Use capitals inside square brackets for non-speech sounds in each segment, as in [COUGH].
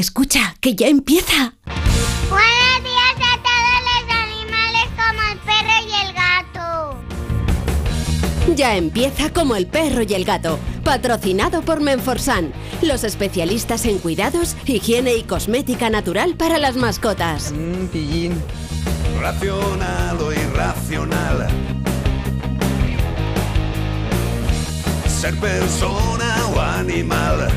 Escucha, que ya empieza. Buenos días a todos los animales como el perro y el gato. Ya empieza como el perro y el gato. Patrocinado por Menforsan, los especialistas en cuidados, higiene y cosmética natural para las mascotas. Mmm, pillín. Racional o irracional. Ser persona o animal.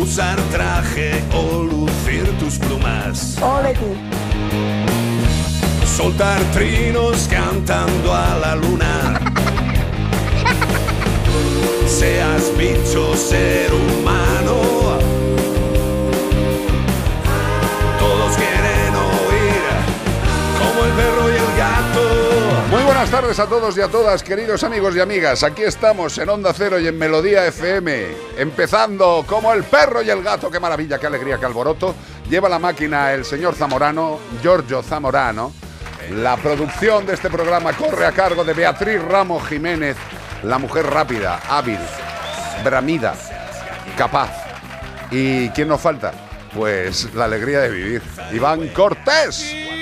Usar traje o lucir tus plumas. Ole tú. Soltar trinos cantando a la luna. [LAUGHS] Seas bicho, ser humano. Buenas tardes a todos y a todas, queridos amigos y amigas. Aquí estamos en Onda Cero y en Melodía FM, empezando como el perro y el gato. Qué maravilla, qué alegría, qué alboroto. Lleva la máquina el señor Zamorano, Giorgio Zamorano. La producción de este programa corre a cargo de Beatriz Ramos Jiménez, la mujer rápida, hábil, bramida, capaz. ¿Y quién nos falta? Pues la alegría de vivir. Iván Cortés.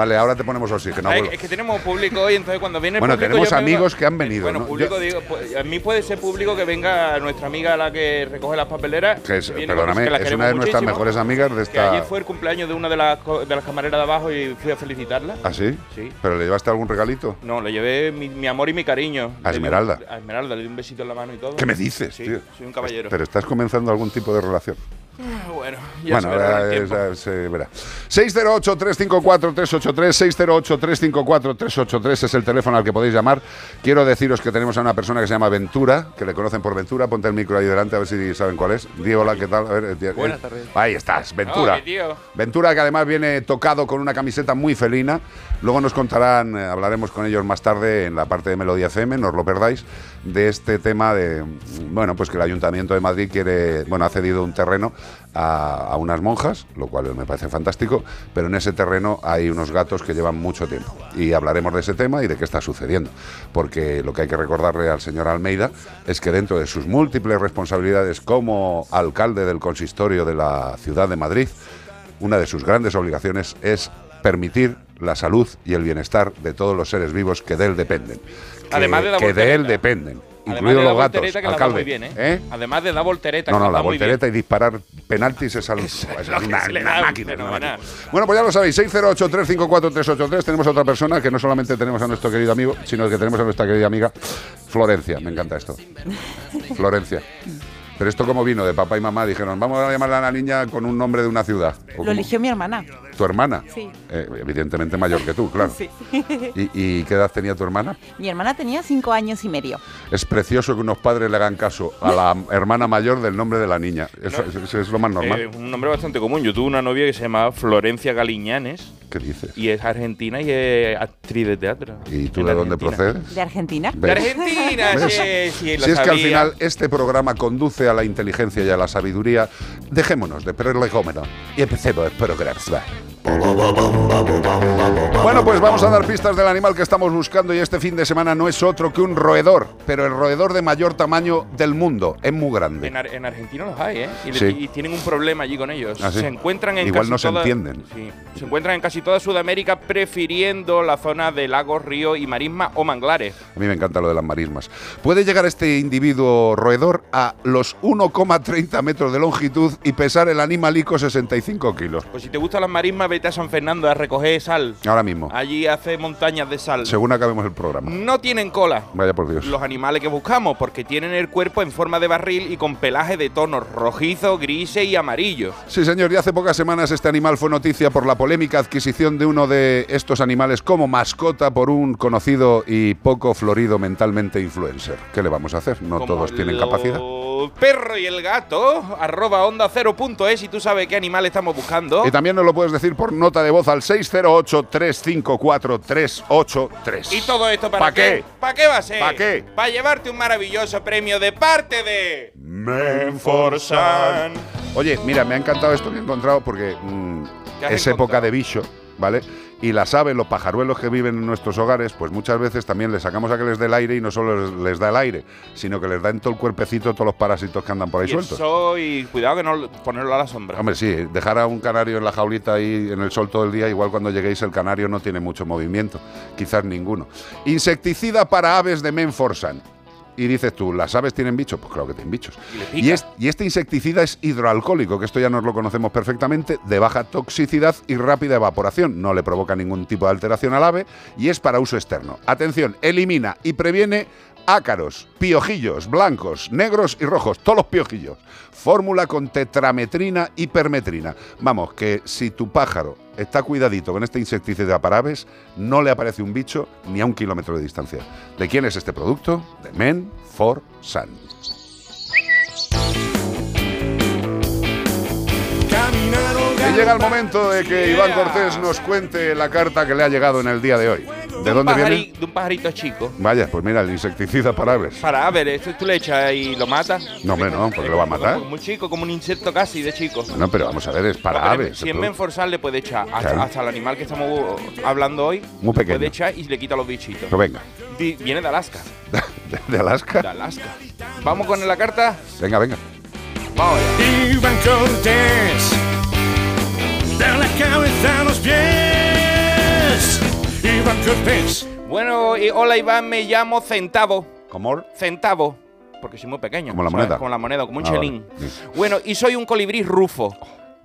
Vale, ahora te ponemos oxígeno. Abuelo. es que tenemos público hoy, entonces cuando viene Bueno, público, tenemos amigos que han venido, Bueno, ¿no? público, Yo- digo, pues, a mí puede ser público que venga nuestra amiga la que recoge las papeleras. Que es- Viene, perdóname, que es una de nuestras mejores amigas de Que esta- ayer fue el cumpleaños de una de las, de las camareras de abajo y fui a felicitarla. ¿Ah, sí? Sí. ¿Pero le llevaste algún regalito? No, le llevé mi, mi amor y mi cariño. A Le Esmeralda. A Esmeralda, le di un besito en la mano y todo. ¿Qué me dices, Sí, tío? soy un caballero. Pero estás comenzando algún tipo de relación. Ah, bueno, ya bueno, se verá eh, ya se verá. 608-354-383, 608-354-383 es el teléfono al que podéis llamar. Quiero deciros que tenemos a una persona que se llama Ventura, que le conocen por Ventura. Ponte el micro ahí delante a ver si saben cuál es. Diego, hola, ¿qué tal? A ver, eh, Buenas eh, tardes. Ahí estás, Ventura. Ole, tío. Ventura que además viene tocado con una camiseta muy felina. Luego nos contarán, eh, hablaremos con ellos más tarde en la parte de Melodía FM, no os lo perdáis, de este tema de, bueno, pues que el Ayuntamiento de Madrid quiere, bueno, ha cedido un terreno a, a unas monjas, lo cual me parece fantástico, pero en ese terreno hay unos gatos que llevan mucho tiempo. Y hablaremos de ese tema y de qué está sucediendo. Porque lo que hay que recordarle al señor Almeida es que dentro de sus múltiples responsabilidades como alcalde del consistorio de la ciudad de Madrid, una de sus grandes obligaciones es permitir la salud y el bienestar de todos los seres vivos que de él dependen. Que, Además de la que de él dependen, incluidos los gatos. que la muy bien, ¿eh? ¿Eh? Además de la voltereta No, que no, la voltereta y disparar penaltis es, algo- [LAUGHS] es que una, una da, máquina, una máquina. Bueno, pues ya lo sabéis, 608-354-383. Tenemos a otra persona que no solamente tenemos a nuestro querido amigo, sino que tenemos a nuestra querida amiga Florencia. Me encanta esto. Florencia. Pero esto como vino de papá y mamá, dijeron, vamos a llamarle a la niña con un nombre de una ciudad. Lo como- eligió mi hermana. ¿Tu hermana? Sí. Eh, evidentemente mayor que tú, claro. Sí. ¿Y, y qué edad tenía tu hermana? Mi hermana tenía cinco años y medio. Es precioso que unos padres le hagan caso a la hermana mayor del nombre de la niña. Eso, eso es lo más normal. Eh, un nombre bastante común. Yo tuve una novia que se llamaba Florencia Galiñanes ¿Qué dices? y es argentina y es actriz de teatro. ¿Y tú de dónde procedes? ¿De Argentina? De. Argentina, sí, sí, lo Si es que al final este programa conduce a la inteligencia y a la sabiduría, dejémonos de prolegómeno y empecemos el programa. Bueno, pues vamos a dar pistas del animal que estamos buscando y este fin de semana no es otro que un roedor, pero el roedor de mayor tamaño del mundo. Es muy grande. En, Ar- en Argentina los hay, ¿eh? Y, Sí. y tienen un problema allí con ellos. ¿Ah, sí? Se encuentran en Igual casi no se toda- entienden. Sí. Se encuentran en casi toda Sudamérica, prefiriendo la zona de lagos, ríos y marismas o manglares. A mí me encanta lo de las marismas. Puede llegar este individuo roedor a los 1,30 metros de longitud y pesar el animalico 65 kilos. Pues si te gustan las marismas, vete a San Fernando a recoger sal. Ahora mismo, Allí hace montañas de sal. según acabemos el programa. No tienen cola. Vaya por Dios. Los animales que buscamos, porque tienen el cuerpo en forma de barril y con pelaje de tonos rojizo, grise y amarillo. Sí, señor, y hace pocas semanas este animal fue noticia por la polémica adquisición de uno de estos animales como mascota por un conocido y poco florido mentalmente influencer. ¿Qué le vamos a hacer? No Como todos tienen capacidad. Perro y el gato, arroba onda cero punto es y tú sabes qué animal estamos buscando. Y también nos lo puedes decir por nota de voz al 608-354-383. ¿Y todo esto para ¿Pa qué? ¿Para qué va a ser? ¿Pa qué? Para llevarte un maravilloso premio de parte de Menforsan. Oye, mira, me ha encantado esto que he encontrado porque mm, ¿Qué has es época de bicho, ¿vale? Y las aves, los pajaruelos que viven en nuestros hogares, pues muchas veces también les sacamos a que les dé el aire y no solo les, les da el aire, sino que les da en todo el cuerpecito todos los parásitos que andan por ahí Y sueltos. sol y cuidado que no ponerlo a la sombra. Hombre, sí, dejar a un canario en la jaulita ahí en el sol todo el día, igual cuando lleguéis el canario no tiene mucho movimiento, quizás ninguno. Insecticida para aves de Menforsan. Y dices tú, ¿las aves tienen bichos? Pues claro que tienen bichos. Y es- y este insecticida es hidroalcohólico, que esto ya nos lo conocemos perfectamente, de baja toxicidad y rápida evaporación. No le provoca ningún tipo de alteración al ave y es para uso externo. Atención, elimina y previene ácaros, piojillos, blancos, negros y rojos, todos los piojillos. Fórmula con tetrametrina y permetrina. Vamos, que si tu pájaro está cuidadito con este insecticida para aves, no le aparece un bicho ni a un kilómetro de distancia. ¿De quién es este producto? De Men for Sun. Y llega el momento de que Iván Cortés nos cuente la carta que le ha llegado en el día de hoy. ¿De un dónde viene? De un pajarito chico. Vaya, pues mira, el insecticida para aves. Para a ver, esto tú le echas y lo matas. No, hombre, no, porque lo va a matar. Muy chico, como un insecto casi de chico. No, pero vamos a ver, es para No, aves. Si en Menforzal le puede echar hasta, Claro. hasta el animal que estamos hablando hoy, Muy pequeño. puede echar y le quita los bichitos. Pero venga, Di- Viene de Alaska. [LAUGHS] de, de Alaska. De Alaska. Vamos con la carta. Venga, venga. Vamos allá. Iván Cortés, de la cabeza a los pies. Iván Cortés. Bueno, y hola Iván, me llamo Centavo. ¿Cómo? Centavo. Porque soy muy pequeño. Como la ¿sabes? moneda. Como la moneda, como un Ah, chelín. vale. Sí. Bueno, y soy un colibrí rufo.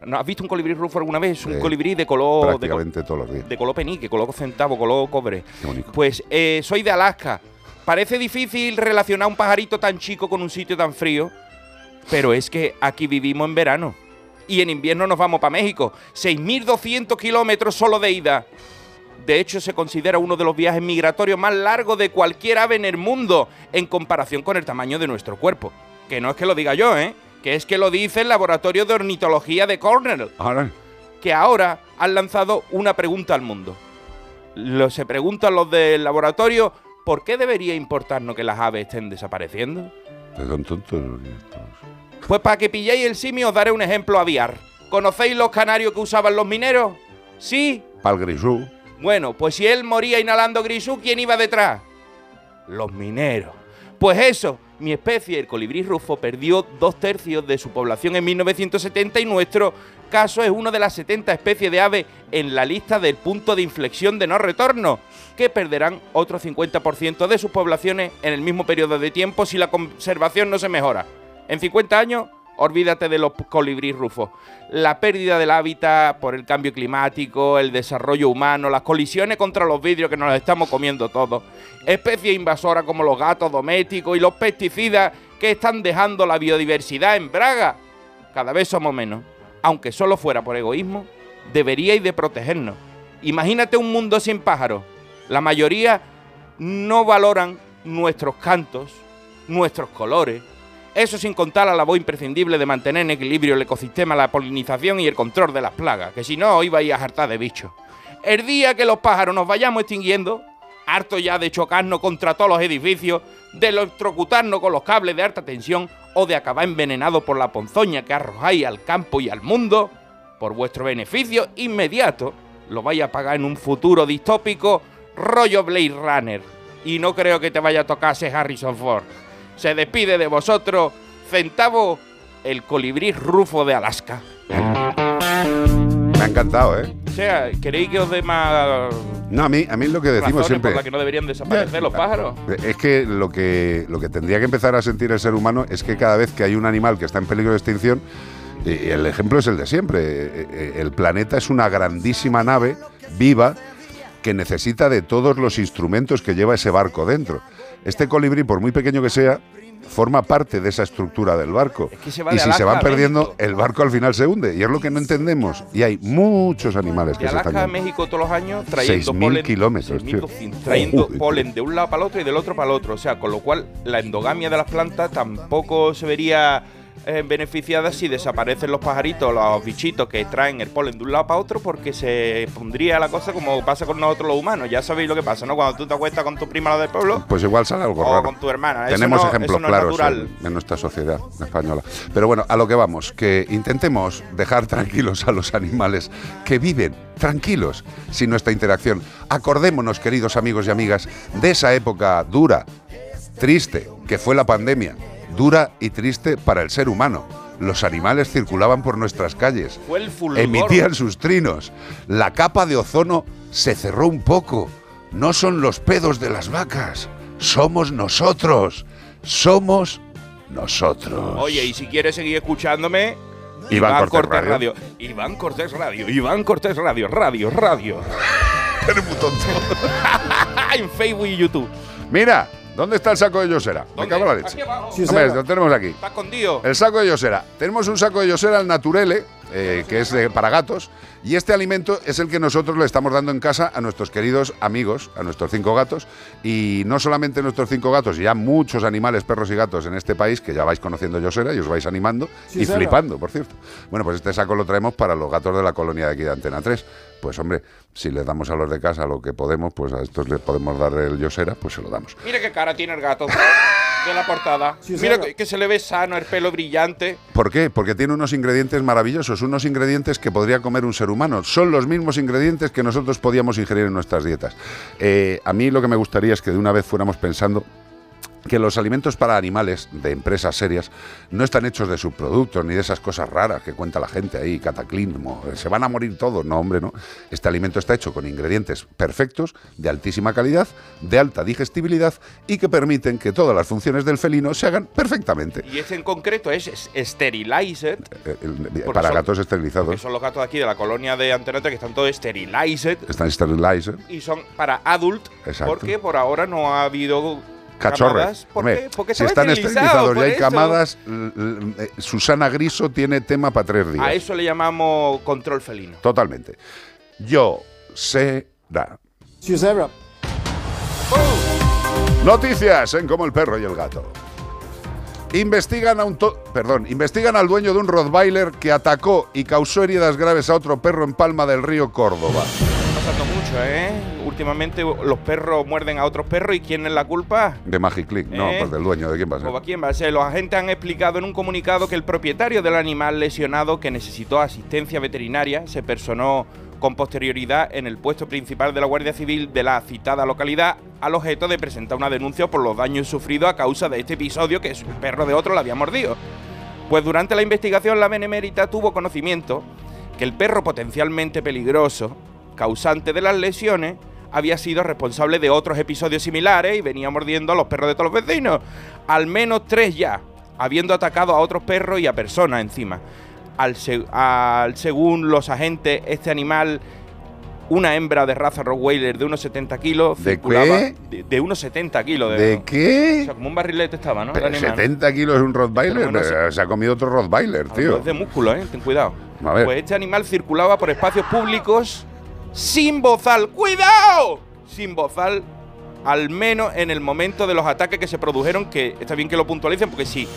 ¿No has visto un colibrí rufo alguna vez? Un colibrí de color. De, co- Prácticamente todos los días. de color penique, color centavo, color cobre. Qué bonito. Pues eh, soy de Alaska. Parece difícil relacionar un pajarito tan chico con un sitio tan frío, pero es que aquí vivimos en verano. Y en invierno nos vamos para México. 6.200 kilómetros solo de ida. De hecho, se considera uno de los viajes migratorios más largos de cualquier ave en el mundo, en comparación con el tamaño de nuestro cuerpo. Que no es que lo diga yo, ¿eh? Que es que lo dice el Laboratorio de Ornitología de Cornell Ahora, que ahora han lanzado una pregunta al mundo. Lo, se preguntan los del laboratorio, ¿por qué debería importarnos que las aves estén desapareciendo? son tontos. Pues para que pilléis el simio os daré un ejemplo aviar. ¿Conocéis los canarios que usaban los mineros? ¿Sí? Pal grisú. Bueno, pues si él moría inhalando grisú, ¿quién iba detrás? Los mineros. Pues eso, mi especie, el colibrí rufo, perdió dos tercios de su población en 1970 y nuestro caso es una de las 70 especies de aves en la lista del punto de inflexión de no retorno, que perderán otro 50% de sus poblaciones en el mismo periodo de tiempo si la conservación no se mejora. En 50 años, olvídate de los colibrí rufos. La pérdida del hábitat por el cambio climático, el desarrollo humano, las colisiones contra los vidrios que nos estamos comiendo todos, especies invasoras como los gatos domésticos y los pesticidas que están dejando la biodiversidad en braga. Cada vez somos menos. Aunque solo fuera por egoísmo, deberíais de protegernos. Imagínate un mundo sin pájaros. La mayoría no valoran nuestros cantos, nuestros colores, eso sin contar la labor imprescindible de mantener en equilibrio el ecosistema, la polinización y el control de las plagas, que si no, iba a hartar de bichos. El día que los pájaros nos vayamos extinguiendo, harto ya de chocarnos contra todos los edificios, de electrocutarnos con los cables de alta tensión o de acabar envenenados por la ponzoña que arrojáis al campo y al mundo, por vuestro beneficio inmediato, lo vais a pagar en un futuro distópico rollo Blade Runner. Y no creo que te vaya a tocar ese Harrison Ford. Se despide de vosotros, Centavo, el colibrí rufo de Alaska. Me ha encantado, ¿eh? O sea, ¿queréis que os dé más No, a mí, a mí lo que decimos siempre. por las que no deberían desaparecer los pájaros? Es que lo, que lo que tendría que empezar a sentir el ser humano es que cada vez que hay un animal que está en peligro de extinción, y el ejemplo es el de siempre. eh, eh, El planeta es una grandísima nave viva que necesita de todos los instrumentos que lleva ese barco dentro. Este colibrí, por muy pequeño que sea, forma parte de esa estructura del barco. Es que se va y de si se van perdiendo, el barco al final se hunde. Y es lo que no entendemos. Y hay muchos animales que De se están a. México todos los años trayendo 6.000 polen. kilómetros, tío. 6.200, Trayendo polen de un lado para el otro y del otro para el otro. O sea, con lo cual la endogamia de las plantas tampoco se vería eh, beneficiada si desaparecen los pajaritos, los bichitos que extraen el polen de un lado para otro, porque se pondría la cosa como pasa con nosotros los humanos. Ya sabéis lo que pasa, ¿no? Cuando tú te acuestas con tu prima la del pueblo Pues igual sale algo o raro. con tu hermana. Tenemos no- ejemplos no claros en nuestra sociedad española. Pero bueno, a lo que vamos, que intentemos dejar [LAUGHS] tranquilos a los animales que viven tranquilos sin nuestra interacción. Acordémonos, queridos amigos y amigas, de esa época dura, triste, que fue la pandemia. Dura y triste para el ser humano. Los animales circulaban por nuestras calles. Fue el fulgor. Emitían sus trinos. La capa de ozono se cerró un poco. No son los pedos de las vacas. Somos nosotros. Somos nosotros. Oye, y si quieres seguir escuchándome, Iván Cortés Radio. Iván Cortés Radio. Iván Cortés Radio. Radio, radio. [LAUGHS] Eres muy tonto. [LAUGHS] en Facebook y YouTube. Mira, ¿dónde está el saco de Yosera? Me cago en la leche. Aquí abajo. Hombre, lo tenemos aquí. Está escondido. El saco de Yosera. Tenemos un saco de Yosera al Naturele, eh, que es de- para gatos, y este alimento es el que nosotros le estamos dando en casa a nuestros queridos amigos, a nuestros cinco gatos, y no solamente nuestros cinco gatos, ya muchos animales, perros y gatos en este país, que ya vais conociendo Yosera y os vais animando y flipando, por cierto. Bueno, pues este saco lo traemos para los gatos de la colonia de aquí de Antena 3. Pues hombre, si les damos a los de casa lo que podemos, pues a estos les podemos dar el Yosera, pues se lo damos. Mira qué cara tiene el gato [LAUGHS] de la portada. Mira que, que se le ve sano, el pelo brillante. ¿Por qué? Porque tiene unos ingredientes maravillosos, unos ingredientes que podría comer un ser humano. Son los mismos ingredientes que nosotros podíamos ingerir en nuestras dietas. Eh, a mí lo que me gustaría es que de una vez fuéramos pensando que los alimentos para animales de empresas serias no están hechos de subproductos ni de esas cosas raras que cuenta la gente ahí, cataclismo, eh, se van a morir todos. No, hombre, no. Este alimento está hecho con ingredientes perfectos, de altísima calidad, de alta digestibilidad y que permiten que todas las funciones del felino se hagan perfectamente. Y este en concreto es Sterilizer. Eh, el- Porque para son- gatos esterilizados. son los gatos de aquí de la colonia de Antenata que están todos Sterilized. Están sterilizer. Y son para adult. Exacto. Porque por ahora no ha habido. Cachorros. camadas. ¿Por qué? Porque si están esterilizado, esterilizados y hay eso. camadas, eh, Susana Griso tiene tema para tres días. A eso le llamamos control felino. Totalmente. Yo será. Noticias en Como el perro y el gato. Investigan a un to- perdón, investigan al dueño de un Rottweiler que atacó y causó heridas graves a otro perro en Palma del Río, Córdoba. Pasando mucho, ¿eh? Últimamente los perros muerden a otros perros y ¿quién es la culpa? De Magic Click, no, ¿Eh? pues del dueño, ¿de quién va a ser? ¿O a quién va a ser? Los agentes han explicado en un comunicado que el propietario del animal lesionado que necesitó asistencia veterinaria se personó con posterioridad en el puesto principal de la Guardia Civil de la citada localidad al objeto de presentar una denuncia por los daños sufridos a causa de este episodio que el perro de otro le había mordido. Pues durante la investigación la Benemérita tuvo conocimiento que el perro potencialmente peligroso, causante de las lesiones, había sido responsable de otros episodios similares y venía mordiendo a los perros de todos los vecinos. Al menos tres ya, habiendo atacado a otros perros y a personas encima. Al, se- al- según los agentes, este animal, una hembra de raza Rottweiler de unos 70 kilos, ¿De circulaba- qué? De, de unos 70 kilos. De, ¿De O qué? sea, como un barrilete estaba, ¿no? Pero animal. 70 kilos un Rottweiler. Se ha comido otro Rottweiler, tío. Hablando de músculo, ¿eh? Ten cuidado. A ver. Pues este animal circulaba por espacios públicos sin bozal. ¡Cuidado! Sin bozal, al menos en el momento de los ataques que se produjeron, que está bien que lo puntualicen, porque si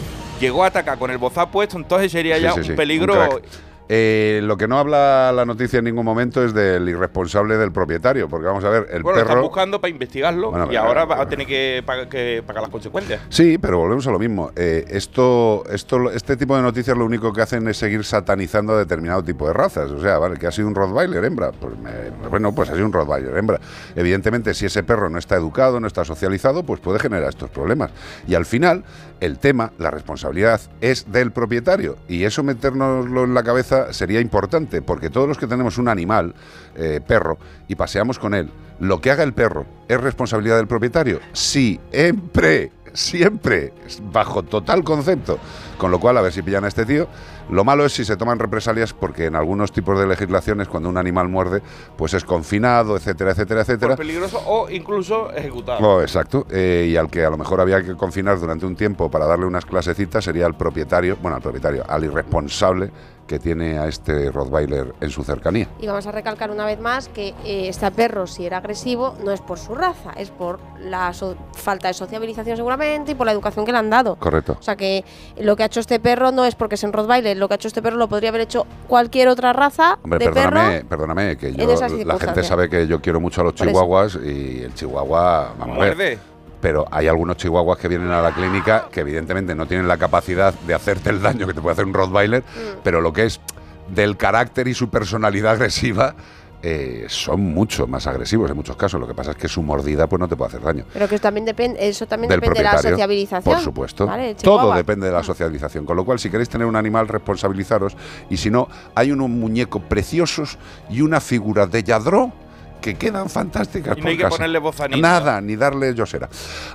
llegó a atacar con el bozal puesto, entonces sería Sí, ya sí, un sí, peligro. un. Eh, lo que no habla la noticia en ningún momento es del irresponsable del propietario, porque vamos a ver, el bueno, lo están perro. buscando para investigarlo Bueno, y pero- ahora va a tener que pagar, que pagar las consecuencias. Sí, pero volvemos a lo mismo. Eh, esto, esto, este tipo de noticias lo único que hacen es seguir satanizando a determinado tipo de razas. O sea, vale, que ha sido un Rottweiler hembra. Pues me- bueno, pues ha sido un Rottweiler hembra. Evidentemente, si ese perro no está educado, no está socializado, pues puede generar estos problemas. Y al final, el tema, la responsabilidad es del propietario. Y eso metérnoslo en la cabeza sería importante, porque todos los que tenemos un animal, eh, perro, y paseamos con él, lo que haga el perro es responsabilidad del propietario. Siempre, siempre, bajo total concepto. Con lo cual, a ver si pillan a este tío. Lo malo es si se toman represalias, porque en algunos tipos de legislaciones, cuando un animal muerde, pues es confinado, etcétera, etcétera, etcétera. Por peligroso o incluso ejecutado. Oh, exacto. Eh, y al que a lo mejor había que confinar durante un tiempo para darle unas clasecitas sería al propietario, bueno, al propietario, al irresponsable que tiene a este Rottweiler en su cercanía. Y vamos a recalcar una vez más que eh, este perro, si era agresivo, no es por su raza, es por la so- falta de sociabilización seguramente y por la educación que le han dado. Correcto. O sea que lo que ha hecho este perro no es porque es en Rottweiler. Lo que ha hecho este perro lo podría haber hecho cualquier otra raza Hombre, de perdóname, perro. perdóname, que yo, la gente sabe que yo quiero mucho a los chihuahuas y el chihuahua, vamos a ver, Muerde. Pero hay algunos chihuahuas que vienen a la clínica que evidentemente no tienen la capacidad de hacerte el daño que te puede hacer un Rottweiler, Mm. pero lo que es del carácter y su personalidad [LAUGHS] agresiva eh, son mucho más agresivos en muchos casos. Lo que pasa es que su mordida pues no te puede hacer daño. Pero que también depende, eso también Del depende de la sociabilización. Por supuesto. Todo depende de la socialización. Con lo cual, si queréis tener un animal, responsabilizaros. Y si no, hay unos muñecos preciosos y una figura de Yadró que quedan fantásticas. Y no hay que casa. ponerle bozanita. Nada, ni darle yosera.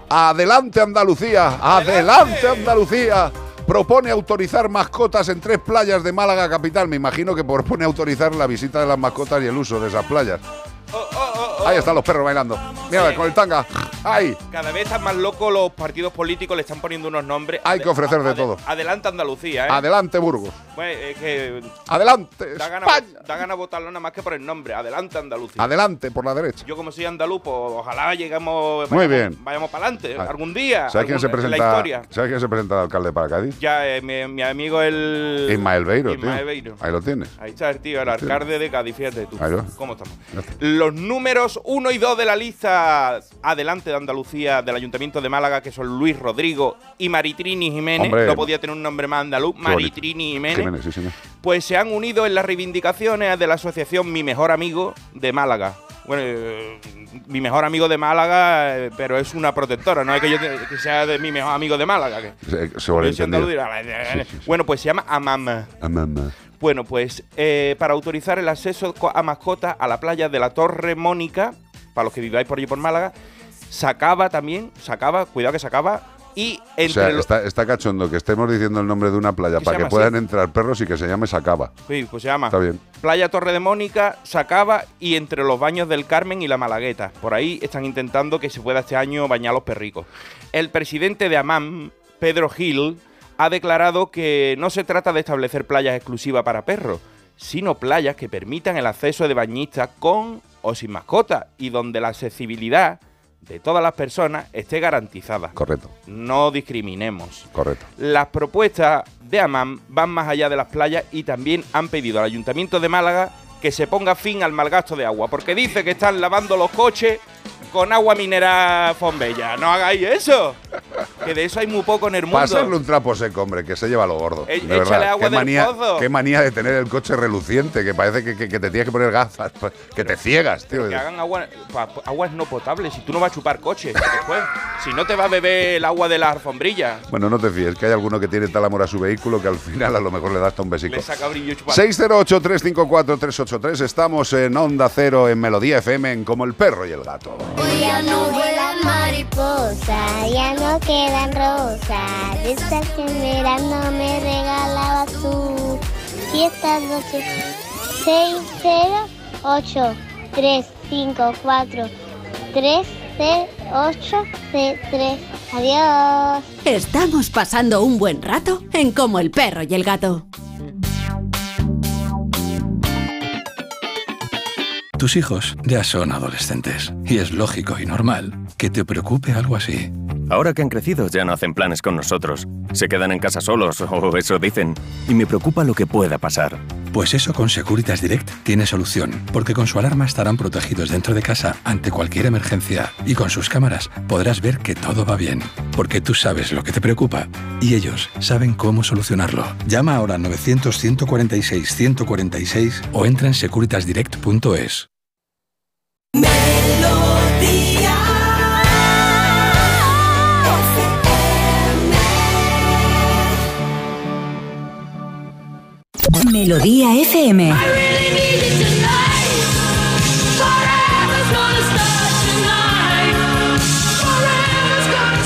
Adelante, Andalucía. Adelante, Andalucía. Propone autorizar mascotas en tres playas de Málaga capital. Me imagino que propone autorizar la visita de las mascotas y el uso de esas playas. Oh, oh, oh, oh. Ahí están los perros bailando. Mira, Sí. con el tanga. ¡Ay! Cada vez están más locos los partidos políticos, le están poniendo unos nombres. Hay que ofrecer de todo. Adelante Andalucía, ¿eh? Adelante, Burgos. Pues, es que Adelante, da gana, España. da gana votarlo nada más que por el nombre. Adelante Andalucía. Adelante, por la derecha. Yo como soy andaluz, pues ojalá lleguemos, Muy vayamos, bien. vayamos para adelante, Ah. algún día, ¿Sabes quién, se algún- en la presenta, historia. ¿Sabes quién se presenta de alcalde para Cádiz? Ya, eh, mi, mi amigo el... Ismael Beiro, tío. Ismael Beiro. Ahí lo tienes. Ahí está el tío, el alcalde de Cádiz, fíjate tú. Ahí va. ¿Cómo estamos? Los números 1 y 2 de la lista adelante de Andalucía del Ayuntamiento de Málaga, que son Luis Rodrigo y Maritrini Jiménez, Hombre. no podía tener un nombre más andaluz. Maritrini Jiménez, Jiménez, sí, señor. pues se han unido en las reivindicaciones de la asociación Mi Mejor Amigo de Málaga. Bueno, eh, mi mejor amigo de Málaga, eh, pero es una protectora, no es que yo te- que sea de mi mejor amigo de Málaga. Que, Se. Bueno, pues se llama Amam. Ah, mamá. Bueno, pues eh, para autorizar el acceso a mascotas a la playa de la Torre Mónica, para los que viváis por allí por Málaga, sacaba también, sacaba, cuidado que sacaba, y O entre sea, los... está, está cachondo que estemos diciendo el nombre de una playa para que puedan así. entrar perros y que se llame Sacaba. Sí, pues se llama Está bien. Playa Torre de Mónica, sacaba y entre los baños del Carmen y la Malagueta. Por ahí están intentando que se pueda este año bañar a los perricos. El presidente de AMAM, Pedro Gil, ha declarado que no se trata de establecer playas exclusivas para perros, sino playas que permitan el acceso de bañistas con o sin mascota y donde la accesibilidad de todas las personas esté garantizada. Correcto, No discriminemos. correcto. Las propuestas de AMAM van más allá de las playas y también han pedido al Ayuntamiento de Málaga que se ponga fin al malgasto de agua, porque dice que están lavando los coches con agua mineral Fombella. No hagáis eso, que de eso hay muy poco en el mundo. Pasarle un trapo seco, hombre, que se lleva lo gordo. E- de échale verdad. agua qué, del manía, pozo. qué manía de tener el coche reluciente, que parece que, que- que te tienes que poner gafas, pues, que te ciegas, tío. Que hagan agua, aguas no potables, si tú no vas a chupar coches después. Si no te va a beber el agua de la alfombrilla, Bueno, no te fíes, que hay alguno que tiene tal amor a su vehículo que al final a lo mejor le da hasta un besico. le saca brillo chupar. 608-354-383, estamos en Onda Cero, en Melodía FM, en Como el Perro y el Gato. Hoy ya no vuelan mariposas, ya no quedan rosas. De esas que en me regalabas tú. Esta noche, 6, 0, 8, 3, 5, 4, 3, 0, 8, 3. Adiós. Estamos pasando un buen rato en Como el perro y el gato. Tus hijos ya son adolescentes y es lógico y normal que te preocupe algo así. Ahora que han crecido ya no hacen planes con nosotros. Se quedan en casa solos, o eso dicen. Y me preocupa lo que pueda pasar. Pues eso con Securitas Direct tiene solución, porque con su alarma estarán protegidos dentro de casa ante cualquier emergencia y con sus cámaras podrás ver que todo va bien, porque tú sabes lo que te preocupa y ellos saben cómo solucionarlo. Llama ahora al 900 146 146 o entra en securitasdirect.es. Melodía FM.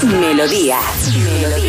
Melodía. Melodía.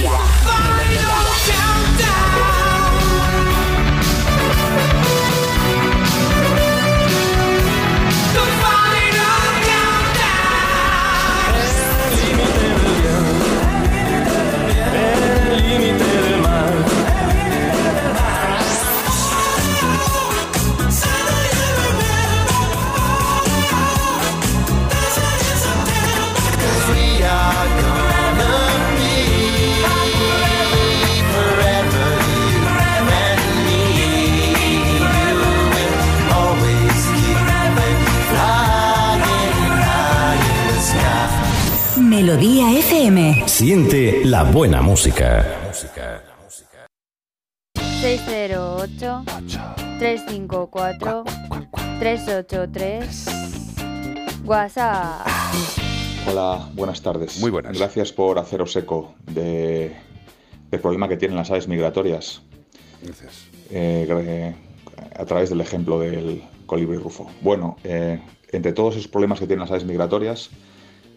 Melodía FM. Siente la buena música. 608 354 383 WhatsApp. Hola, buenas tardes. Muy buenas. Gracias por haceros eco de, del problema que tienen las aves migratorias. Gracias. eh, gra- a través del ejemplo del colibrí rufo. Bueno, eh, entre todos esos problemas que tienen las aves migratorias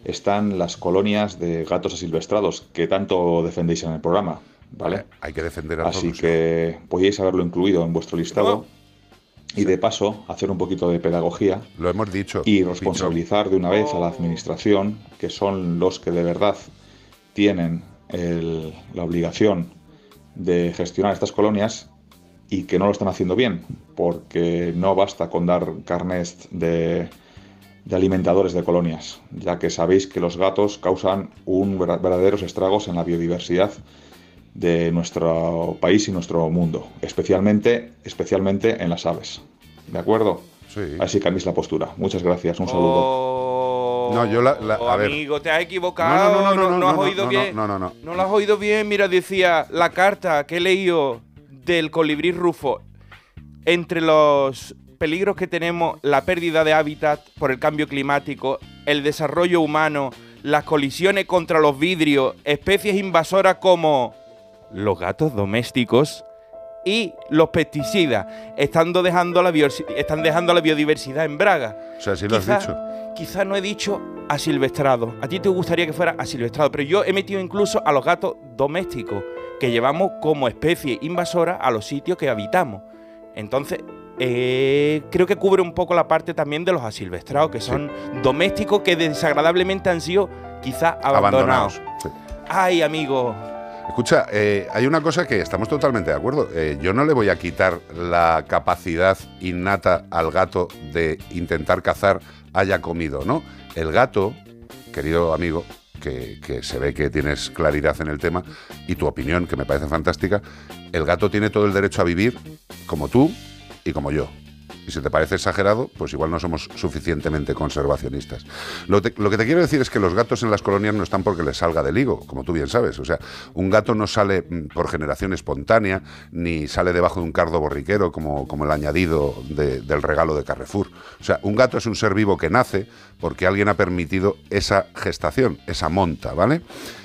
están las colonias de gatos asilvestrados que tanto defendéis en el programa, ¿vale? Hay que defender a Así todos. que podíais haberlo incluido en vuestro listado y de paso hacer un poquito de pedagogía Lo hemos dicho. y responsabilizar de una vez a la administración, que son los que de verdad tienen el- la obligación de gestionar estas colonias y que no lo están haciendo bien, porque no basta con dar carnets de, de alimentadores de colonias, ya que sabéis que los gatos causan un ver- verdaderos estragos en la biodiversidad de nuestro país y nuestro mundo, especialmente, especialmente en las aves. ¿De acuerdo? Sí. Así cambiéis la postura. Muchas gracias. Un saludo. No, yo la- la- a ver. amigo, te has equivocado. No, no, no, no, no, has no, oído no, bien. no, no, no. No lo has oído bien. Mira, decía la carta que he leído del colibrí rufo. Entre los peligros que tenemos, la pérdida de hábitat por el cambio climático, el desarrollo humano, las colisiones contra los vidrios, especies invasoras como los gatos domésticos y los pesticidas estando dejando la están dejando la biodiversidad en braga. O sea, sí lo has dicho. Quizá no he dicho asilvestrado. A ti te gustaría que fuera asilvestrado, pero yo he metido incluso a los gatos domésticos que llevamos como especie invasora a los sitios que habitamos. Entonces, eh, creo que cubre un poco la parte también de los asilvestrados, que son domésticos que desagradablemente han sido quizá abandonados. Abandonados. sí. Ay, amigo. Escucha, eh, hay una cosa que estamos totalmente de acuerdo. Eh, yo no le voy a quitar la capacidad innata al gato de intentar cazar haya comido, ¿no? El gato, querido amigo, que, que se ve que tienes claridad en el tema y tu opinión, que me parece fantástica, el gato tiene todo el derecho a vivir como tú y como yo. Y si te parece exagerado, pues igual no somos suficientemente conservacionistas. Lo, que te quiero decir es que los gatos en las colonias no están porque les salga del higo, como tú bien sabes. O sea, un gato no sale mm, por generación espontánea, ni sale debajo de un cardo borriquero como, como el añadido de- del regalo de Carrefour. O sea, un gato es un ser vivo que nace porque alguien ha permitido esa gestación, esa monta, ¿vale?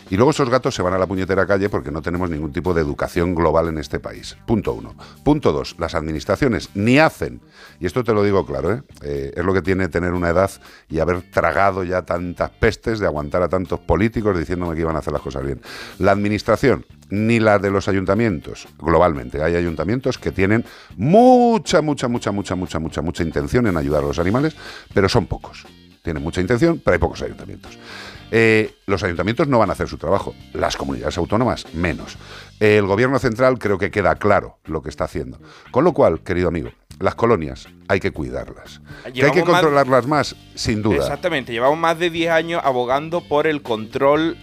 Y luego esos gatos se van a la puñetera calle porque no tenemos ningún tipo de educación global en este país. Punto uno. Punto dos, las administraciones ni hacen, y esto te lo digo claro, ¿eh? Eh, es lo que tiene tener una edad y haber tragado ya tantas pestes de aguantar a tantos políticos diciéndome que iban a hacer las cosas bien. La administración ni la de los ayuntamientos, globalmente. Hay ayuntamientos que tienen mucha, mucha, mucha, mucha, mucha, mucha, mucha intención en ayudar a los animales, pero son pocos. Tienen mucha intención, pero hay pocos ayuntamientos. Eh, los ayuntamientos no van a hacer su trabajo, las comunidades autónomas menos. el gobierno central creo que queda claro lo que está haciendo. Con lo cual, querido amigo, las colonias hay que cuidarlas. ¿Que hay que controlarlas más? Sin duda. Exactamente, llevamos más de 10 años abogando por el control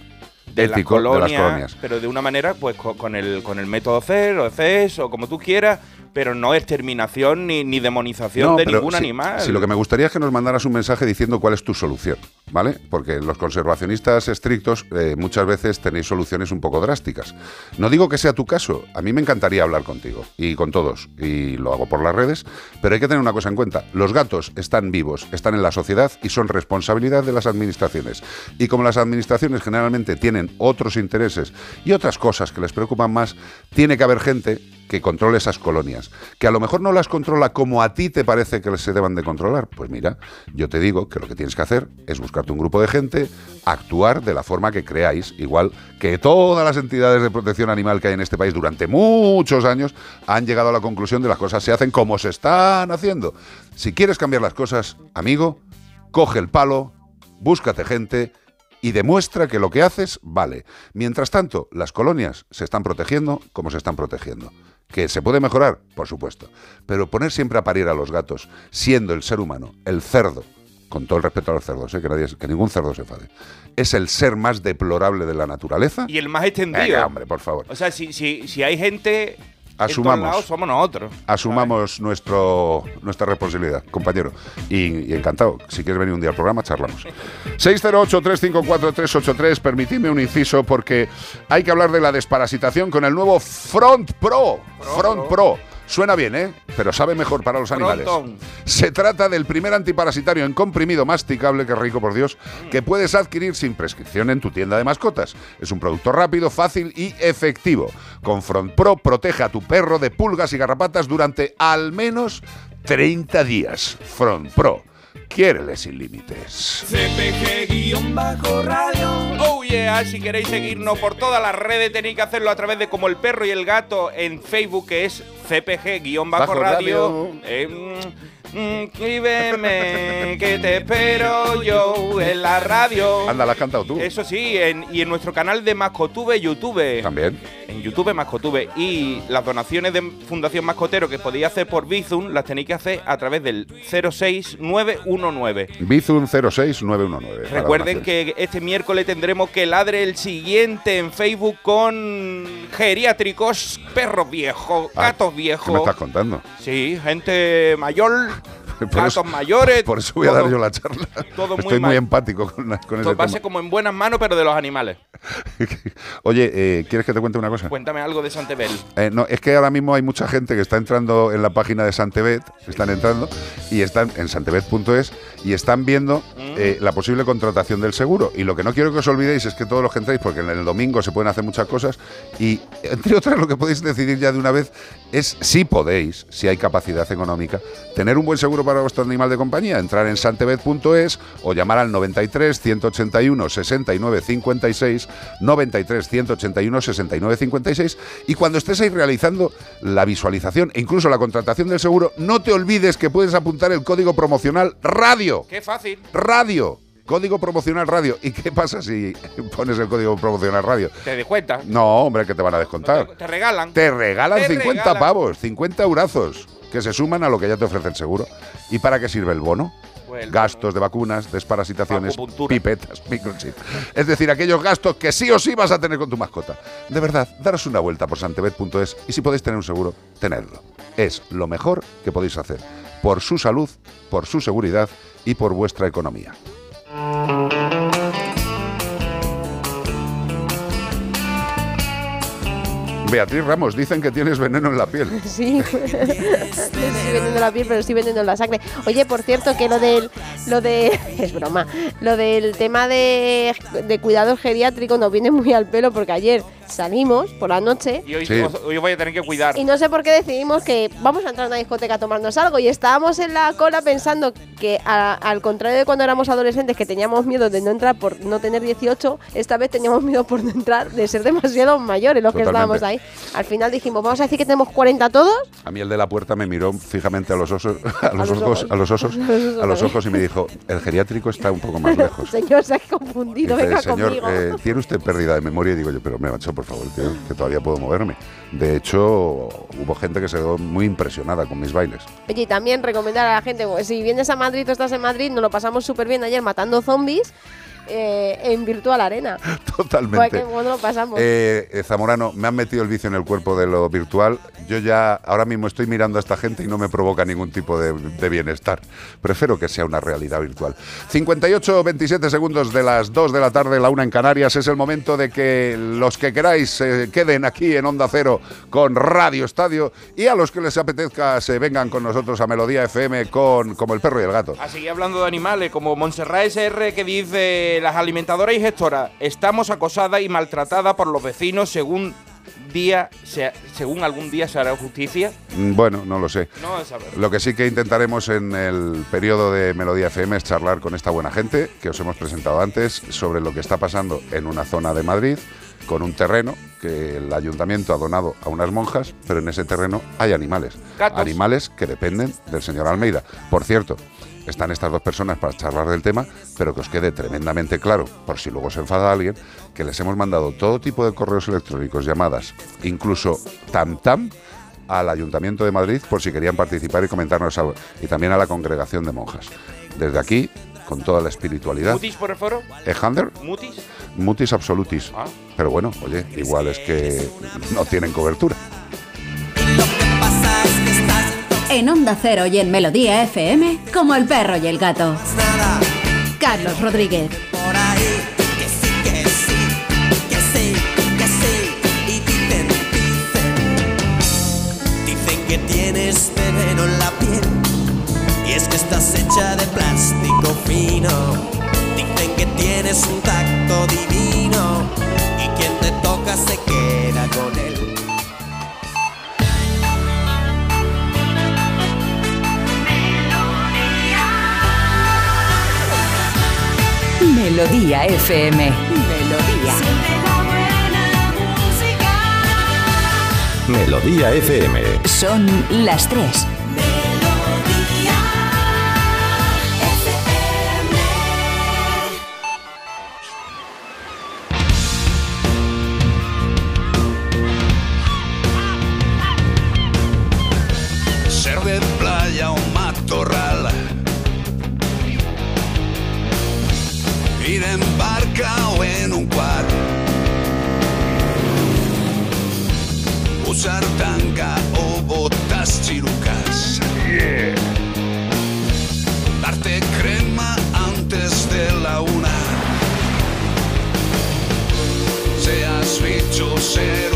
de, las Ético de las colonias, colonias. pero de una manera, pues co- con, el, con el método CER o CES o como tú quieras, pero no exterminación ni, ni demonización No, de ningún si- animal. Si lo que me gustaría es que nos mandaras un mensaje diciendo cuál es tu solución, ¿vale? Porque los conservacionistas estrictos eh, muchas veces tenéis soluciones un poco drásticas. No digo que sea tu caso, a mí me encantaría hablar contigo y con todos, y lo hago por las redes, pero hay que tener una cosa en cuenta. Los gatos están vivos, están en la sociedad y son responsabilidad de las administraciones. Y como las administraciones generalmente tienen otros intereses y otras cosas que les preocupan más, tiene que haber gente que controle esas colonias. Que a lo mejor no las controla como a ti te parece que se deban de controlar. Pues mira, yo te digo que lo que tienes que hacer es buscarte un grupo de gente, actuar de la forma que creáis, igual que todas las entidades de protección animal que hay en este país durante muchos años han llegado a la conclusión de las cosas se hacen como se están haciendo. Si quieres cambiar las cosas, amigo, coge el palo, búscate gente y demuestra que lo que haces vale. Mientras tanto, las colonias se están protegiendo como se están protegiendo. ¿Que se puede mejorar? Por supuesto. Pero poner siempre a parir a los gatos, siendo el ser humano, el cerdo, con todo el respeto a los cerdos, ¿eh? que, nadie, que ningún cerdo se enfade, es el ser más deplorable de la naturaleza. Y el más extendido. Venga, hombre, por favor. O sea, si, si, si hay gente Asumamos. somos nosotros. Asumamos nuestro, nuestra responsabilidad, compañero. Y, y encantado. Si quieres venir un día al programa, charlamos. [LAUGHS] 608-354-383. Permitidme un inciso porque hay que hablar de la desparasitación con el nuevo Front Pro. Front Pro. Suena bien, ¿eh? Pero sabe mejor para los animales. Se trata del primer antiparasitario en comprimido masticable, que rico por Dios, que puedes adquirir sin prescripción en tu tienda de mascotas. Es un producto rápido, fácil y efectivo. Con Front Pro protege a tu perro de pulgas y garrapatas durante al menos 30 días. Front Pro. Quiérele sin límites. CPG-radio. Si queréis seguirnos por todas las redes tenéis que hacerlo a través de como el perro y el gato en Facebook que es CPG-radio. Eh, escríbeme que te espero yo en la radio. Anda, la has cantado tú. Eso sí, en- y en nuestro canal de Mascotube YouTube. También. En YouTube Mascotube. Y las donaciones de Fundación Mascotero que podéis hacer por Bizum las tenéis que hacer a través del 06919. Bizun 06919. para Recuerden que este miércoles tendremos que ladre el siguiente en Facebook con geriátricos, perros viejos, Ah, gatos ¿Qué me viejos. estás contando? Sí, gente mayor, [LAUGHS] Por eso- mayores. Por eso voy a dar yo la charla. todo muy Estoy muy mal. empático con, con ese tema. como en buenas manos, pero de los animales. [LAUGHS] Oye, eh, ¿quieres que te cuente una cosa? Cuéntame algo de Santebel. Eh, no, es que ahora mismo hay mucha gente que está entrando en la página de Santebet, están entrando y están en santebet.es y están viendo eh, la posible contratación del seguro. Y lo que no quiero que os olvidéis es que todos los que entréis, porque en el domingo se pueden hacer muchas cosas, y entre otras lo que podéis decidir ya de una vez es si podéis, si hay capacidad económica, tener un buen seguro para vuestro animal de compañía, entrar en santebet.es o llamar al 93 181 69 56 93 181 69 56 y cuando estés ahí realizando la visualización e incluso la contratación del seguro, no te olvides que puedes apuntar el código promocional radio. Qué fácil. Radio. Código promocional radio. ¿Y qué pasa si pones el código promocional radio? ¿Te das cuenta? No, hombre, que te van a descontar. Te regalan. Te regalan Te 50 regalan. pavos, 50 eurazos, que se suman a lo que ya te ofrece el seguro. ¿Y para qué sirve el bono? Gastos de vacunas, desparasitaciones, pipetas, [LAUGHS] microchip. Es decir, aquellos gastos que sí o sí vas a tener con tu mascota. De verdad, daros una vuelta por santebet.es y si podéis tener un seguro, tenedlo. Es lo mejor que podéis hacer. Por su salud, por su seguridad y por vuestra economía. Beatriz Ramos, dicen que tienes veneno en la piel. [LAUGHS] Sí, estoy vendiendo la piel, pero estoy vendiendo la sangre. Oye, por cierto, que lo del. Lo de. [LAUGHS] Es broma. Lo del tema de, de cuidados geriátricos nos viene muy al pelo porque ayer salimos por la noche. Y hoy, Sí. voy a tener que cuidar. Y no sé por qué decidimos que vamos a entrar a una discoteca a tomarnos algo y estábamos en la cola pensando que a- al contrario de cuando éramos adolescentes que teníamos miedo de no entrar por no tener 18, esta vez teníamos miedo por no entrar de ser demasiado mayores los que estábamos ahí. Al final dijimos, vamos a decir que tenemos 40 todos. A mí el de la puerta me miró fijamente a los osos, [LAUGHS] a los, los ojos, ojos. a los osos, [LAUGHS] A los ojos y me dijo, el geriátrico está un poco más lejos. [LAUGHS] Señor, se ha confundido, Dice, venga señor, conmigo. eh, ¿tiene usted pérdida de memoria? Y digo yo, pero me macho, por favor, tío, que todavía puedo moverme. De hecho, hubo gente que se quedó muy impresionada con mis bailes. Oye, y también recomendar a la gente, si vienes a Madrid o estás en Madrid, nos lo pasamos súper bien ayer matando zombies eh, en Virtual Arena. [LAUGHS] Totalmente. Pues bueno lo pasamos. Eh, eh, Zamorano, me han metido el vicio en el cuerpo de lo virtual. Yo ya ahora mismo estoy mirando a esta gente y no me provoca ningún tipo de, de bienestar. Prefiero que sea una realidad virtual. 58, 27 segundos de las 2 de la tarde, la una en Canarias. Es el momento de que los que queráis se queden aquí en Onda Cero con Radio Estadio y a los que les apetezca se vengan con nosotros a Melodía FM con como el perro y el gato. A seguir hablando de animales, como Montserrat SR que dice las alimentadoras y gestoras, estamos acosadas y maltratadas por los vecinos según día se- según algún día se hará justicia. Mm, Bueno, no lo sé. No. Lo que sí que intentaremos en el periodo de Melodía FM es charlar con esta buena gente que os hemos presentado antes sobre lo que está pasando en una zona de Madrid con un terreno que el ayuntamiento ha donado a unas monjas, pero en ese terreno hay animales. Gatos. Animales que dependen del señor Almeida. Por cierto, están estas dos personas para charlar del tema, pero que os quede tremendamente claro, por si luego se enfada alguien, que les hemos mandado todo tipo de correos electrónicos, llamadas, incluso tam tam al Ayuntamiento de Madrid por si querían participar y comentarnos algo. Y también a la congregación de monjas. Desde aquí, con toda la espiritualidad. ¿Mutis por el foro? ¿Ejander? ¿Mutis? Mutis absolutis. Ah. Pero bueno, oye, igual es que no tienen cobertura. En Onda Cero y en Melodía FM como el perro y el gato. Carlos Rodríguez. que tienes veneno en la piel. Y es que estás hecha de plástico fino. Dicen que tienes un tacto divino. Y quien te toca se queda con él. Melodía FM. Melodía. Melodía FM. Son las tres. En un quad. Usar tanga o botas chirucas. Darte crema antes de la una. Seas bicho, ser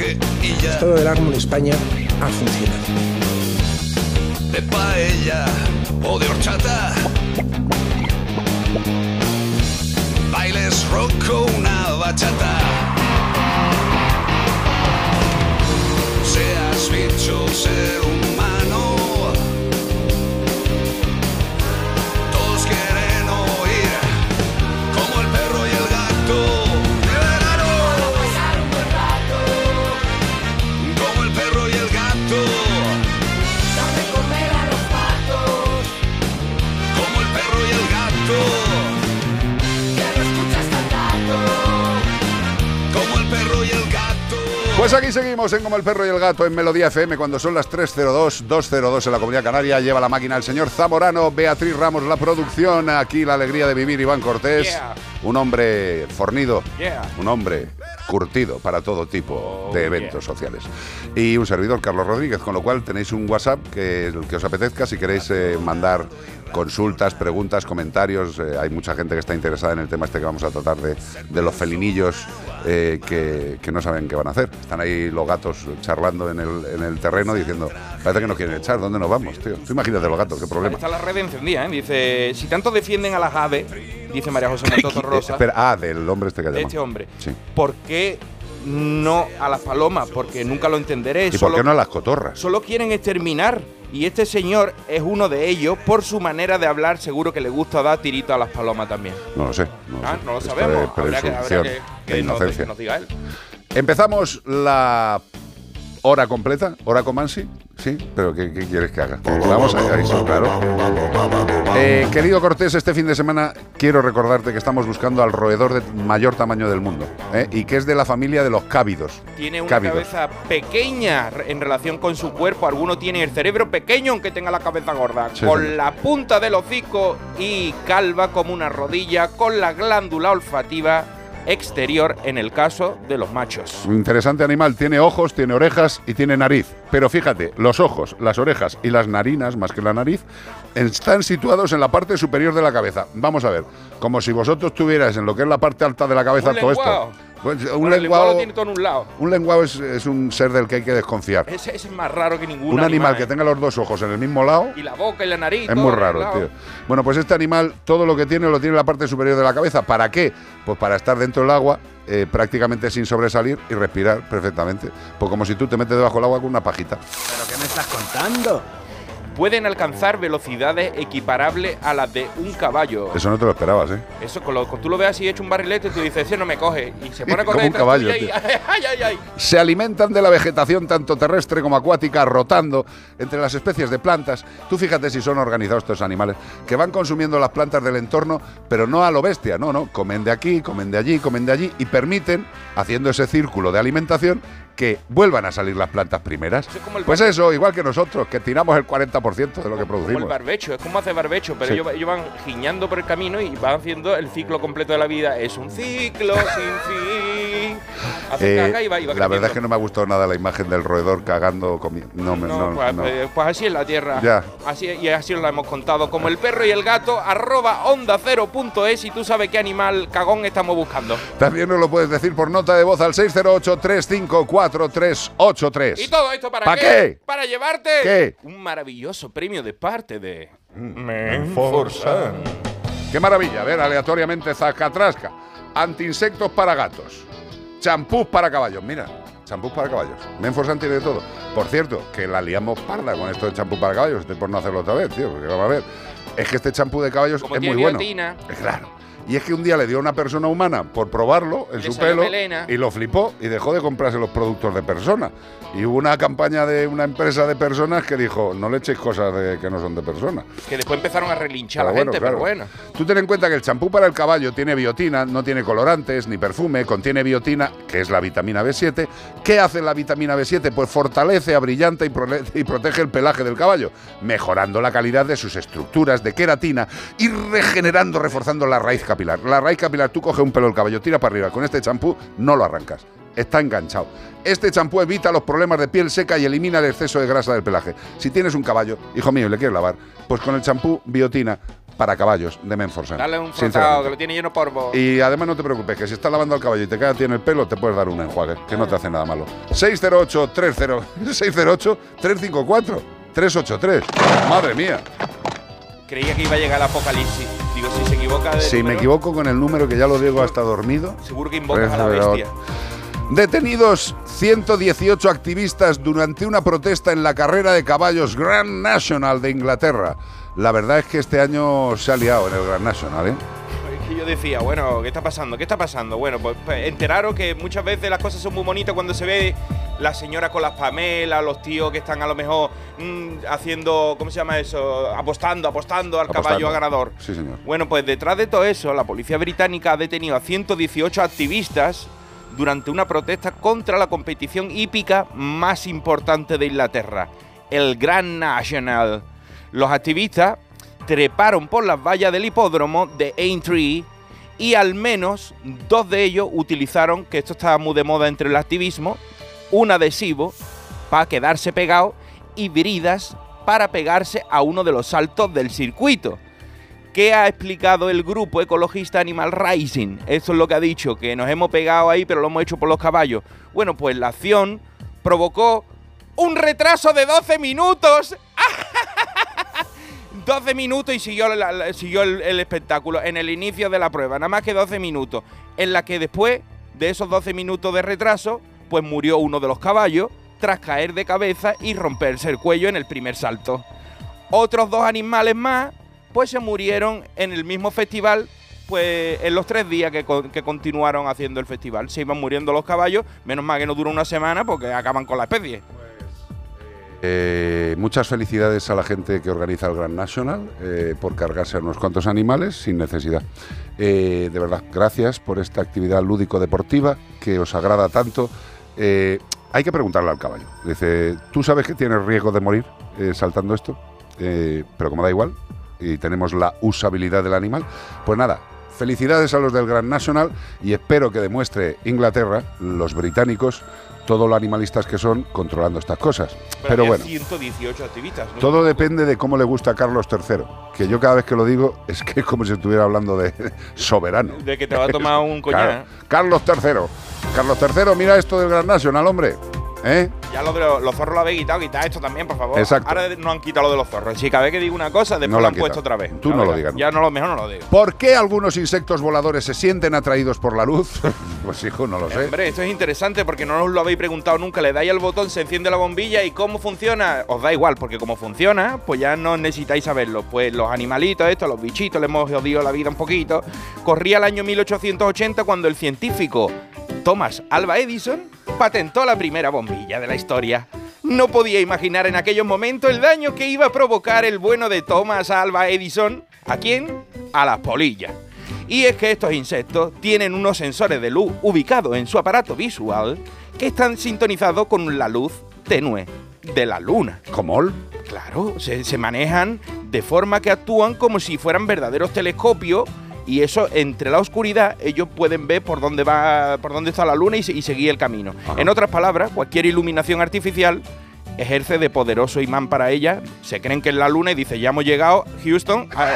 y ya. Todo del árbol en España ha funcionado. de paella o de horchata. Bailes rock una bachata. Seas bicho, ser humano. Pues aquí seguimos en Como el Perro y el Gato en Melodía FM cuando son las 3.02, 2.02 en la Comunidad Canaria. Lleva la máquina el señor Zamorano, Beatriz Ramos, la producción. Aquí la alegría de vivir, Iván Cortés. Yeah. Un hombre fornido, Yeah. un hombre curtido para todo tipo Oh, de eventos sociales. Y un servidor, Carlos Rodríguez, con lo cual tenéis un WhatsApp que el que os apetezca si queréis eh, mandar consultas, preguntas, comentarios. Eh, hay mucha gente que está interesada en el tema este que vamos a tratar de, de los felinillos eh, que, que no saben qué van a hacer. Están ahí los gatos charlando en el, en el terreno diciendo, parece que nos quieren echar, ¿dónde nos vamos, tío? Tú imagínate los gatos, qué problema. está la red encendida, ¿eh? Dice, si tanto defienden a las aves, dice María José Montoto [LAUGHS] Rosa, Espera, ah, del hombre este que de llama. este hombre, Sí. ¿por qué no a las palomas? Porque nunca lo entenderé. ¿Y por solo- qué no a las cotorras? Solo quieren exterminar. Y este señor es uno de ellos. Por su manera de hablar, seguro que le gusta dar tirito a las palomas también. No lo sé. No lo, Ah, sé. no lo Esto sabemos. Habrá que, habrá presunción que- de que nos, inocencia. que nos diga él. Empezamos la hora completa, hora con Mansi. Sí, pero ¿qué, qué quieres que haga? Que Vamos a eso, claro. Eh, querido Cortés, este fin de semana quiero recordarte que estamos buscando al roedor de mayor tamaño del mundo ¿eh? y que es de la familia de los cávidos. Tiene una Cávidos. cabeza pequeña en relación con su cuerpo. Alguno tiene el cerebro pequeño aunque tenga la cabeza gorda. Sí, con la punta del hocico y calva como una rodilla. Con la glándula olfativa exterior en el caso de los machos. Interesante animal, tiene ojos, tiene orejas y tiene nariz. Pero fíjate, los ojos, las orejas y las narinas, más que la nariz, están situados en la parte superior de la cabeza. Vamos a ver, como si vosotros tuvierais en lo que es la parte alta de la cabeza Un todo esto. Pues, un Bueno, lenguado lo tiene todo en un lado. un lenguao es, es un ser del que hay que desconfiar. Ese, ese es más raro que ningún Un animal animal que tenga los dos ojos en el mismo lado Y la boca y la nariz. es muy raro, tío. Bueno, pues este animal todo lo que tiene lo tiene en la parte superior de la cabeza. ¿Para qué? Pues para estar dentro del agua eh, prácticamente sin sobresalir y respirar perfectamente. Pues como si tú te metes debajo del agua con una pajita. ¿Pero qué me estás contando? Pueden alcanzar velocidades equiparables a las de un caballo. Eso no te lo esperabas, ¿eh? Eso, con lo, tú lo ves así hecho un barrilete y tú dices, ese no me coge. Y se [LAUGHS] pone a Como correr un detrás caballo, y- [LAUGHS] ay, ay, ay. Se alimentan de la vegetación tanto terrestre como acuática, rotando entre las especies de plantas. Tú fíjate si son organizados estos animales, que van consumiendo las plantas del entorno, pero no a lo bestia, no, no. Comen de aquí, comen de allí, comen de allí y permiten, haciendo ese círculo de alimentación, que vuelvan a salir las plantas primeras. Pues eso, igual que nosotros, que tiramos el 40% de lo que Como el producimos. barbecho, es como hace barbecho, pero Sí. ellos, ellos van giñando por el camino y van haciendo el ciclo completo de la vida. Es un ciclo sin [LAUGHS] fin. Hace Eh, caca y va, y va la verdad es que no me ha gustado nada la imagen del roedor cagando comi- No, me- No, no, pues, no. pues- pues así es la tierra. Ya. Así, y así os la hemos contado. Como el perro y el gato, arroba onda cero punto es y tú sabes qué animal cagón estamos buscando. También nos lo puedes decir por nota de voz al 608-354-383. ¿Y todo esto para ¿Pa qué? qué? Para llevarte ¿Qué? un maravilloso premio de parte de Menforsan. Qué maravilla, a ver, aleatoriamente zascatrasca. Antiinsectos para gatos. Champús para caballos, mira. Champús para caballos. Menforsan tiene de todo. Por cierto, que la liamos parda con esto de champú para caballos. Estoy por no hacerlo otra vez, tío, porque vamos a ver. Es que este champú de caballos Como es tiene muy bueno. biotina. Claro. Y es que un día le dio a una persona humana por probarlo en Le su pelo melena. y lo flipó y dejó de comprarse los productos de persona. Y hubo una campaña de una empresa de personas que dijo, no le echéis cosas de- que no son de personas. Que después empezaron a relinchar a la bueno, gente, claro. pero bueno. Tú ten en cuenta que el champú para el caballo tiene biotina, no tiene colorantes ni perfume, contiene biotina, que es la vitamina B7. ¿Qué hace la vitamina B7? Pues fortalece, abrillanta y, y protege el pelaje del caballo, mejorando la calidad de sus estructuras de queratina y regenerando, reforzando la raíz capilar. La raíz capilar, tú coges un pelo del caballo, tira para arriba, con este champú no lo arrancas. Está enganchado. Este champú evita los problemas de piel seca y elimina el exceso de grasa del pelaje. Si tienes un caballo, hijo mío, y le quieres lavar, pues con el champú Biotina para caballos de Menforsan. Dale un frotado que lo tiene lleno polvo. Y además no te preocupes, que si estás lavando al caballo y te queda a ti en el pelo, te puedes dar un enjuague, que no te hace nada malo. 608 30 608 354 383. Madre mía. Creía que iba a llegar el apocalipsis. Digo, si se equivoca Si me equivoco con el número que ya lo digo hasta dormido. seguro que invocas a la bestia. Detenidos 118 activistas durante una protesta en la carrera de caballos Grand National de Inglaterra. La verdad es que este año se ha liado en el Grand National, ¿eh? Que yo decía, bueno, ¿qué está pasando? ¿Qué está pasando? Bueno, pues, pues, enteraros que muchas veces las cosas son muy bonitas cuando se ve la señora con las pamelas, los tíos que están a lo mejor mm, haciendo, ¿cómo se llama eso? Apostando, apostando al Apostando. caballo ganador. Sí, señor. Bueno, pues detrás de todo eso, la policía británica ha detenido a 118 activistas durante una protesta contra la competición hípica más importante de Inglaterra, el Grand National. Los activistas treparon por las vallas del hipódromo de Aintree y al menos dos de ellos utilizaron, que esto estaba muy de moda entre el activismo, un adhesivo para quedarse pegado y bridas para pegarse a uno de los saltos del circuito. ¿Qué ha explicado el grupo ecologista Animal Rising? Esto es lo que ha dicho, que nos hemos pegado ahí, pero lo hemos hecho por los caballos. Bueno, pues la acción provocó un retraso de 12 minutos. 12 minutos y siguió, el, espectáculo en el inicio de la prueba, nada más que 12 minutos, en la que después de esos 12 minutos de retraso, pues murió uno de los caballos tras caer de cabeza y romperse el cuello en el primer salto. Otros dos animales más, pues se murieron en el mismo festival, pues en los tres días que continuaron haciendo el festival. Se iban muriendo los caballos, menos mal que no duró una semana porque acaban con la especie. Eh, muchas felicidades a la gente que organiza el Grand National eh, por cargarse a unos cuantos animales sin necesidad. Eh, de verdad, gracias por esta actividad lúdico-deportiva que os agrada tanto. Hay que preguntarle al caballo. Dice, ¿tú sabes que tienes riesgo de morir saltando esto? Pero como da igual y tenemos la usabilidad del animal, pues nada. Felicidades a los del Grand National y espero que demuestre Inglaterra, los británicos, todo lo animalistas que son controlando estas cosas. Pero, había bueno, 118 activistas. ¿no? todo depende de cómo le gusta a Carlos III, que yo cada vez que lo digo es que es como si estuviera hablando de [LAUGHS] soberano. De que te va a tomar un coñac. [LAUGHS] Claro. Carlos III. Carlos III, mira esto del Gran Nacional, hombre. ¿Eh? Ya lo de los, los zorros lo habéis quitado, quitad esto también, por favor. Exacto. Ahora no han quitado lo de los zorros. Si cada vez que digo una cosa, después No lo han han puesto otra vez. Tú no lo digas. Ya no lo mejor no lo digo. ¿Por qué algunos insectos voladores se sienten atraídos por la luz? [LAUGHS] pues hijo, no lo sé. Hombre, esto es interesante porque no os lo habéis preguntado nunca. Le dais al botón, se enciende la bombilla y cómo funciona. Os da igual, porque como funciona, pues ya no necesitáis saberlo. Pues los animalitos, estos, los bichitos, le hemos jodido la vida un poquito. Corría el año 1880 cuando el científico Thomas Alva Edison patentó la primera bombilla de la historia. No podía imaginar en aquellos momentos el daño que iba a provocar el bueno de Thomas Alva Edison. ¿A quién? A las polillas. Y es que estos insectos tienen unos sensores de luz ubicados en su aparato visual que están sintonizados con la luz tenue de la luna. ¿Cómo? Claro, se, se manejan de forma que actúan como si fueran verdaderos telescopios y eso entre la oscuridad ellos pueden ver por dónde va, por dónde está la luna y, se- y seguir el camino. En otras palabras, cualquier iluminación artificial ejerce de poderoso imán para ella. Se creen que es la luna y dice ya hemos llegado, Houston, a-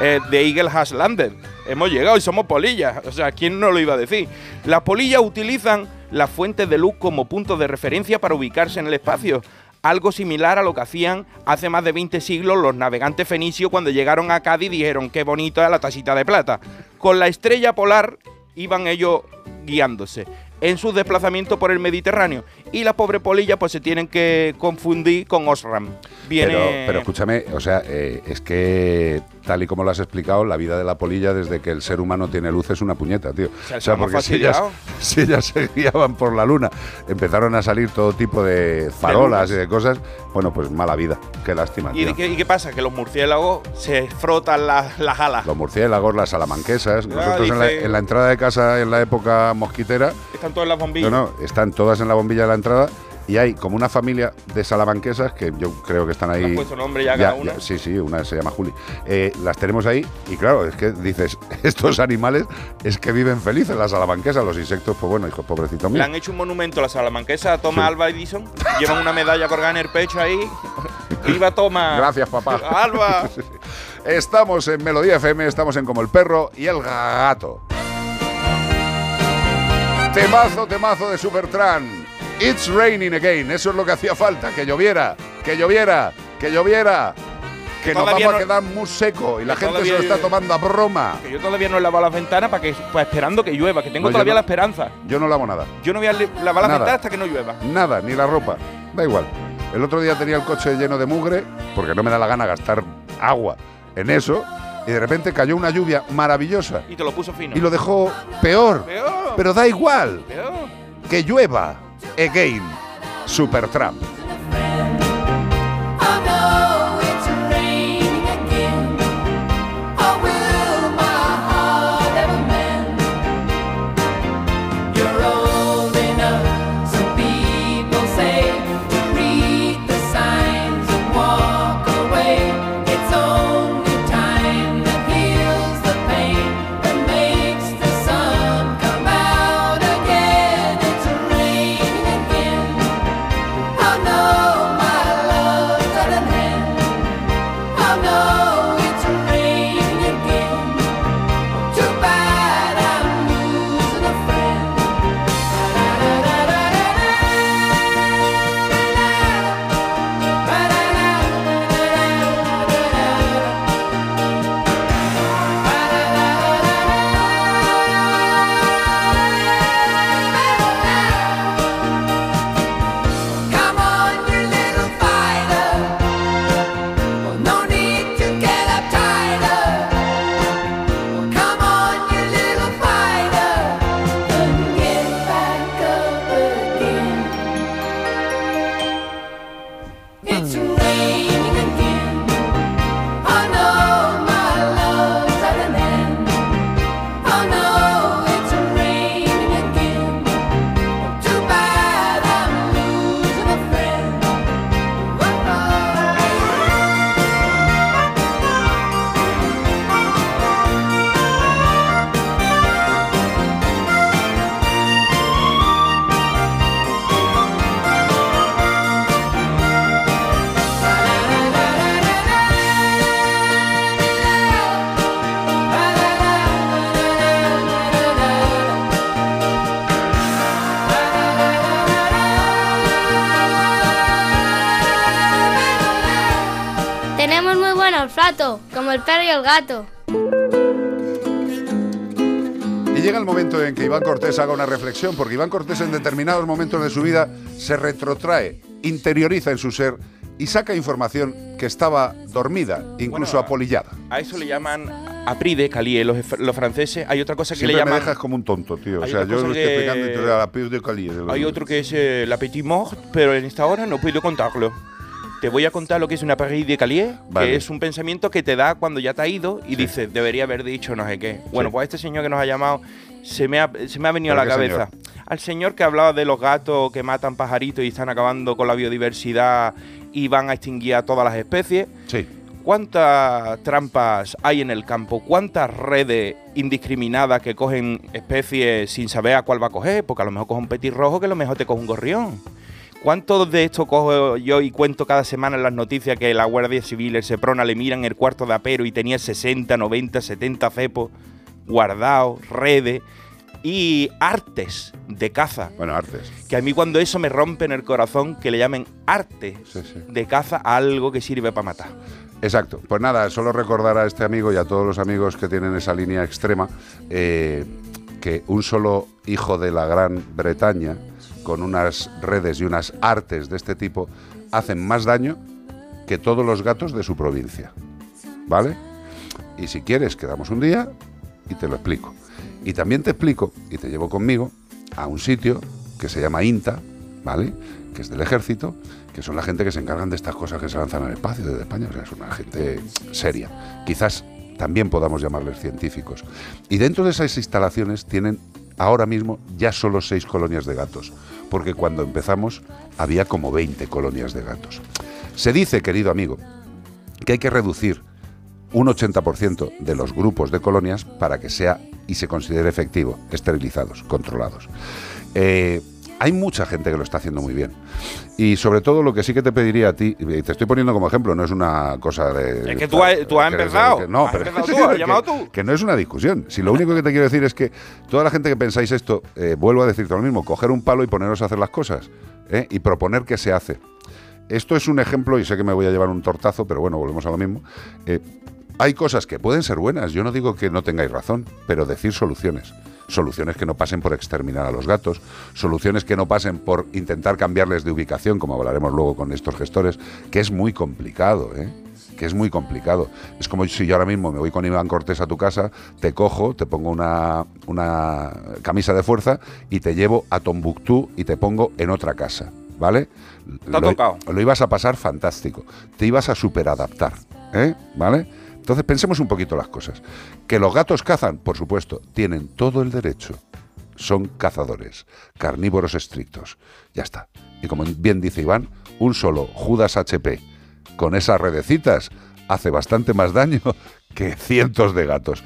eh, the Eagle has landed. Hemos llegado y somos polillas. O sea, ¿quién no lo iba a decir? Las polillas utilizan las fuentes de luz como punto de referencia para ubicarse en el espacio. Algo similar a lo que hacían hace más de 20 siglos los navegantes fenicios cuando llegaron a Cádiz y dijeron qué bonito es la tacita de plata. Con la estrella polar iban ellos guiándose en sus desplazamientos por el Mediterráneo. Y las pobres polillas pues se tienen que confundir con Osram. Pero escúchame, o sea, eh, es que tal y como lo has explicado, la vida de la polilla desde que el ser humano tiene luz es una puñeta, tío. sea, se lo hemos porque si ellas, [LAUGHS] si ellas se guiaban por la luna, empezaron a salir todo tipo de farolas y de cosas, bueno, pues mala vida, qué lástima. ¿Y, tío. qué, y qué pasa? Que los murciélagos se frotan las, las alas. Los murciélagos, las salamanquesas, Ya, nosotros en la, en la entrada de casa en la época mosquitera, Están todas las bombillas. no, no, están todas en la bombilla de la entrada y hay como una familia de salamanquesas que yo creo que están ahí. Le puesto nombre ya cada una. sí, sí, una se llama Juli. Eh, las tenemos ahí y claro, es que dices, [LAUGHS] estos animales es que viven felices, las salamanquesas, los insectos, pues bueno, hijos, pobrecitos Le míos. han hecho un monumento a la salamanquesa a Thomas Sí. Alva Edison. Llevan una medalla colgada en el pecho ahí. [LAUGHS] ¡Viva Thomas! Gracias, papá. ¡Alba! [LAUGHS] Estamos en Melodía FM, estamos en Como el Perro y el Gato. Temazo, temazo de Supertran. It's raining again. Eso es lo que hacía falta. Que lloviera, que lloviera, que lloviera. Que nos vamos a quedar muy seco y la gente se lo está tomando a broma. Que yo todavía no he lavado las ventanas para que, pues, esperando que llueva, que tengo No, todavía no. la esperanza. Yo no lavo nada. Yo no voy a lavar las Nada. ventanas hasta que no llueva. Nada, ni la ropa. Da igual. El otro día tenía el coche lleno de mugre, porque no me da la gana gastar agua en eso, y de repente cayó una lluvia maravillosa Y te lo puso fino. y lo dejó peor. Peor. Pero da igual. Peor. Que llueva. Again. Supertramp. Como el perro y el gato. Y llega el momento en que Iván Cortés haga una reflexión, porque Iván Cortés en determinados momentos de su vida se retrotrae, interioriza en su ser y saca información que estaba dormida, incluso Bueno, apolillada. A eso le llaman apride, calier, los, los franceses. Hay otra cosa que Siempre le me llaman... dejas como un tonto, tío. O Hay sea, otra yo lo estoy que- explicando y tú le das la de Cali. Hay otro que es eh, la petit mort, pero en esta hora no puedo contarlo. Te voy a contar lo que es una Paris de Calier, Vale. que es un pensamiento que te da cuando ya te ha ido y dices, debería haber dicho no sé qué. Bueno, pues este señor que nos ha llamado se me ha, se me ha venido a la ¿Pero qué cabeza. Al señor que hablaba de los gatos que matan pajaritos y están acabando con la biodiversidad y van a extinguir a todas las especies. Sí. ¿Cuántas trampas hay en el campo? ¿Cuántas redes indiscriminadas que cogen especies sin saber a cuál va a coger? Porque a lo mejor coge un petirrojo que a lo mejor te coge un gorrión. ¿Cuántos de esto cojo yo y cuento cada semana en las noticias que la Guardia Civil, el Seprona, le miran el cuarto de apero y tenía 60, 90, 70 cepos guardados, redes y artes de caza? Bueno, artes. Que a mí cuando eso me rompe en el corazón que le llamen arte de caza a algo que sirve para matar. Exacto. Pues nada, solo recordar a este amigo y a todos los amigos que tienen esa línea extrema eh, que un solo hijo de la Gran Bretaña, con unas redes y unas artes de este tipo, hacen más daño que todos los gatos de su provincia. ¿Vale? Y si quieres, quedamos un día y te lo explico. Y también te explico y te llevo conmigo a un sitio que se llama INTA, ¿vale? Que es del ejército, que son la gente que se encargan de estas cosas que se lanzan al espacio desde España. O sea, es una gente seria. Quizás también podamos llamarles científicos. Y dentro de esas instalaciones tienen ahora mismo ya solo seis colonias de gatos, porque cuando empezamos había como 20 colonias de gatos. Se dice, querido amigo, que hay que reducir un 80% de los grupos de colonias para que sea y se considere efectivo, esterilizados, controlados. Eh, hay mucha gente que lo está haciendo muy bien. Y sobre todo lo que sí que te pediría a ti, y te estoy poniendo como ejemplo, no es una cosa de... Es que tú has- tú has que empezado. que no, Has pero empezado tú, [LAUGHS] has que- llamado tú. Que no es una discusión. Si lo único que te quiero decir es que toda la gente que pensáis esto, eh, vuelvo a decirte lo mismo, coger un palo y poneros a hacer las cosas ¿eh? y proponer qué se hace. Esto es un ejemplo, y sé que me voy a llevar un tortazo, pero bueno, volvemos a lo mismo. Eh, hay cosas que pueden ser buenas, yo no digo que no tengáis razón, pero decir soluciones. Soluciones que no pasen por exterminar a los gatos, soluciones que no pasen por intentar cambiarles de ubicación, como hablaremos luego con estos gestores, que es muy complicado, ¿eh? que es muy complicado. Es como si yo ahora mismo me voy con Iván Cortés a tu casa, te cojo, te pongo una, una camisa de fuerza y te llevo a Tombuctú y te pongo en otra casa, ¿vale? Lo- tocado. lo ibas a pasar fantástico. Te ibas a superadaptar, ¿eh? ¿Vale? Entonces pensemos un poquito las cosas. Que los gatos cazan, por supuesto, tienen todo el derecho. Son cazadores, carnívoros estrictos. Ya está. Y como bien dice Iván, un solo Judas HP con esas redecitas hace bastante más daño [LAUGHS] que cientos de gatos.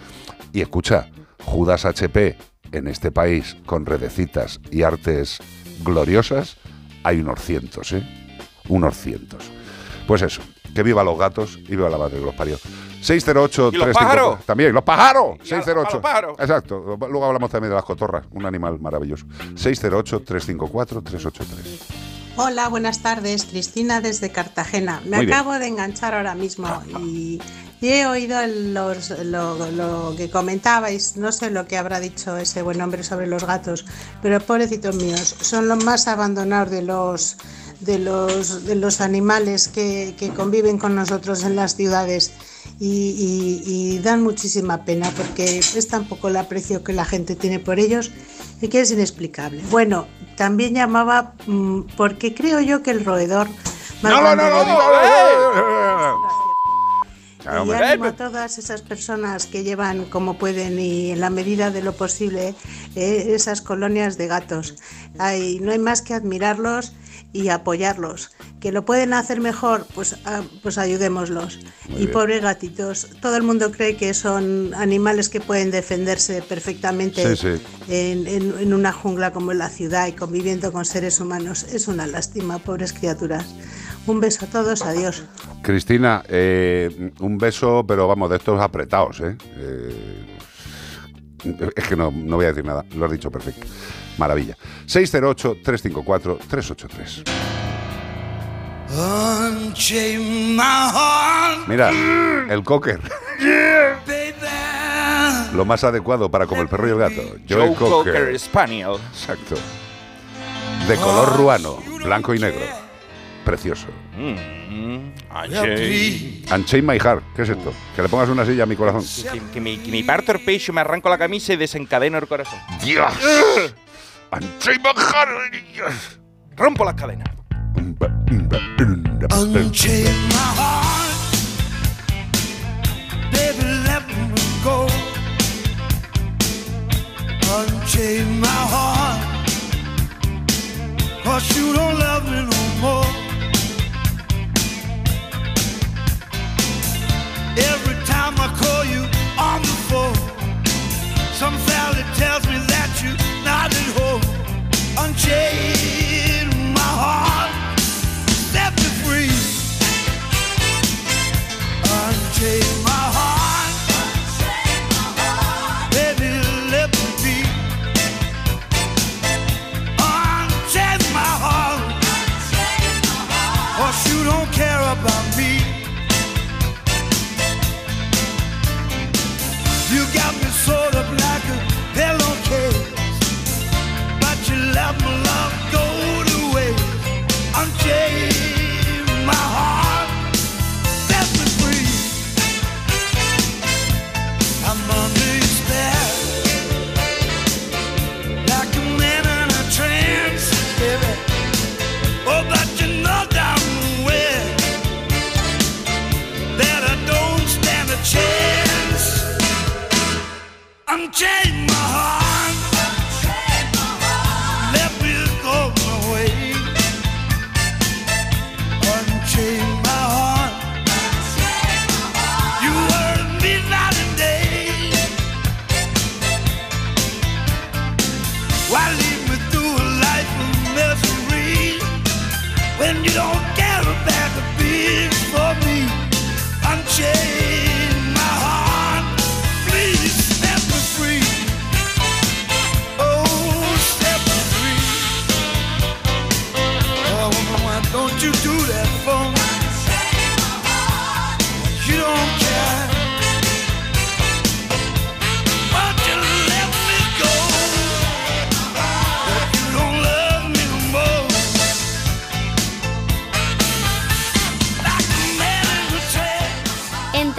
Y escucha, Judas HP en este país con redecitas y artes gloriosas, hay unos cientos, ¿eh? Unos cientos. Pues eso, que viva los gatos y viva la madre que los parió. 608 ¿Y los pájaros? También, los pájaros. Y a- a 608. los pájaros. Exacto. Luego hablamos también de las cotorras, un animal maravilloso. 608 354 383. Hola, buenas tardes. Cristina desde Cartagena. Me Muy bien. acabo de enganchar ahora mismo y, y he oído los- lo, lo que comentabais. No sé lo que habrá dicho ese buen hombre sobre los gatos, pero pobrecitos míos, son los más abandonados de los de los, de los animales que, que conviven con nosotros en las ciudades y, y- y dan muchísima pena porque es tan poco el aprecio que la gente tiene por ellos y que es inexplicable. Bueno, también llamaba mm, porque creo yo que el roedor No, no, no, no, no, no, no. Claro, y animo a todas esas personas que llevan como pueden y en la medida de lo posible eh, esas colonias de gatos. Hay, no hay más que admirarlos y apoyarlos. Que lo pueden hacer mejor, pues, ah, pues ayudémoslos. Muy y bien. pobres gatitos, todo el mundo cree que son animales que pueden defenderse perfectamente Sí, sí. En, en- en una jungla como en la ciudad y conviviendo con seres humanos. Es una lástima, pobres criaturas. Un beso a todos, adiós. Cristina, eh, un beso, pero vamos, de estos apretados, ¿eh? Eh, es que no, no voy a decir nada, lo has dicho perfecto. Maravilla. 608-354-383. Unchain my heart. Mira, el cocker. Lo más adecuado para como el perro y el gato. Joe, Joe Cocker. Cocker Spaniel. Exacto. De color ruano, blanco y negro. Precioso. Mm, Unchain. My heart. ¿Qué es esto? Que le pongas una silla a mi corazón. Que, que me, que me parto el pecho, me arranco la camisa y desencadeno el corazón. Dios. Rompo las cadenas. Unchain my heart. Baby, let me go. Unchain my heart. Cause you don't love me no more. Every time I call you on the phone, some valley tells me that Unchain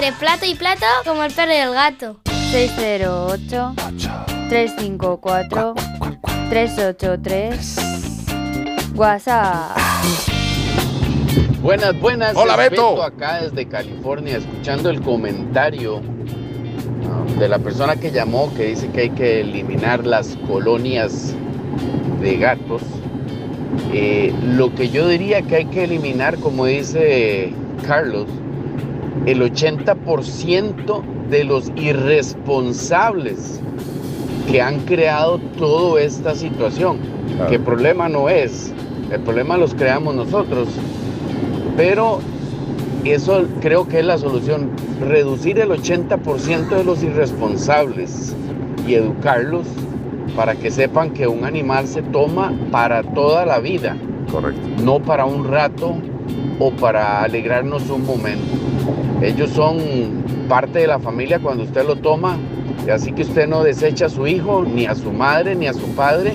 Entre plato y plato, como el perro y el gato. 608 354 383 WhatsApp. Buenas, buenas. Hola, es Beto. acá desde California, escuchando el comentario ah, de la persona que llamó que dice que hay que eliminar las colonias de gatos. Eh, lo que yo diría que hay que eliminar, como dice Carlos, el 80% de los irresponsables que han creado toda esta situación. Que el problema no es, el problema los creamos nosotros. Pero eso creo que es la solución, reducir el 80% de los irresponsables y educarlos para que sepan que un animal se toma para toda la vida. Correcto. No para un rato o para alegrarnos un momento. Ellos son parte de la familia cuando usted lo toma, así que usted no desecha a su hijo, ni a su madre, ni a su padre.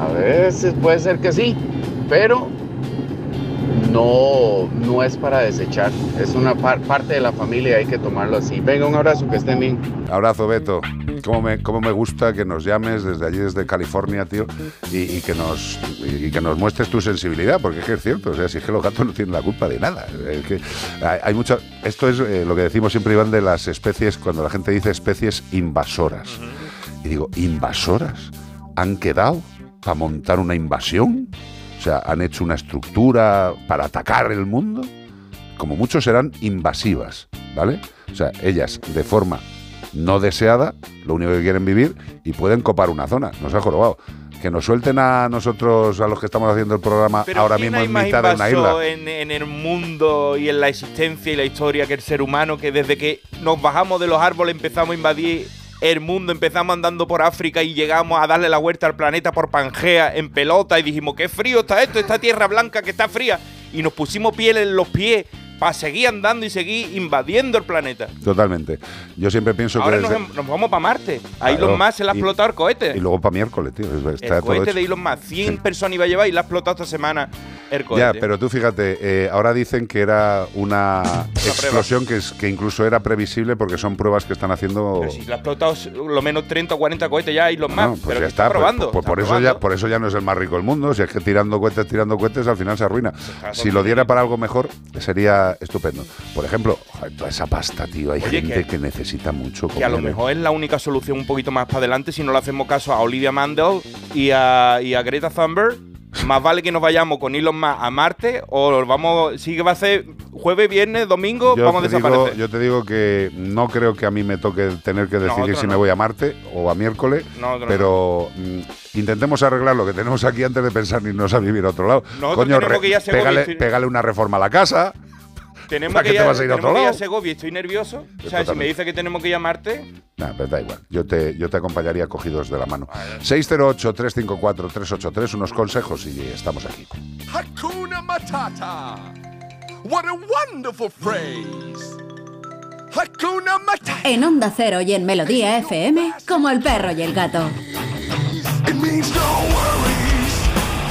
A veces puede ser que sí, pero no, no es para desechar. Es una par- parte de la familia y hay que tomarlo así. Venga, un abrazo, que estén bien. Abrazo, Beto. Cómo me, cómo me gusta que nos llames desde allí, desde California, tío, y, y que nos, y que nos muestres tu sensibilidad, porque es que es cierto, o sea, si es que los gatos no tienen la culpa de nada. Es que hay, hay mucha, esto es eh, lo que decimos siempre, Iván, de las especies, cuando la gente dice especies invasoras. Y digo, ¿invasoras? ¿Han quedado para montar una invasión? O sea, ¿han hecho una estructura para atacar el mundo? Como muchos serán invasivas, ¿vale? O sea, ellas de forma no deseada, lo único que quieren vivir y pueden copar una zona. Nos ha jorobado. Que nos suelten a nosotros, a los que estamos haciendo el programa, Pero ahora ¿quién mismo en mitad de una isla. En, en el mundo y en la existencia y la historia que el ser humano, que desde que nos bajamos de los árboles empezamos a invadir el mundo, empezamos andando por África y llegamos a darle la vuelta al planeta por Pangea en pelota y dijimos, qué frío está esto, esta tierra blanca que está fría. y nos pusimos piel en los pies para seguir andando y seguir invadiendo el planeta. Totalmente. Yo siempre pienso Ahora que. nos, hem- nos vamos para Marte. A Claro, Elon Musk se le ha y- explotado el cohete. Y luego para miércoles, tío. Está el cohete de Elon Musk. 100 personas iba a llevar y le ha explotado esta semana el cohete. Ya, pero tú fíjate, eh, ahora dicen que era una [CLEARS THROAT] explosión que, es, que incluso era previsible porque son pruebas que están haciendo. Pero si le ha explotado lo menos 30 o 40 cohetes ya Elon Musk. No, pues pero ya está, pues- probando. pues está por, eso ya, por eso ya no es el más rico del mundo. Si es que tirando cohetes, tirando cohetes, al final se arruina. claro, Si lo diera para algo mejor, sería estupendo. Por ejemplo, toda esa pasta, tío. Hay Oye, gente que- que, necesita mucho. Que a lo comer, ¿eh? mejor es la única solución un poquito más para adelante si no le hacemos caso a Olivia Mandel y a, y a Greta Thunberg. Más vale que nos vayamos con Elon Musk a Marte o vamos, sí que va a ser jueves, viernes, domingo, Yo vamos a digo, desaparecer. yo te digo que no creo que a mí me toque tener que decidir si me voy a Marte o a miércoles, No, pero mm, intentemos arreglar lo que tenemos aquí antes de pensar en irnos a vivir a otro lado. Coño, re- que ir a Segovia, pégale, pégale una reforma a la casa. Tenemos ¿para que te vas a ir a otro lado? Segovia, estoy nervioso. O sea, si me dice que tenemos que ir a Marte, Nah, pero da igual. Yo te, yo te acompañaría cogidos de la mano. 608-354-383, unos consejos y estamos aquí. Hakuna Matata. What a wonderful phrase. Hakuna Matata. En Onda Cero y en Melodía FM, como el perro y el gato. It means no worries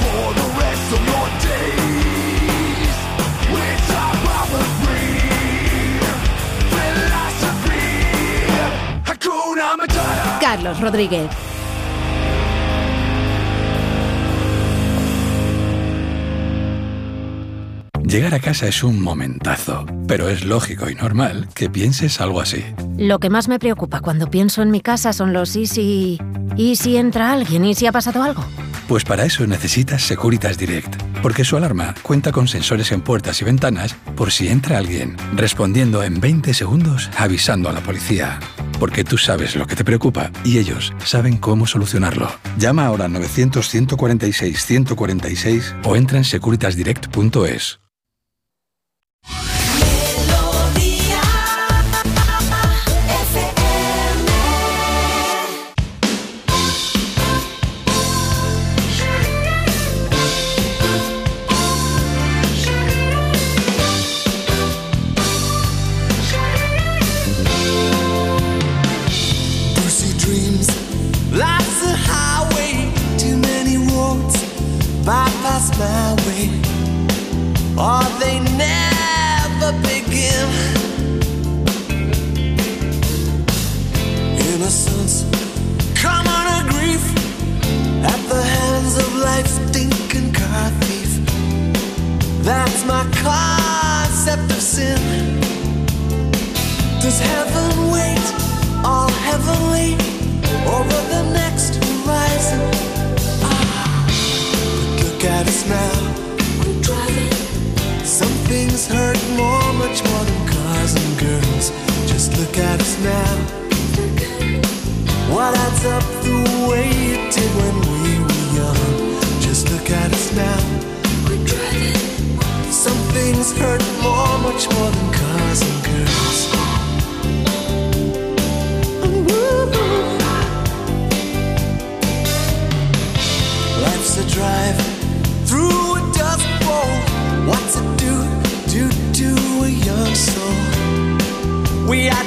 for the rest of your days. Carlos Rodríguez. Llegar a casa es un momentazo, pero es lógico y normal que pienses algo así. Lo que más me preocupa cuando pienso en mi casa son los y si... ¿Y si entra alguien? ¿Y si ha pasado algo? Pues para eso necesitas Securitas Direct, porque su alarma cuenta con sensores en puertas y ventanas por si entra alguien, respondiendo en 20 segundos avisando a la policía. Porque tú sabes lo que te preocupa y ellos saben cómo solucionarlo. Llama ahora al 900-146-146 o entra en securitasdirect.es. That's my concept of sin. Does heaven wait all heavenly over the next horizon? Ah, but look at us now. We're driving. Some things hurt more, much more than cars and girls. Just look at us now. What adds up the way it did when we were young? Just look at us now. We're driving. Some things hurt more, much more than cars and girls. Life's a drive through a dust bowl. What's it do, do, do a young soul? We are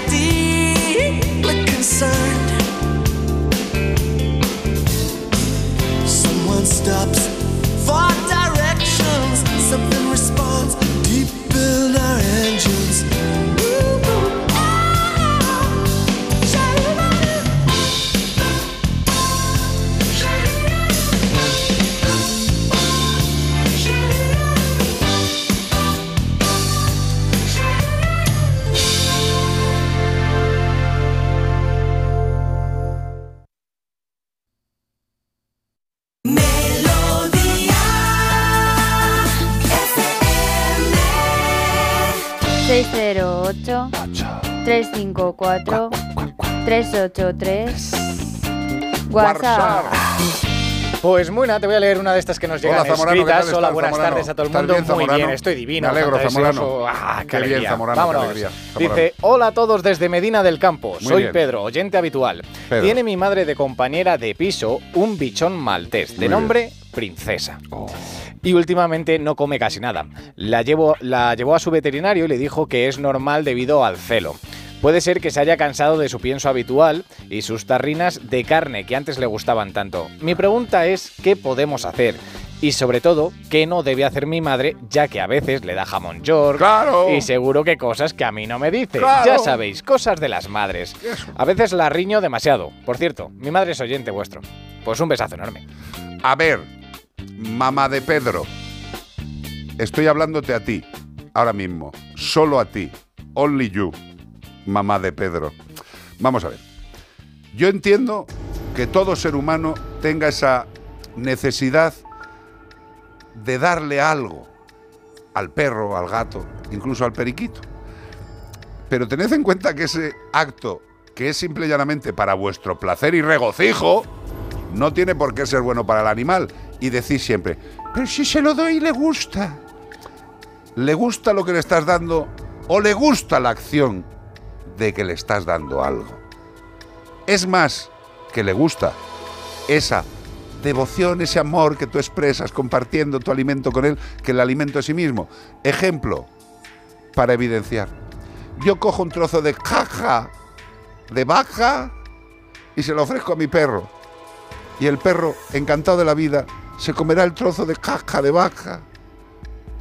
354 383 WhatsApp. Pues Muna, te voy a leer una de estas que nos llegan Hola, Zamorano, ¿qué tal escritas. Hola, buenas Zamorano? tardes a todo el ¿Estás mundo. bien, Muy Zamorano? bien, estoy divino. Me alegro, fantasioso. Zamorano. Ah, qué, Qué bien. Zamorano, qué Vámonos. alegría, Zamorano. Dice, hola a todos desde Medina del Campo. Muy Soy bien. Pedro, oyente habitual. Pedro. Tiene mi madre de compañera de piso un bichón maltés, de Muy nombre Princesa. Oh. y últimamente no come casi nada. La, llevo, la llevó a su veterinario y le dijo que es normal debido al celo. Puede ser que se haya cansado de su pienso habitual y sus tarrinas de carne que antes le gustaban tanto. Mi pregunta es, ¿qué podemos hacer? Y sobre todo, ¿qué no debe hacer mi madre, ya que a veces le da jamón york? ¡Claro! Y seguro que cosas que a mí no me dice. ¡Claro! Ya sabéis, cosas de las madres. A veces la riño demasiado. Por cierto, mi madre es oyente vuestro. Pues un besazo enorme. A ver, mamá de Pedro, estoy hablándote a ti, ahora mismo, solo a ti, only you, mamá de Pedro. Vamos a ver. Yo entiendo que todo ser humano tenga esa necesidad de darle algo al perro, al gato, incluso al periquito. Pero tened en cuenta que ese acto, que es simple y llanamente para vuestro placer y regocijo, no tiene por qué ser bueno para el animal. Y decís siempre, pero si se lo doy le gusta. ¿Le gusta lo que le estás dando o le gusta la acción de que le estás dando algo? Es más que le gusta esa devoción, ese amor que tú expresas compartiendo tu alimento con él, que el alimento en sí mismo. Ejemplo, para evidenciar. Yo cojo un trozo de caja de vaca y se lo ofrezco a mi perro. Y el perro, encantado de la vida, se comerá el trozo de caja de vaca.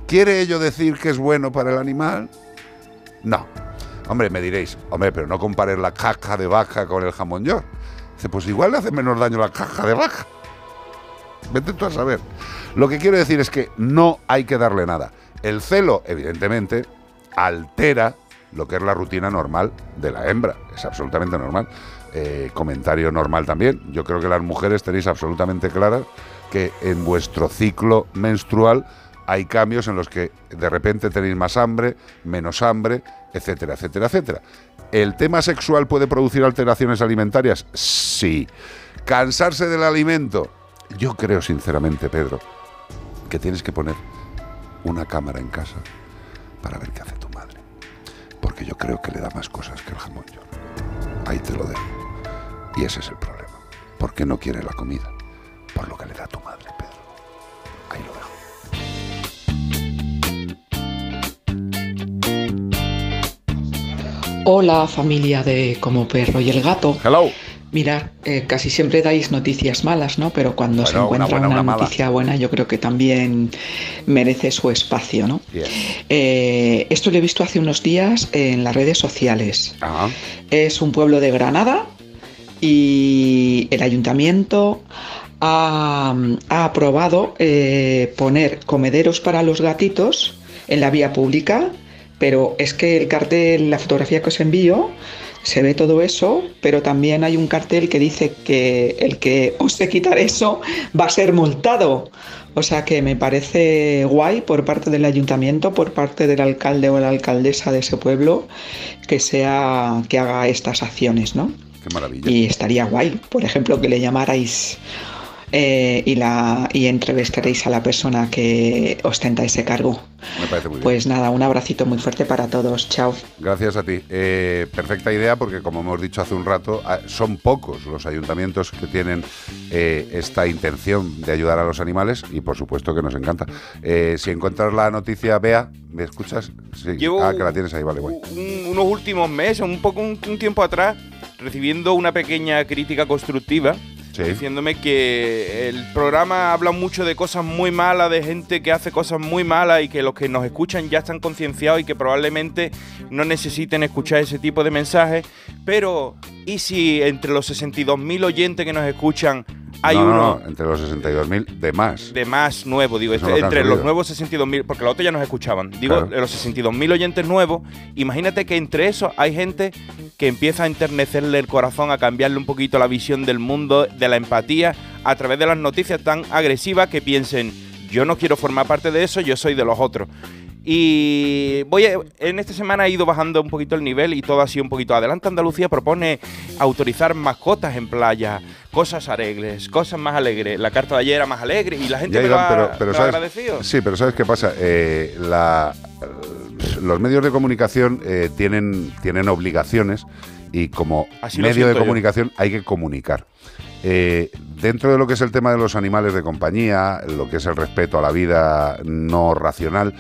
¿Quiere ello decir que es bueno para el animal? No. Hombre, me diréis, hombre, pero no compares la caja de vaca con el jamón york. Dice, pues igual le hace menos daño la caja de vaca. Vete tú a saber. Lo que quiero decir es que no hay que darle nada. El celo, evidentemente, altera lo que es la rutina normal de la hembra. Es absolutamente normal. Eh, comentario normal también. Yo creo que las mujeres tenéis absolutamente claras que en vuestro ciclo menstrual hay cambios en los que de repente tenéis más hambre, menos hambre, etcétera, etcétera, etcétera. ¿El tema sexual puede producir alteraciones alimentarias? Sí. ¿Cansarse del alimento? Yo creo sinceramente, Pedro, que tienes que poner una cámara en casa para ver qué hace tu madre. Porque yo creo que le da más cosas que el jamón york. Ahí te lo dejo. Y ese es el problema. ¿Por qué no quiere la comida? Por lo que le da tu madre, Pedro. Hola familia de Como Perro y el Gato. Hello. Mirad, eh, casi siempre dais noticias malas, ¿no? Pero cuando se una encuentra buena, una, noticia buena, yo creo que también merece su espacio, ¿no? Eh, esto lo he visto hace unos días en las redes sociales. Es un pueblo de Granada y el ayuntamiento ha, ha aprobado eh, poner comederos para los gatitos en la vía pública, pero es que el cartel, la fotografía que os envío, se ve todo eso, pero también hay un cartel que dice que el que ose quitar eso va a ser multado. O sea que me parece guay por parte del ayuntamiento, por parte del alcalde o la alcaldesa de ese pueblo, que sea que haga estas acciones, ¿no? Qué maravilla. Y estaría guay, por ejemplo, que le llamarais eh, y la y entrevistaréis a la persona que ostenta ese cargo. Me parece muy bien. Pues nada, un abracito muy fuerte para todos. Chao. Gracias a ti. Eh, perfecta idea porque, como hemos dicho hace un rato, ah, son pocos los ayuntamientos que tienen eh, esta intención de ayudar a los animales y, por supuesto, que nos encanta. Eh, si encuentras la noticia, Bea, ¿me escuchas? Sí. Llevo Ah, que la tienes ahí, vale, guay. un- unos últimos meses, un poco un, un tiempo atrás, recibiendo una pequeña crítica constructiva, diciéndome que el programa habla mucho de cosas muy malas, de gente que hace cosas muy malas y que los que nos escuchan ya están concienciados y que probablemente no necesiten escuchar ese tipo de mensajes. Pero, ¿y si entre los 62.000 oyentes que nos escuchan hay No, no, uno no, entre los 62.000 de más. de más nuevo, digo, este- lo entre los nuevos 62.000, porque la otra ya nos escuchaban, digo, Claro. de los 62.000 oyentes nuevos, imagínate que entre esos hay gente que empieza a enternecerle el corazón, a cambiarle un poquito la visión del mundo, de la empatía, a través de las noticias tan agresivas que piensen, yo no quiero formar parte de eso, yo soy de los otros. Y voy a- en esta semana he ido bajando un poquito el nivel y todo ha sido un poquito adelante. Andalucía propone autorizar mascotas en playa, cosas alegres, cosas más alegres. La carta de ayer era más alegre y la gente me, pero, pero ¿sabes? agradecido. Sí, pero ¿sabes qué pasa? Eh, la- los medios de comunicación eh, tienen, tienen obligaciones y como Así medio de yo. comunicación hay que comunicar. Eh, dentro de lo que es el tema de los animales de compañía, lo que es el respeto a la vida no racional,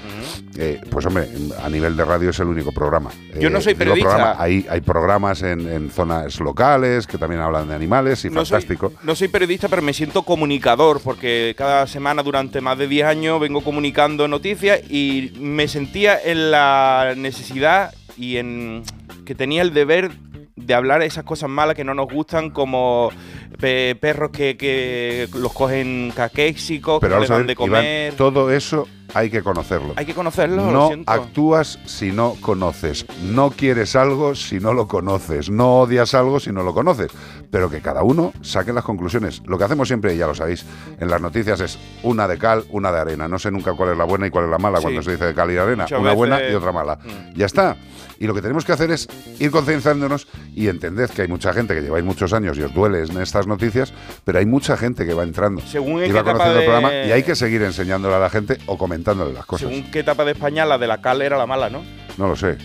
eh, pues hombre, a nivel de radio es el único programa. Yo no Eh, soy periodista. programa, hay, hay programas en, en zonas locales que también hablan de animales y No soy- fantástico. No soy periodista, pero me siento comunicador, porque cada semana durante más de 10 años vengo comunicando noticias y me sentía en la necesidad y en que tenía el deber de hablar esas cosas malas que no nos gustan, como pe- perros que, que los cogen caquéxicos, que les dan de comer. Iván, todo eso hay que conocerlo. Hay que conocerlo, lo No actúas si no conoces. No quieres algo si no lo conoces. No odias algo si no lo conoces. Pero que cada uno saque las conclusiones. Lo que hacemos siempre, y ya lo sabéis, en las noticias es una de cal, una de arena. No sé nunca cuál es la buena y cuál es la mala Sí. cuando se dice de cal y arena. Muchas una buena y otra mala. Mm. Ya está. Y lo que tenemos que hacer es ir concienciándonos y entended que hay mucha gente que lleváis muchos años y os duele en estas noticias, pero hay mucha gente que va entrando Según y va conociendo el programa y hay que seguir enseñándole a la gente o comentándole las cosas. Según qué etapa de España, la de la cal era la mala, ¿no? No lo sé.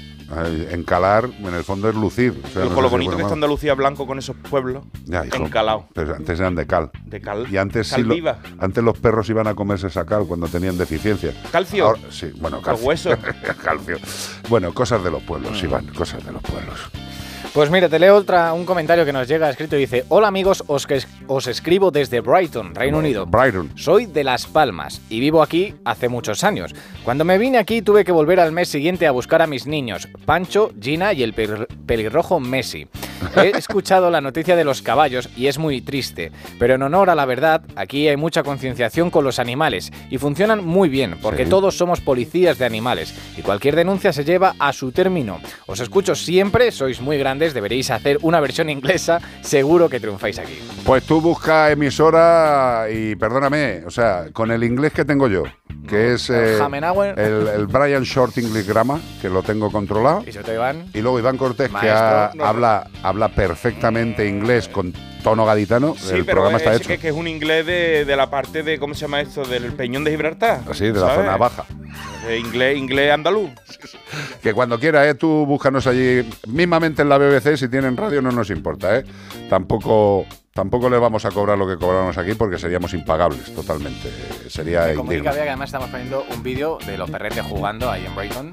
Encalar, en el fondo, es lucir. O sea, no con lo bonito que está. Andalucía blanco con esos pueblos. Ya, hijo. encalado. Pero antes eran de cal. De cal. Y antes Cal sí lo- viva. antes los perros iban a comerse esa cal cuando tenían deficiencia. ¿Calcio? Ahora- sí, bueno, Los calcio. huesos. [LAUGHS] calcio. Bueno, cosas de los pueblos, Mm. Iván, cosas de los pueblos. Pues mira, te leo otra, un comentario que nos llega escrito y dice, hola amigos, os, que- os escribo desde Brighton, Reino Unido. Brighton. Soy de Las Palmas y vivo aquí hace muchos años. Cuando me vine aquí tuve que volver al mes siguiente a buscar a mis niños, Pancho, Gina y el pel- pelirrojo Messi. He escuchado la noticia de los caballos y es muy triste, pero en honor a la verdad, aquí hay mucha concienciación con los animales y funcionan muy bien, porque Sí. todos somos policías de animales y cualquier denuncia se lleva a su término. Os escucho siempre, sois muy grandes, deberéis hacer una versión inglesa, seguro que triunfáis aquí. Pues tú busca emisora y perdóname, o sea, con el inglés que tengo yo, que es El eh, el, el Brian Short English Grammar, que lo tengo controlado. Y te van. Y luego Iván Cortés, que ha- No, habla, habla perfectamente inglés con tono gaditano. Sí, el pero programa es está hecho. Que, que es un inglés de, de la parte de, ¿cómo se llama esto? Del Peñón de Gibraltar. Así, de la zona baja. De inglés, inglés andaluz. [LAUGHS] Que cuando quiera, ¿eh? tú búscanos allí, mismamente en la BBC, si tienen radio no nos importa, ¿eh? Tampoco, tampoco les vamos a cobrar lo que cobramos aquí porque seríamos impagables totalmente. Sería indigno. Que además estamos poniendo un vídeo de los perretes jugando ahí en Brighton.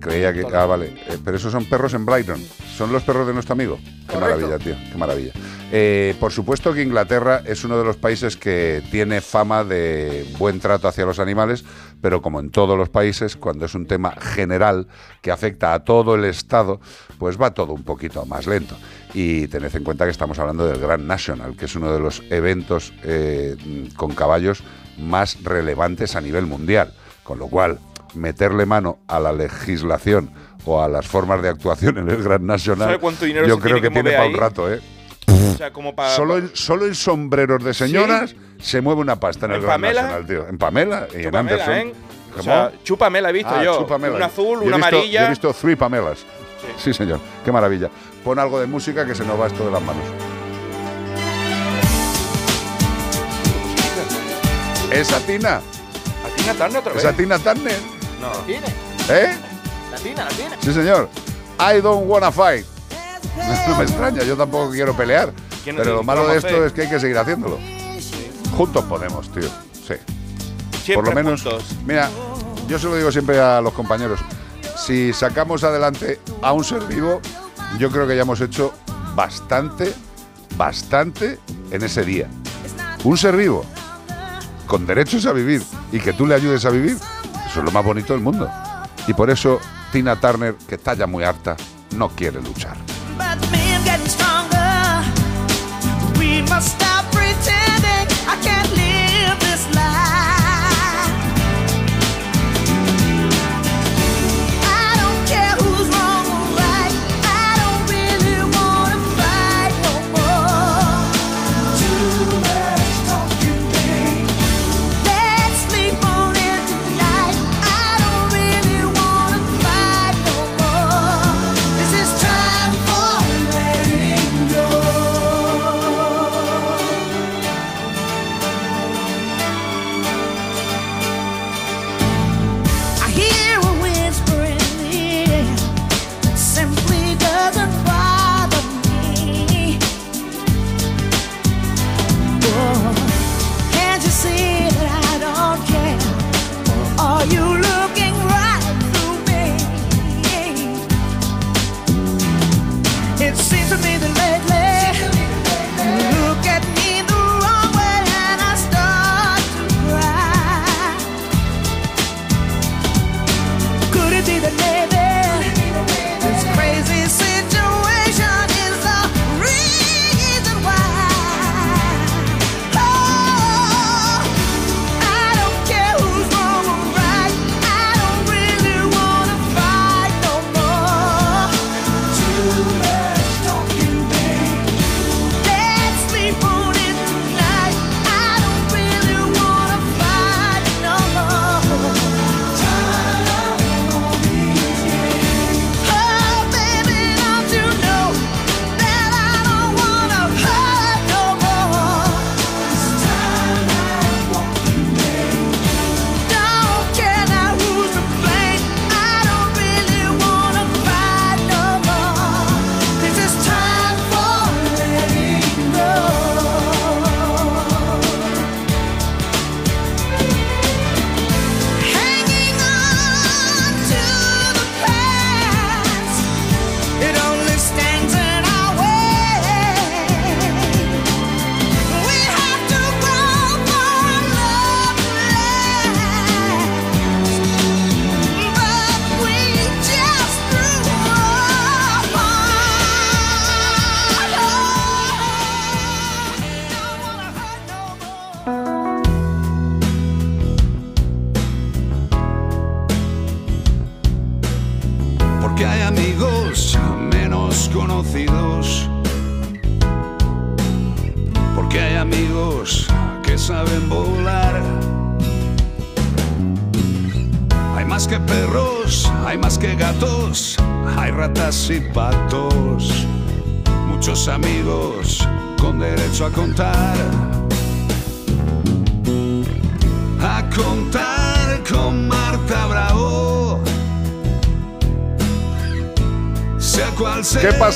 Creía que. Ah, vale. Eh, pero esos son perros en Brighton. Son los perros de nuestro amigo. Qué maravilla, tío. Qué maravilla. Eh, por supuesto que Inglaterra es uno de los países que tiene fama de buen trato hacia los animales, pero como en todos los países, cuando es un tema general que afecta a todo el Estado, pues va todo un poquito más lento. Y tened en cuenta que estamos hablando del Grand National, que es uno de los eventos eh, con caballos más relevantes a nivel mundial. Con lo cual, meterle mano a la legislación o a las formas de actuación en el Grand National, ¿Sabe cuánto dinero yo creo tiene que que tiene para un rato, ¿eh? O sea, como para. Solo en, solo en sombreros de señoras se mueve una pasta en, el ¿En Grand Pamela? National, tío. En Pamela y en Anderson. ¿eh? O ¿Cómo? sea, chúpamela he visto Ah, yo. chúpamela. Una azul, Yo una visto- amarilla. Yo he visto three Pamelas. Sí. señor. Qué maravilla. Pon algo de música que se nos va esto de las manos. ¿Esa Tina? ¿A Tina Turner otra vez? ¿Esa Tina Turner? No. ¿Tiene? ¿Eh? ¿La tiene? ¿La tiene? Sí, señor. I don't wanna fight. [LAUGHS] No me extraña, yo tampoco quiero pelear. ¿Quién no Pero lo malo de esto hacer? es que hay que seguir haciéndolo. Juntos podemos, tío. Sí. Siempre Por lo menos. juntos. Mira, yo se lo digo siempre a los compañeros. Si sacamos adelante a un ser vivo, yo creo que ya hemos hecho bastante, bastante en ese día. Un ser vivo, con derechos a vivir y que tú le ayudes a vivir, eso es lo más bonito del mundo. Y por eso Tina Turner, que está ya muy harta, no quiere luchar.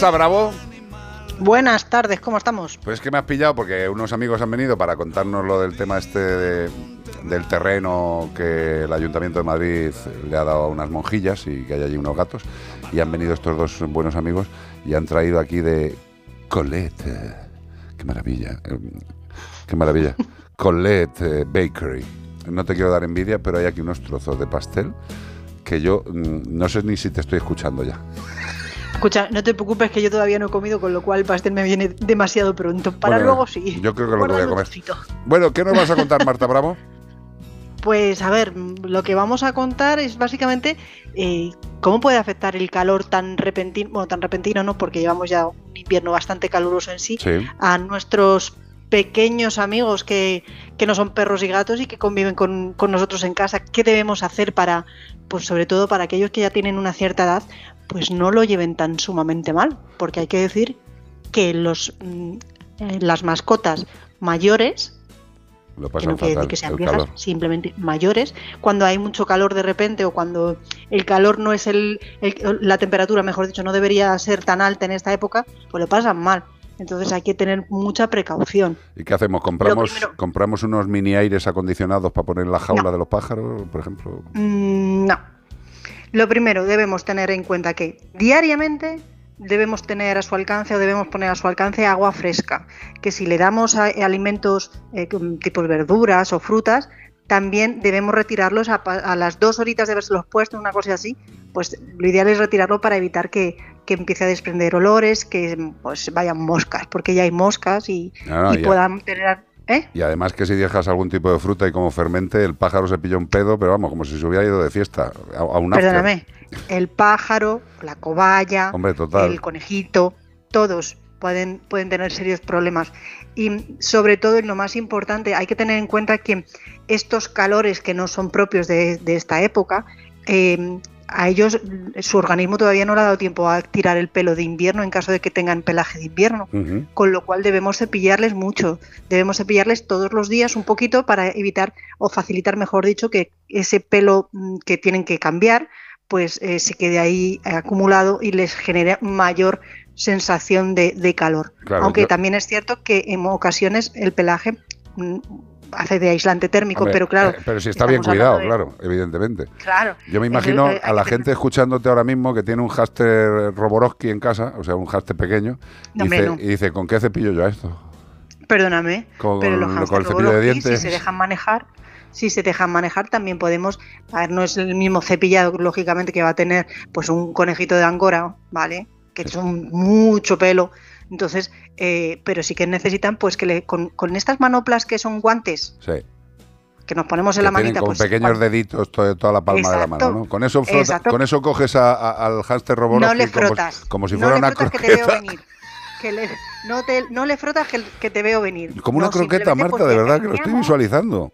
Pasa, Bravo? Buenas tardes, ¿cómo estamos? Pues es que me has pillado porque unos amigos han venido para contarnos lo del tema este de- del terreno que el Ayuntamiento de Madrid le ha dado a unas monjillas y que hay allí unos gatos. Y han venido estos dos buenos amigos y han traído aquí de Colette. Qué maravilla. eh, Qué maravilla. [LAUGHS] Colette eh, Bakery. No te quiero dar envidia, pero hay aquí unos trozos de pastel que yo mm, no sé ni si te estoy escuchando ya. [LAUGHS] Escucha, no te preocupes que yo todavía no he comido, con lo cual el pastel me viene demasiado pronto. Para Bueno, luego sí. Yo creo que lo que voy a comer. Bueno, ¿qué nos vas a contar, Marta Bravo? [LAUGHS] Pues a ver, lo que vamos a contar es básicamente eh, cómo puede afectar el calor tan repentino, bueno, tan repentino no, porque llevamos ya un invierno bastante caluroso en sí, Sí. a nuestros pequeños amigos que, que no son perros y gatos y que conviven con, con nosotros en casa. ¿Qué debemos hacer para, pues sobre todo para aquellos que ya tienen una cierta edad, pues no lo lleven tan sumamente mal? Porque hay que decir que los, mm, eh, las mascotas mayores Lo que no quiere decir que sean viejas, calor. simplemente mayores, cuando hay mucho calor de repente o cuando el calor no es el, el- la temperatura, mejor dicho, no debería ser tan alta en esta época, pues lo pasan mal. Entonces hay que tener mucha precaución. ¿Y qué hacemos? ¿Compramos, primero- compramos unos mini aires acondicionados para poner en la jaula de los pájaros, por ejemplo? Mm, no. Lo primero, debemos tener en cuenta que diariamente debemos tener a su alcance o debemos poner a su alcance agua fresca. Que si le damos a- alimentos eh, tipo verduras o frutas, también debemos retirarlos a, a las dos horitas de haberse los puesto, una cosa así. Pues lo ideal es retirarlo para evitar que, que empiece a desprender olores, que pues vayan moscas, porque ya hay moscas y, no, y puedan tener. ¿Eh? Y además que si dejas algún tipo de fruta y como fermente, el pájaro se pilla un pedo, pero vamos, como si se hubiera ido de fiesta a, a un after. Perdóname, el pájaro, la cobaya, Hombre, total. el conejito, todos pueden, pueden tener serios problemas. Y sobre todo, y lo más importante, hay que tener en cuenta que estos calores que no son propios de, de esta época, eh, a ellos su organismo todavía no le ha dado tiempo a tirar el pelo de invierno en caso de que tengan pelaje de invierno con lo cual debemos cepillarles mucho. Debemos cepillarles todos los días un poquito para evitar o facilitar, mejor dicho, que ese pelo mm, que tienen que cambiar, pues eh, se quede ahí acumulado y les genere mayor sensación de, de calor. Claro, Aunque yo- también es cierto que en ocasiones el pelaje mm, hace de aislante térmico, pero claro. eh, pero si está bien cuidado, de- claro, evidentemente. Claro. Yo me imagino a la gente escuchándote ahora mismo que tiene un háster Roborowski en casa, o sea, un háster pequeño, No, y, dice, no. y dice, ¿con qué cepillo yo a esto? Perdóname, Con- pero los con cepillo de dientes. si se dejan manejar, si se dejan manejar, también podemos, a ver, no es el mismo cepillado, lógicamente, que va a tener pues un conejito de Angora, ¿vale? Que son mucho pelo. Entonces, eh, pero sí que necesitan, pues que le, con, con estas manoplas que son guantes, Sí. que nos ponemos en Que la manita, con pues pequeños deditos to- toda la palma de la mano, Exacto. ¿no? Con eso, frota- Exacto. con eso coges a- a- al háster Roborowski no le como, frotas. como si no fuera le una frotas que te veo croqueta. venir. Que le- no, te, no le frotas que, que te veo venir. Como una No, croqueta, Marta, de verdad que lo estoy visualizando.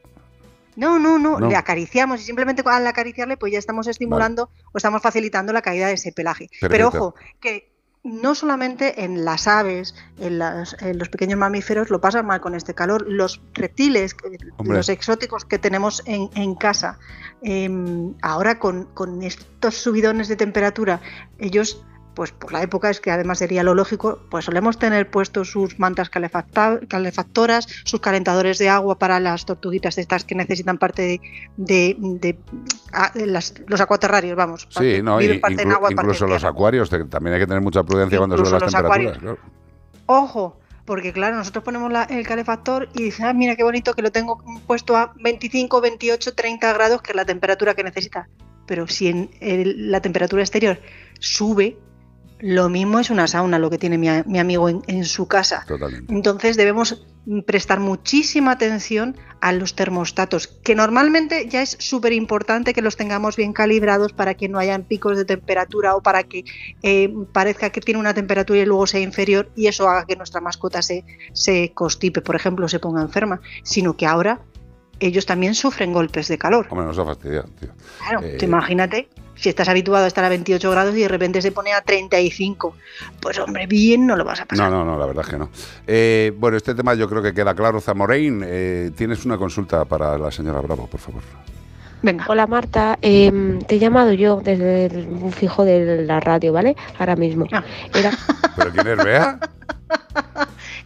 No, no, no, No. le acariciamos y simplemente al acariciarle pues ya estamos estimulando o estamos facilitando la caída de ese pelaje. Pero Perfecto. ojo, que no solamente en las aves, en, las- en los pequeños mamíferos lo pasan mal con este calor, los reptiles, Hombre. los exóticos que tenemos en, en casa, em, ahora con, con estos subidones de temperatura, ellos pues por la época es que además sería lo lógico, pues solemos tener puestos sus mantas calefactoras, sus calentadores de agua para las tortuguitas estas que necesitan parte de, de- de- de las- los acuaterrarios, vamos. Sí, no, y parte en inclu- agua, parte incluso los acuarios, te- también hay que tener mucha prudencia cuando suben las temperaturas. claro. Ojo, porque claro, nosotros ponemos la- el calefactor y dices, ah, mira qué bonito que lo tengo puesto a 25, 28, 30 grados, que es la temperatura que necesita. Pero si en el- la temperatura exterior sube, lo mismo es una sauna lo que tiene mi, amigo en, en su casa. Totalmente. Entonces debemos prestar muchísima atención a los termostatos, que normalmente ya es súper importante que los tengamos bien calibrados para que no hayan picos de temperatura o para que eh, parezca que tiene una temperatura y luego sea inferior y eso haga que nuestra mascota se, se constipe, por ejemplo, se ponga enferma, sino que ahora ellos también sufren golpes de calor. Hombre, nos ha fastidiado, tío. Claro, Eh, tú imagínate, si estás habituado a estar a 28 grados y de repente se pone a 35, pues hombre, bien no lo vas a pasar. No, no, no, la verdad es que no. Eh, bueno, este tema yo creo que queda claro. Zamorein, eh, tienes una consulta para la señora Bravo, por favor. Venga. Hola Marta, Em, te he llamado yo desde el un fijo de la radio, ¿vale? Ahora mismo. Ah. Era ¿Pero quién es Bea? [LAUGHS]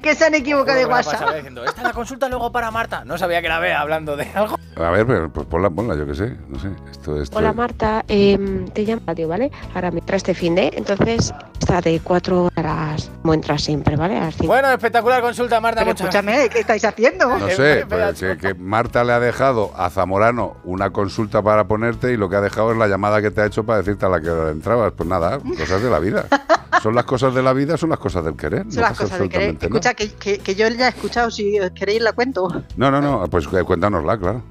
Que se han equivocado de la WhatsApp. diciendo, esta es la consulta luego para Marta. No sabía que era Bea hablando de algo. A ver, pero, pues ponla, ponla, yo qué sé. No sé. Esto, esto Hola Marta, Em, te llamo radio, ¿vale? Ahora me traes este fin de, entonces está de 4 horas como entras siempre, ¿vale? A las cinco. Bueno, espectacular consulta, Marta. Pero muchas escúchame, ¿qué estáis haciendo? No [LAUGHS] sé, pues, que, que Marta le ha dejado a Zamorano una consulta para ponerte y lo que ha dejado es la llamada que te ha hecho para decirte a la que entrabas. Pues nada, cosas de la vida. [LAUGHS] Son las cosas de la vida, son las cosas del querer. Son no las cosas de querer. absolutamente que, que- que yo ya he escuchado, si queréis la cuento. No, no, no, pues eh, cuéntanosla, claro.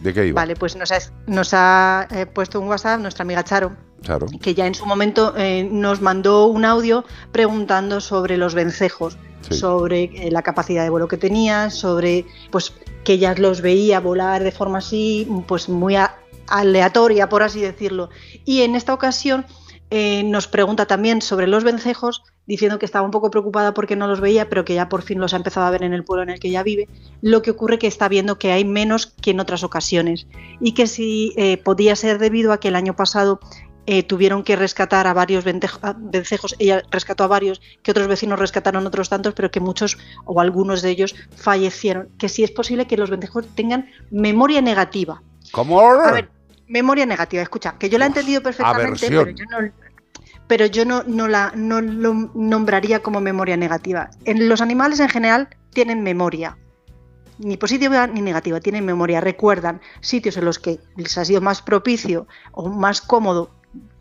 ¿De qué iba? Vale, pues nos ha, nos ha eh, puesto un WhatsApp nuestra amiga Charo, Claro. que ya en su momento eh, nos mandó un audio preguntando sobre los vencejos, Sí. sobre eh, la capacidad de vuelo que tenían, sobre pues que ella los veía volar de forma así, pues muy a- aleatoria, por así decirlo. Y en esta ocasión eh, nos pregunta también sobre los vencejos, diciendo que estaba un poco preocupada porque no los veía, pero que ya por fin los ha empezado a ver en el pueblo en el que ella vive. Lo que ocurre que está viendo que hay menos que en otras ocasiones y que si eh, podía ser debido a que el año pasado eh, tuvieron que rescatar a varios vencejos, ella rescató a varios, que otros vecinos rescataron otros tantos, pero que muchos o algunos de ellos fallecieron. Que si es posible que los vencejos tengan memoria negativa. ¿Cómo? A ver, memoria negativa, escucha, que yo la he entendido perfectamente, pero yo no, pero yo no, no la no lo nombraría como memoria negativa. En los animales en general tienen memoria. Ni positiva ni negativa, tienen memoria. Recuerdan sitios en los que les ha sido más propicio o más cómodo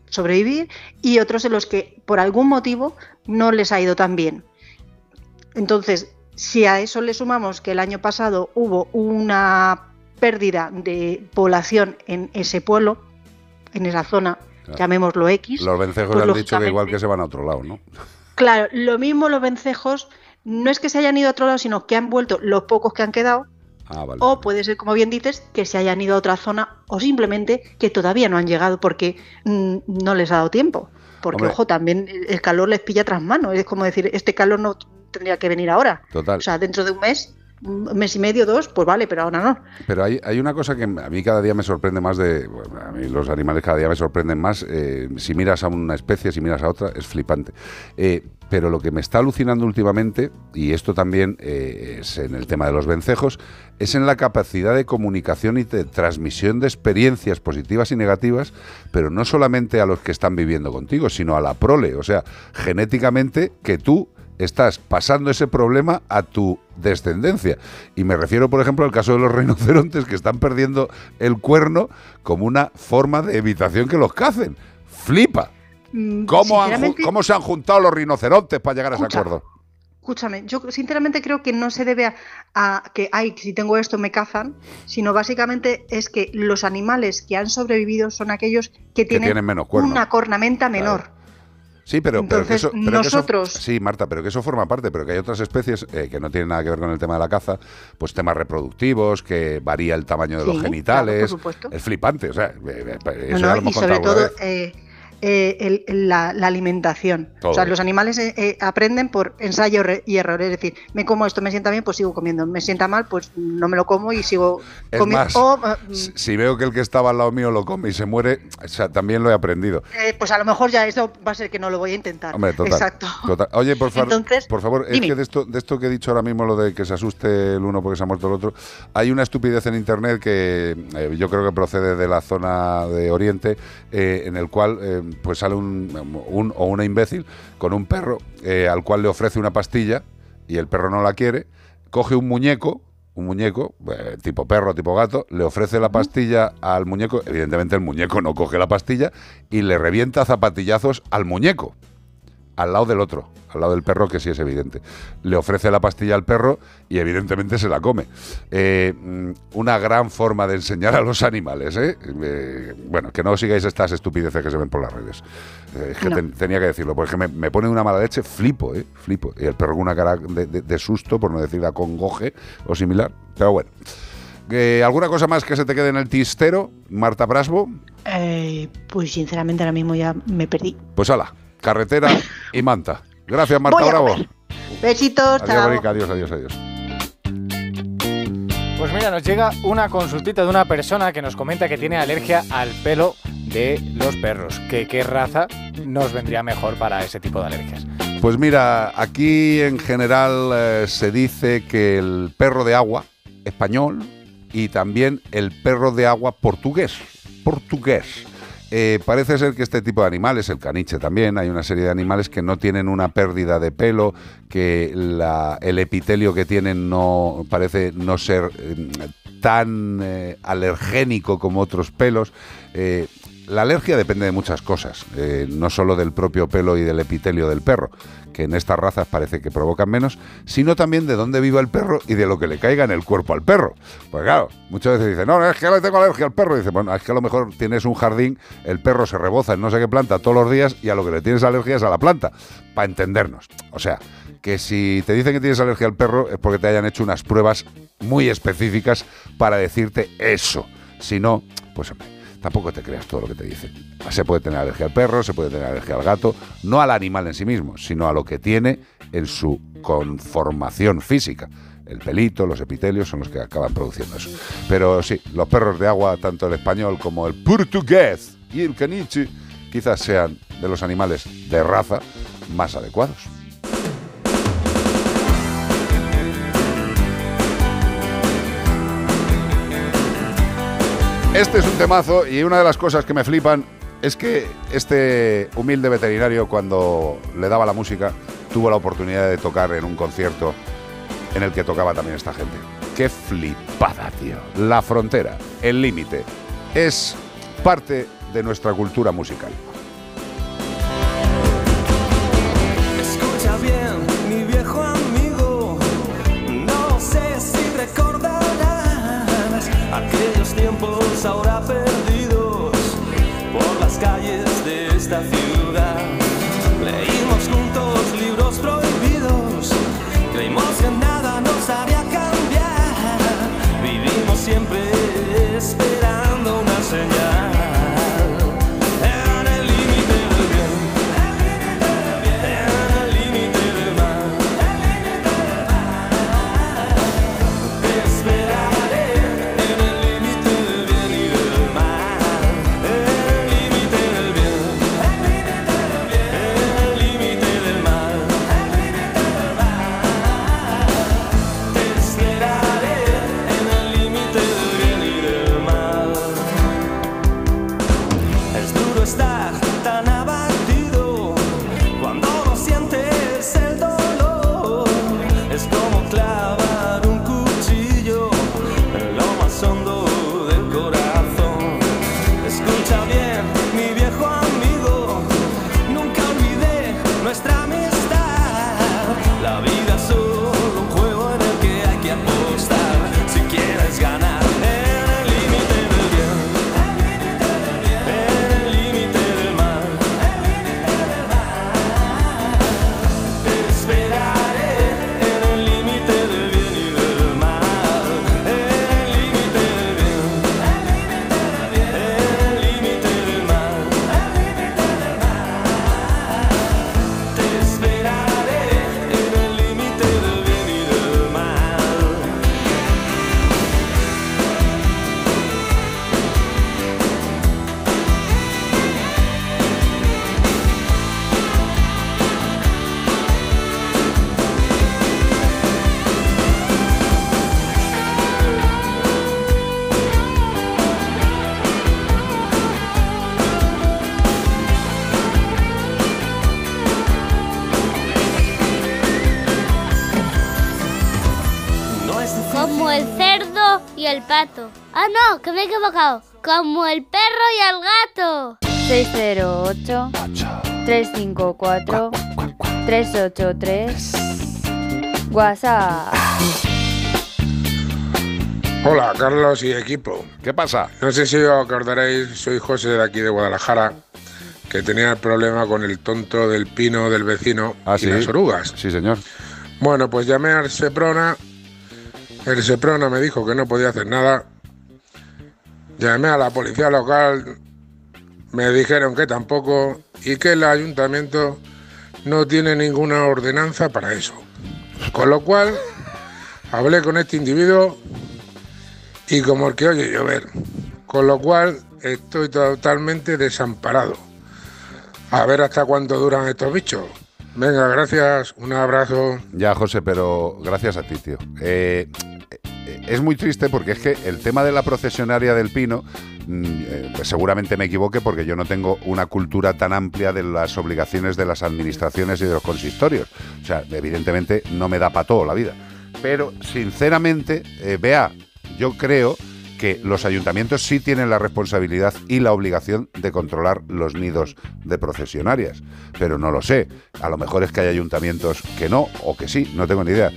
sobrevivir y otros en los que por algún motivo no les ha ido tan bien. Entonces, si a eso le sumamos que el año pasado hubo una pérdida de población en ese pueblo, en esa zona. Llamémoslo X. Los vencejos pues, han dicho que igual que se van a otro lado, ¿no? Claro, lo mismo los vencejos, no es que se hayan ido a otro lado, sino que han vuelto los pocos que han quedado, Ah, vale. o puede ser, como bien dices, que se hayan ido a otra zona, o simplemente que todavía no han llegado porque mm, no les ha dado tiempo. Porque, Hombre. ojo, también el calor les pilla tras mano. Es como decir, este calor no tendría que venir ahora. Total. O sea, dentro de un mes, un mes y medio, dos, pues vale, pero ahora no. Pero hay, hay una cosa que a mí cada día me sorprende más de... a mí los animales cada día me sorprenden más. eh, si miras a una especie, si miras a otra, es flipante. Eh, pero lo que me está alucinando últimamente, y esto también eh, es en el tema de los vencejos, es en la capacidad de comunicación y de transmisión de experiencias positivas y negativas, pero no solamente a los que están viviendo contigo, sino a la prole. O sea, genéticamente que tú estás pasando ese problema a tu descendencia. Y me refiero, por ejemplo, al caso de los rinocerontes que están perdiendo el cuerno como una forma de evitación que los cacen. ¡Flipa! Mm, ¿Cómo, han se han juntado los rinocerontes para llegar a ese Escucha. acuerdo? Escúchame, yo sinceramente creo que no se debe a, a que, ay, si tengo esto me cazan, sino básicamente es que los animales que han sobrevivido son aquellos que tienen, tienen menos cuerno. una cornamenta menor. Sí, pero, pero que eso, pero que eso- nosotros- sí, Marta, pero que eso forma parte, pero que hay otras especies eh, que no tienen nada que ver con el tema de la caza, pues temas reproductivos, que varía el tamaño de Sí, los claro, genitales. por supuesto. es flipante, o sea, eh, eh, No, eso no, ya lo y hemos sobre contado alguna todo vez. eh, eh, el- la, la alimentación. Todo. O sea, los animales eh, eh, aprenden por ensayo y error. Es decir, me como esto, me sienta bien, pues sigo comiendo. Me sienta mal, pues no me lo como y sigo Es comiendo. O, eh, si si veo que el que estaba al lado mío lo come y se muere, o sea, también lo he aprendido. eh, pues a lo mejor ya eso va a ser que no lo voy a intentar. Hombre, total. Exacto. total. Oye, por, favor, Entonces, por favor, es dime. que de esto, de esto que he dicho ahora mismo, lo de que se asuste el uno porque se ha muerto el otro, hay una estupidez en Internet que yo creo que procede de la zona de Oriente, en el cual pues sale un, o una imbécil con un perro eh, al cual le ofrece una pastilla y el perro no la quiere, coge un muñeco, un muñeco, eh, tipo perro, tipo gato, le ofrece la pastilla al muñeco, evidentemente el muñeco no coge la pastilla y le revienta zapatillazos al muñeco. Al lado del otro, al lado del perro, que sí es evidente. Le ofrece la pastilla al perro y evidentemente se la come. Eh, mm, una gran forma de enseñar a los animales, ¿eh? Eh, bueno, que no sigáis estas estupideces que se ven por las redes. Eh, es que No. ten- tenía que decirlo, porque me, me pone una mala leche, flipo, ¿eh? Flipo. Y el perro con una cara de, de- de susto, por no decir acongoje o similar. Pero bueno. Eh, ¿Alguna cosa más que se te quede en el tistero, Marta Brasbo? Eh, pues sinceramente ahora mismo ya me perdí. Pues ala, carretera y manta. Gracias, Marta Voy a Bravo. comer. Besitos, Adiós, chao. Borica, adiós, adiós, adiós. Pues mira, nos llega una consultita de una persona que nos comenta que tiene alergia al pelo de los perros. Que qué raza nos vendría mejor para ese tipo de alergias. Pues mira, aquí en general eh, se dice que el perro de agua español y también el perro de agua portugués. Portugués. Eh, parece ser que este tipo de animales, el caniche también, hay una serie de animales que no tienen una pérdida de pelo, que la- el epitelio que tienen no parece no ser eh, tan eh, alergénico como otros pelos. Eh, la alergia depende de muchas cosas, no solo del propio pelo y del epitelio del perro, que en estas razas parece que provocan menos, sino también de dónde viva el perro y de lo que le caiga en el cuerpo al perro. Pues claro, muchas veces dicen, no, es que le tengo alergia al perro. Dice, bueno, es que a lo mejor tienes un jardín, el perro se reboza en no sé qué planta todos los días y a lo que le tienes alergia es a la planta, para entendernos. O sea, que si te dicen que tienes alergia al perro es porque te hayan hecho unas pruebas muy específicas para decirte eso. Si no, pues hombre, tampoco te creas todo lo que te dicen. Se puede tener alergia al perro, se puede tener alergia al gato, no al animal en sí mismo, sino a lo que tiene en su conformación física. El pelito, los epitelios son los que acaban produciendo eso. Pero sí, los perros de agua, tanto el español como el portugués y el caniche, quizás sean de los animales de raza más adecuados. Este es un temazo y una de las cosas que me flipan es que este humilde veterinario cuando le daba la música tuvo la oportunidad de tocar en un concierto en el que tocaba también esta gente. ¡Qué flipada, tío! La frontera, el límite, es parte de nuestra cultura musical. Escucha bien, Leímos juntos libros prohibidos, creímos que nada nos haría cambiar. Vivimos siempre esperando pato. Ah, no, que me he equivocado. Como el perro y el gato. 608 354 383. WhatsApp. Hola, Carlos y equipo. ¿Qué pasa? No sé si os acordaréis, soy José de aquí de Guadalajara, que tenía el problema con el tonto del pino del vecino Ah, y sí. las orugas. Sí, señor. Bueno, pues llamé al Seprona. El Seprona me dijo que no podía hacer nada. Llamé a la policía local. Me dijeron que tampoco. Y que el ayuntamiento no tiene ninguna ordenanza para eso. Con lo cual, hablé con este individuo y como el que oye llover. Con lo cual, estoy totalmente desamparado. A ver hasta cuánto duran estos bichos. Venga, gracias, un abrazo. Ya, José, pero gracias a ti, tío. Eh, eh, es muy triste porque es que el tema de la procesionaria del pino, mm, eh, pues seguramente me equivoque porque yo no tengo una cultura tan amplia de las obligaciones de las administraciones y de los consistorios. O sea, evidentemente no me da para todo la vida. Pero, sinceramente, eh, vea, yo creo que los ayuntamientos sí tienen la responsabilidad y la obligación de controlar los nidos de procesionarias. Pero no lo sé. A lo mejor es que hay ayuntamientos que no, o que sí, no tengo ni idea.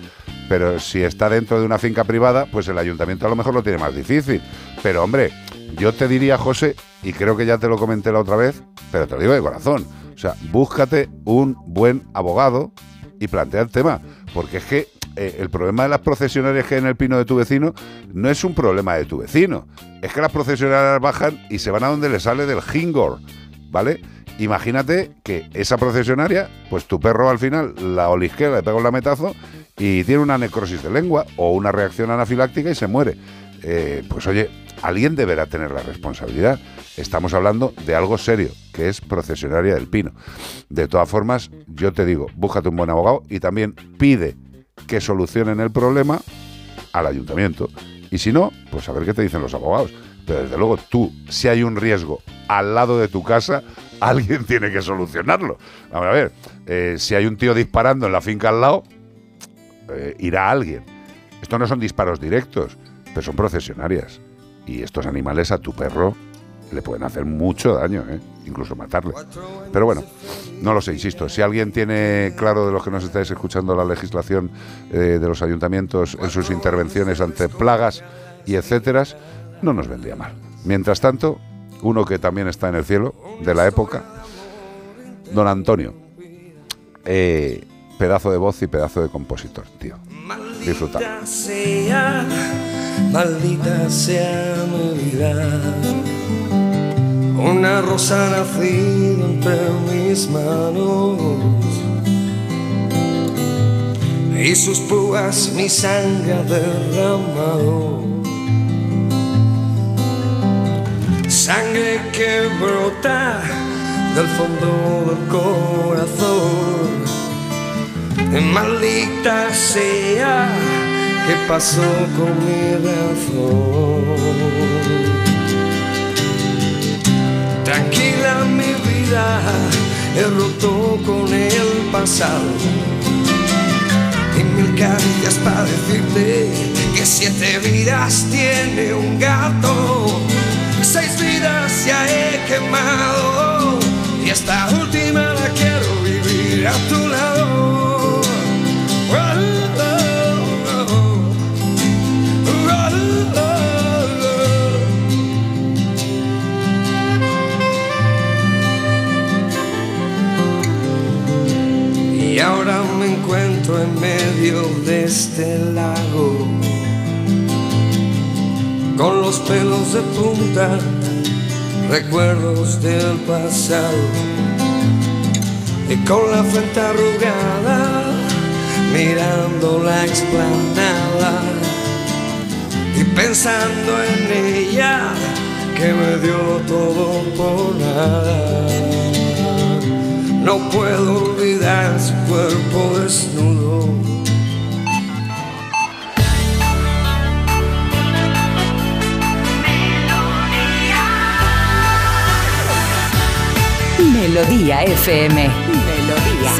Pero si está dentro de una finca privada, pues el ayuntamiento a lo mejor lo tiene más difícil. Pero hombre, yo te diría, José, y creo que ya te lo comenté la otra vez, pero te lo digo de corazón. O sea, búscate un buen abogado y plantea el tema. Porque es que eh, el problema de las procesionarias que hay en el pino de tu vecino no es un problema de tu vecino. Es que las procesionarias bajan y se van a donde le sale del jingor, ¿vale? Imagínate que esa procesionaria, pues tu perro al final la olisquea, le pega un lametazo y tiene una necrosis de lengua o una reacción anafiláctica y se muere. Eh, pues oye, alguien deberá tener la responsabilidad. Estamos hablando de algo serio, que es procesionaria del pino. De todas formas, yo te digo, búscate un buen abogado y también pide que solucionen el problema al ayuntamiento. Y si no, pues a ver qué te dicen los abogados. Pero desde luego tú, si hay un riesgo al lado de tu casa, [LAUGHS] alguien tiene que solucionarlo. A ver, eh, si hay un tío disparando en la finca al lado, eh, irá alguien. Esto no son disparos directos, pero son procesionarias. Y estos animales a tu perro le pueden hacer mucho daño, ¿eh? incluso matarle. Pero bueno, no lo sé, insisto. Si alguien tiene claro de los que nos estáis escuchando la legislación eh, de los ayuntamientos en sus intervenciones ante plagas y etcétera, no nos vendría mal. Mientras tanto, uno que también está en el cielo de la época, don Antonio. Eh, pedazo de voz y pedazo de compositor, tío. Disfrutar. Maldita sea, maldita sea mi vida. Una rosa ha nacido entre mis manos y sus púas mi sangre derramado. Sangre que brota del fondo del corazón. Maldita sea, ¿qué pasó con mi razón? Tranquila mi vida, he roto con el pasado. Y mil caricias para decirte que siete vidas tiene un gato. Seis vidas ya he quemado y esta última la quiero vivir a tu lado. En medio de este lago, con los pelos de punta, recuerdos del pasado, y con la frente arrugada, mirando la explanada, y pensando en ella, que me dio todo por nada. No puedo olvidar su cuerpo desnudo. Melodía FM. Melodía.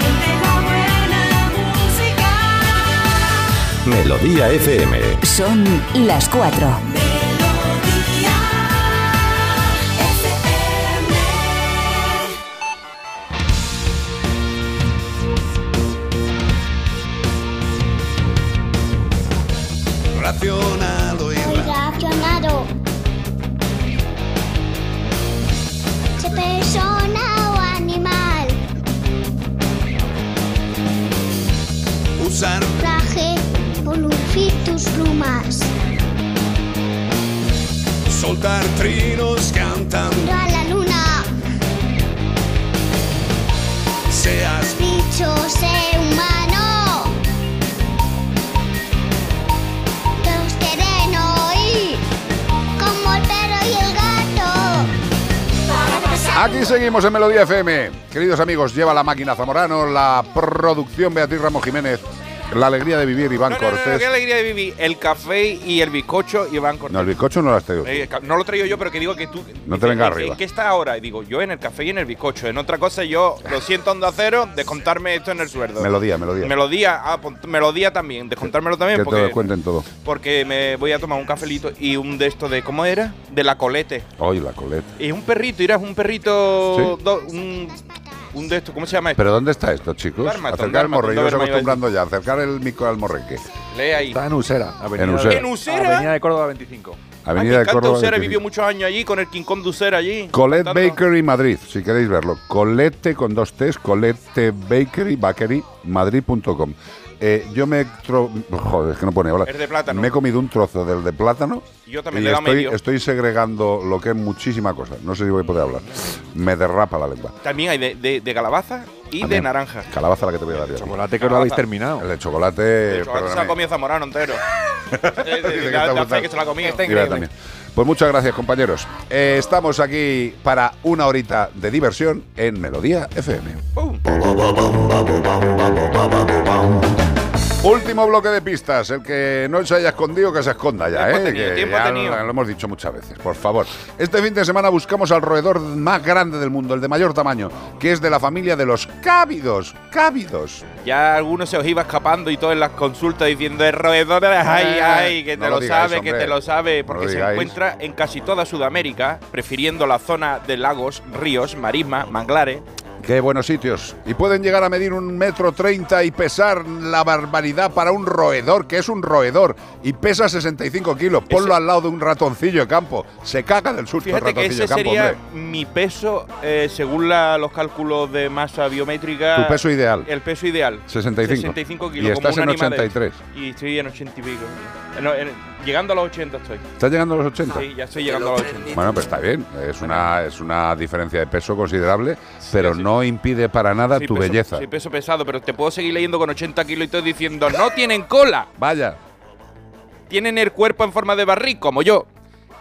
Melodía FM. Son las cuatro. Seguimos en Melodía FM. Queridos amigos, lleva la máquina Zamorano, la producción Beatriz Ramos Jiménez, la alegría de vivir Iván No, no, no, Cortés. qué alegría de vivir. El café y el bizcocho Iván Cortés. No, el bizcocho no lo has traído. Eh, no lo traigo yo, pero que digo que tú. No te venga ¿en- arriba. ¿En qué está ahora? Y digo, yo en el café y en el bizcocho. En otra cosa, yo lo siento, Onda Cero, descontarme esto en el sueldo. Melodía, melodía. Melodía, ah, melodía también, descontármelo también. que te porque, lo cuenten todo. porque me voy a tomar un cafelito y un de estos de. ¿Cómo era? De la colete. Hoy la coleta. Y es un perrito, irás un perrito. Sí. do- un, un de estos, ¿cómo se llama esto? ¿Pero dónde está esto, chicos? Dármaton, acercar el Dármaton, morre, yo estoy acostumbrando ya, acercar el micro al morreque. Lee ahí. Está en Usera. En Usera. ¿En Usera? Avenida de Córdoba 25. Avenida de Encanta Córdoba. Usera, 25. vivió muchos años allí con el King Kong de Usera allí. Colette. Bakery Madrid, si queréis verlo. Colette con dos T's, Colette Bakery, Bakery, Madrid.com. Eh, yo me. tro- Joder, es que no pone hablar. Es de plátano. Me he comido un trozo del de plátano. Yo también y le estoy, medio. estoy segregando lo que es muchísima cosa. No sé si voy a poder hablar. Me derrapa la lengua. También hay de, de- de calabaza y de naranja. Calabaza la que te voy a dar yo. Chocolate que no habéis terminado. El de chocolate. El chocolate se ha comido Zamorano entero. Eh, eh, que se vea también. Pues muchas gracias, compañeros. Eh, estamos aquí para una horita de diversión en Melodía FM. Último bloque de pistas. El que no se haya escondido, que se esconda ya, ¿eh? tenido, Que tiempo ya tenido. Lo, lo hemos dicho muchas veces, por favor. Este fin de semana buscamos al roedor más grande del mundo, el de mayor tamaño, que es de la familia de los cávidos. Cávidos. Ya algunos se os iba escapando y todo en las consultas diciendo el roedor, ay, Eh, ay, que no te lo lo, digáis, sabe, que te lo sabe, No porque lo se encuentra en casi toda Sudamérica, prefiriendo la zona de lagos, ríos, marisma, manglares. Qué buenos sitios. Y pueden llegar a medir un metro treinta y pesar la barbaridad para un roedor, que es un roedor, y pesa 65 kilos. Ponlo al lado de un ratoncillo de campo. Se caga del susto el Fíjate que ratoncillo ese de campo, sería hombre. mi peso, eh, según la- los cálculos de masa biométrica. Tu peso ideal. El peso ideal. 65. 65 Y kilos. como estás un en animal de- 83. Y estoy en 80 y pico. No, en- llegando a los 80 estoy. ¿Estás llegando a los 80? Sí, ya estoy llegando a los 80. Bueno, pues está bien. Es una, es una diferencia de peso considerable, pero no impide para nada Sí, tu peso- belleza. Sí, peso pesado, pero te puedo seguir leyendo con 80 kilos y estoy diciendo, no tienen cola. Vaya. Tienen el cuerpo en forma de barril, como yo.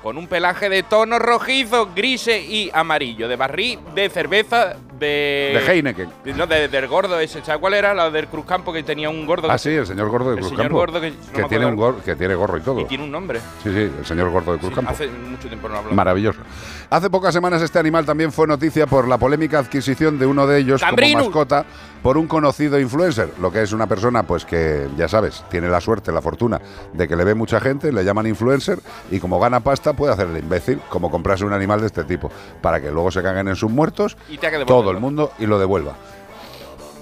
Con un pelaje de tonos rojizos, grises y amarillo. De barril, de cerveza, de... De Heineken. No, de- del gordo ese. ¿Sabes cuál era? La del Cruzcampo, que tenía un gordo. Ah, que- sí, el señor gordo de El Cruz señor gordo que- no me tiene un gorro, que tiene gorro y todo. Y tiene un nombre. Sí, sí, el señor gordo de Cruz Sí, hace mucho tiempo no hablo. Maravilloso. Hace pocas semanas este animal también fue noticia por la polémica adquisición de uno de ellos como mascota por un conocido influencer, lo que es una persona pues que ya sabes, tiene la suerte, la fortuna de que le ve mucha gente, le llaman influencer y como gana pasta puede hacer el imbécil, como comprarse un animal de este tipo, para que luego se caguen en sus muertos Y todo el mundo y lo devuelva.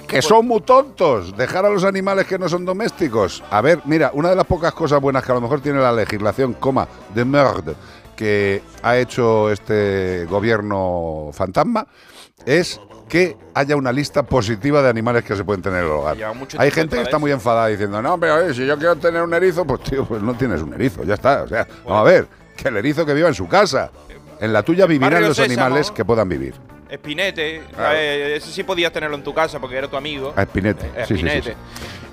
Que son muy tontos, dejar a los animales que no son domésticos. A ver, mira, una de las pocas cosas buenas que a lo mejor tiene la legislación, coma, de merde, que ha hecho este gobierno fantasma, es que haya una lista positiva de animales que se pueden tener en el hogar. Hay gente que está muy enfadada diciendo, no, pero oye, si yo quiero tener un erizo, pues tío, pues no tienes un erizo, ya está. O sea, vamos a ver, que el erizo que viva en su casa. En la tuya vivirán los animales que puedan vivir. Espinete, Claro. eh, ese sí podías tenerlo en tu casa porque era tu amigo. A Espinete, Eh, sí, sí, sí, Espinete,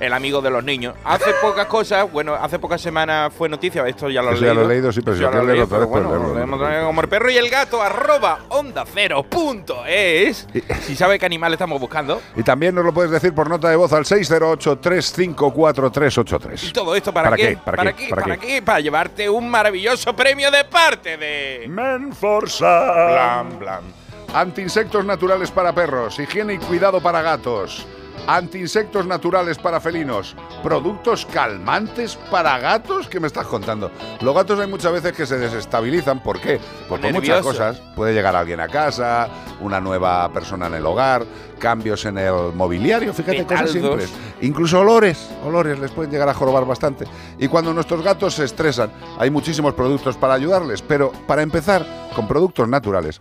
el amigo de los niños. Hace pocas cosas, bueno, hace pocas semanas fue noticia, esto ya lo he ya leído. lo he leído, sí, pero ya lo leído, pero pues bueno, lo leemos como el perro y el gato, arroba onda cero punto es. Si sabe qué animal estamos buscando. Y también nos lo puedes decir por nota de voz al 608-354-383. ¿Y todo esto para, ¿Para qué? qué? ¿Para qué? ¿Para ¿Para qué? qué? Para llevarte un maravilloso premio de parte de. Menforsan. Blam, blam. Antiinsectos naturales para perros, higiene y cuidado para gatos. Antiinsectos naturales para felinos, productos calmantes para gatos. ¿Qué me estás contando? Los gatos hay muchas veces que se desestabilizan. ¿Por qué? Pues por muchas cosas. Puede llegar alguien a casa, una nueva persona en el hogar, cambios en el mobiliario, fíjate, cosas simples. Incluso olores, olores les pueden llegar a jorobar bastante. Y cuando nuestros gatos se estresan, hay muchísimos productos para ayudarles, pero para empezar, con productos naturales.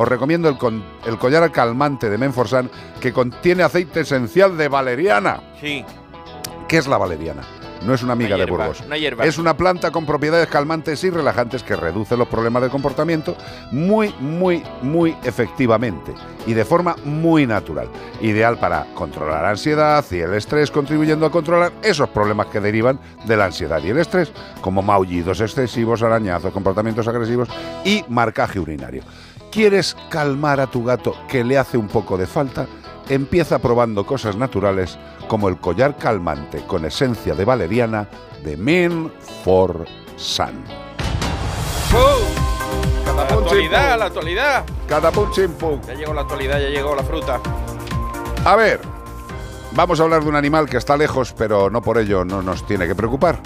Os recomiendo el, con- el collar calmante de Menforsan que contiene aceite esencial de valeriana. Sí. ¿Qué es la valeriana? No es una amiga de hierba, Burgos. una hierba. Es una planta con propiedades calmantes y relajantes que reduce los problemas de comportamiento muy, muy, muy efectivamente y de forma muy natural. Ideal para controlar la ansiedad y el estrés, contribuyendo a controlar esos problemas que derivan de la ansiedad y el estrés, como maullidos excesivos, arañazos, comportamientos agresivos y marcaje urinario. ¿Quieres calmar a tu gato que le hace un poco de falta? Empieza probando cosas naturales como el collar calmante con esencia de valeriana de Men for Sun. La actualidad, la actualidad. Cada pum chim pum. Ya llegó la actualidad, ya llegó la fruta. A ver, vamos a hablar de un animal que está lejos, pero no por ello no nos tiene que preocupar.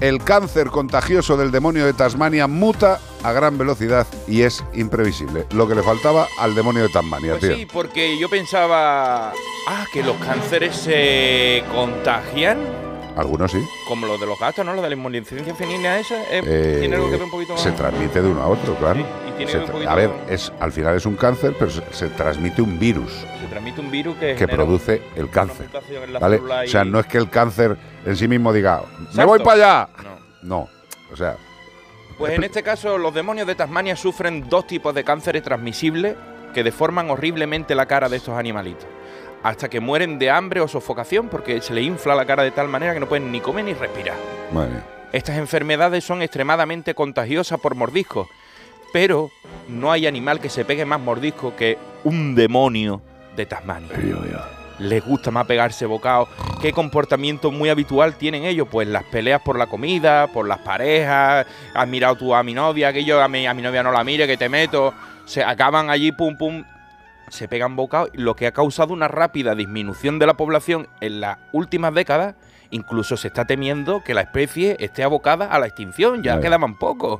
El cáncer contagioso del demonio de Tasmania muta a gran velocidad y es imprevisible. Lo que le faltaba al demonio de Tasmania, Pues tío. sí, porque yo pensaba, ah, que los cánceres se contagian, Algunos sí. como los de los gatos, ¿no? Lo de la inmunodeficiencia femenina esa, eh, Eh, tiene algo que ver un poquito más. se transmite de uno a otro, claro. y tiene Se que ver un tra- poquito a ver, es, al final es un cáncer, pero se, se transmite un virus Se transmite un virus que, produce el cáncer. O sea, no es que el cáncer en sí mismo diga, ¡me voy para allá! No. O sea, Pues en este caso, los demonios de Tasmania sufren dos tipos de cánceres transmisibles que deforman horriblemente la cara de estos animalitos. Hasta que mueren de hambre o sofocación porque se les infla la cara de tal manera que no pueden ni comer ni respirar. madre mía. Estas enfermedades son extremadamente contagiosas por mordiscos, pero no hay animal que se pegue más mordisco que un demonio de Tasmania. Les gusta más pegarse bocados. ¿Qué comportamiento muy habitual tienen ellos? Pues las peleas por la comida, por las parejas. Has mirado tú a mi novia, que yo a mi, a mi novia no la mire, que te meto. Se acaban allí, pum, pum. Se pegan bocados, lo que ha causado una rápida disminución de la población en las últimas décadas. Incluso se está temiendo que la especie esté abocada a la extinción. Ya Vaya. quedaban pocos.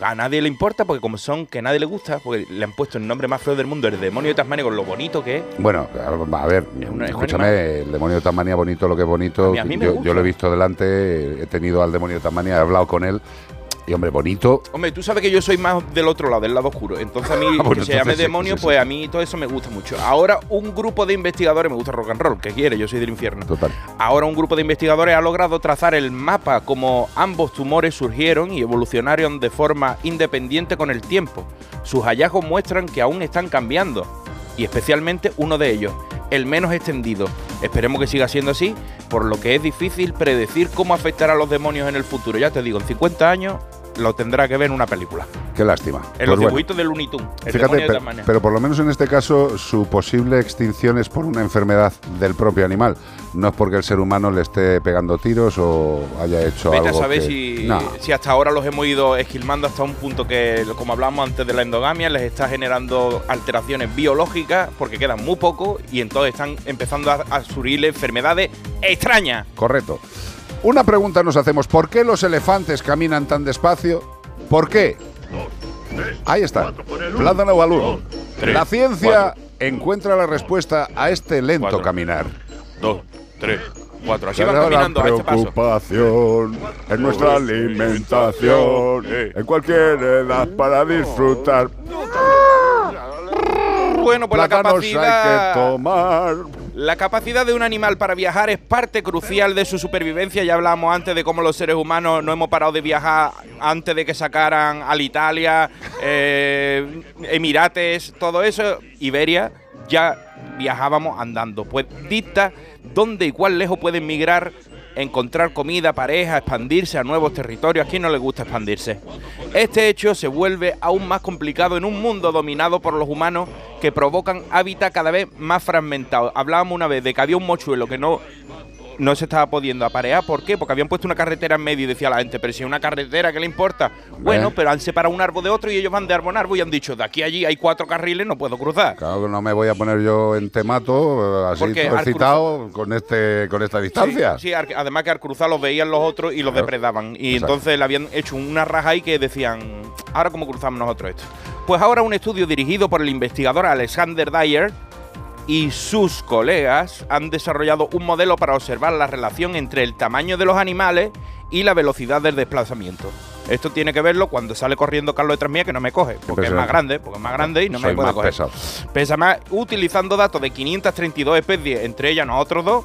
A nadie le importa porque como son que a nadie le gusta, porque le han puesto el nombre más feo del mundo, el demonio de Tasmania, con lo bonito que es. Bueno, a ver, un escúchame, el demonio de Tasmania, bonito lo que es bonito. A mí- a mí me yo, gusta. yo lo he visto delante, he tenido al demonio de Tasmania, he hablado con él. Y hombre, bonito. Hombre, tú sabes que yo soy más del otro lado, del lado oscuro. Entonces a mí, [LAUGHS] Ah, bueno, que se llame sí, demonio, sí, sí. pues a mí todo eso me gusta mucho. Ahora un grupo de investigadores, me gusta rock and roll, que quiere, yo soy del infierno. Total. Ahora un grupo de investigadores ha logrado trazar el mapa como ambos tumores surgieron y evolucionaron de forma independiente con el tiempo. Sus hallazgos muestran que aún están cambiando, y especialmente uno de ellos, el menos extendido. Esperemos que siga siendo así, por lo que es difícil predecir cómo afectará a los demonios en el futuro. Ya te digo, en 50 años lo tendrá que ver en una película. Qué lástima. En Pues los bueno. dibujitos de Looney Tunes. El Fíjate, de pero, por lo menos en este caso su posible extinción es por una enfermedad del propio animal. No es porque el ser humano le esté pegando tiros o haya hecho Vete a saber que- si, No. si hasta ahora los hemos ido esquilmando hasta un punto que, como hablamos antes de la endogamia, les está generando alteraciones biológicas porque quedan muy pocos y entonces están empezando a, a surgirle enfermedades extrañas. Correcto. Una pregunta nos hacemos, ¿por qué los elefantes caminan tan despacio? ¿Por qué? Ahí está. Plátano tres, La ciencia encuentra la respuesta a este lento caminar. Dos, tres, cuatro. Así van La caminando a este paso. preocupación en nuestra alimentación, en cualquier edad para disfrutar. Bueno, pues la Plátanos hay capacidad. que tomar. La capacidad de un animal para viajar es parte crucial de su supervivencia. Ya hablábamos antes de cómo los seres humanos no hemos parado de viajar antes de que sacaran al Italia, eh, Emirates, todo eso. Iberia, ya viajábamos andando. Pues dicta dónde y cuán lejos pueden migrar, encontrar comida, pareja, expandirse a nuevos territorios. ¿A quién no le gusta expandirse? Este hecho se vuelve aún más complicado en un mundo dominado por los humanos que provocan hábitat cada vez más fragmentados. Hablábamos una vez de que había un mochuelo que no, no se estaba pudiendo aparear. ¿Por qué? Porque habían puesto una carretera en medio y decía la gente, pero si es una carretera, ¿qué le importa? Bueno, Eh. pero han separado un árbol de otro y ellos van de árbol en árbol y han dicho, de aquí a allí hay cuatro carriles, no puedo cruzar. Claro que no me voy a poner yo en temato, eh, así excitado con, este, con esta distancia. Sí, además que al cruzar los veían los otros y los Claro. depredaban. Y Exacto. entonces le habían hecho una raja ahí que decían, ahora cómo cruzamos nosotros esto. Pues ahora un estudio dirigido por el investigador Alexander Dyer y sus colegas han desarrollado un modelo para observar la relación entre el tamaño de los animales y la velocidad del desplazamiento. Esto tiene que verlo cuando sale corriendo Carlos detrás mía que no me coge, porque es más grande, porque es más grande y no me puede más coger. pesado. Pesa más, utilizando datos de 532 especies, entre ellas nosotros dos,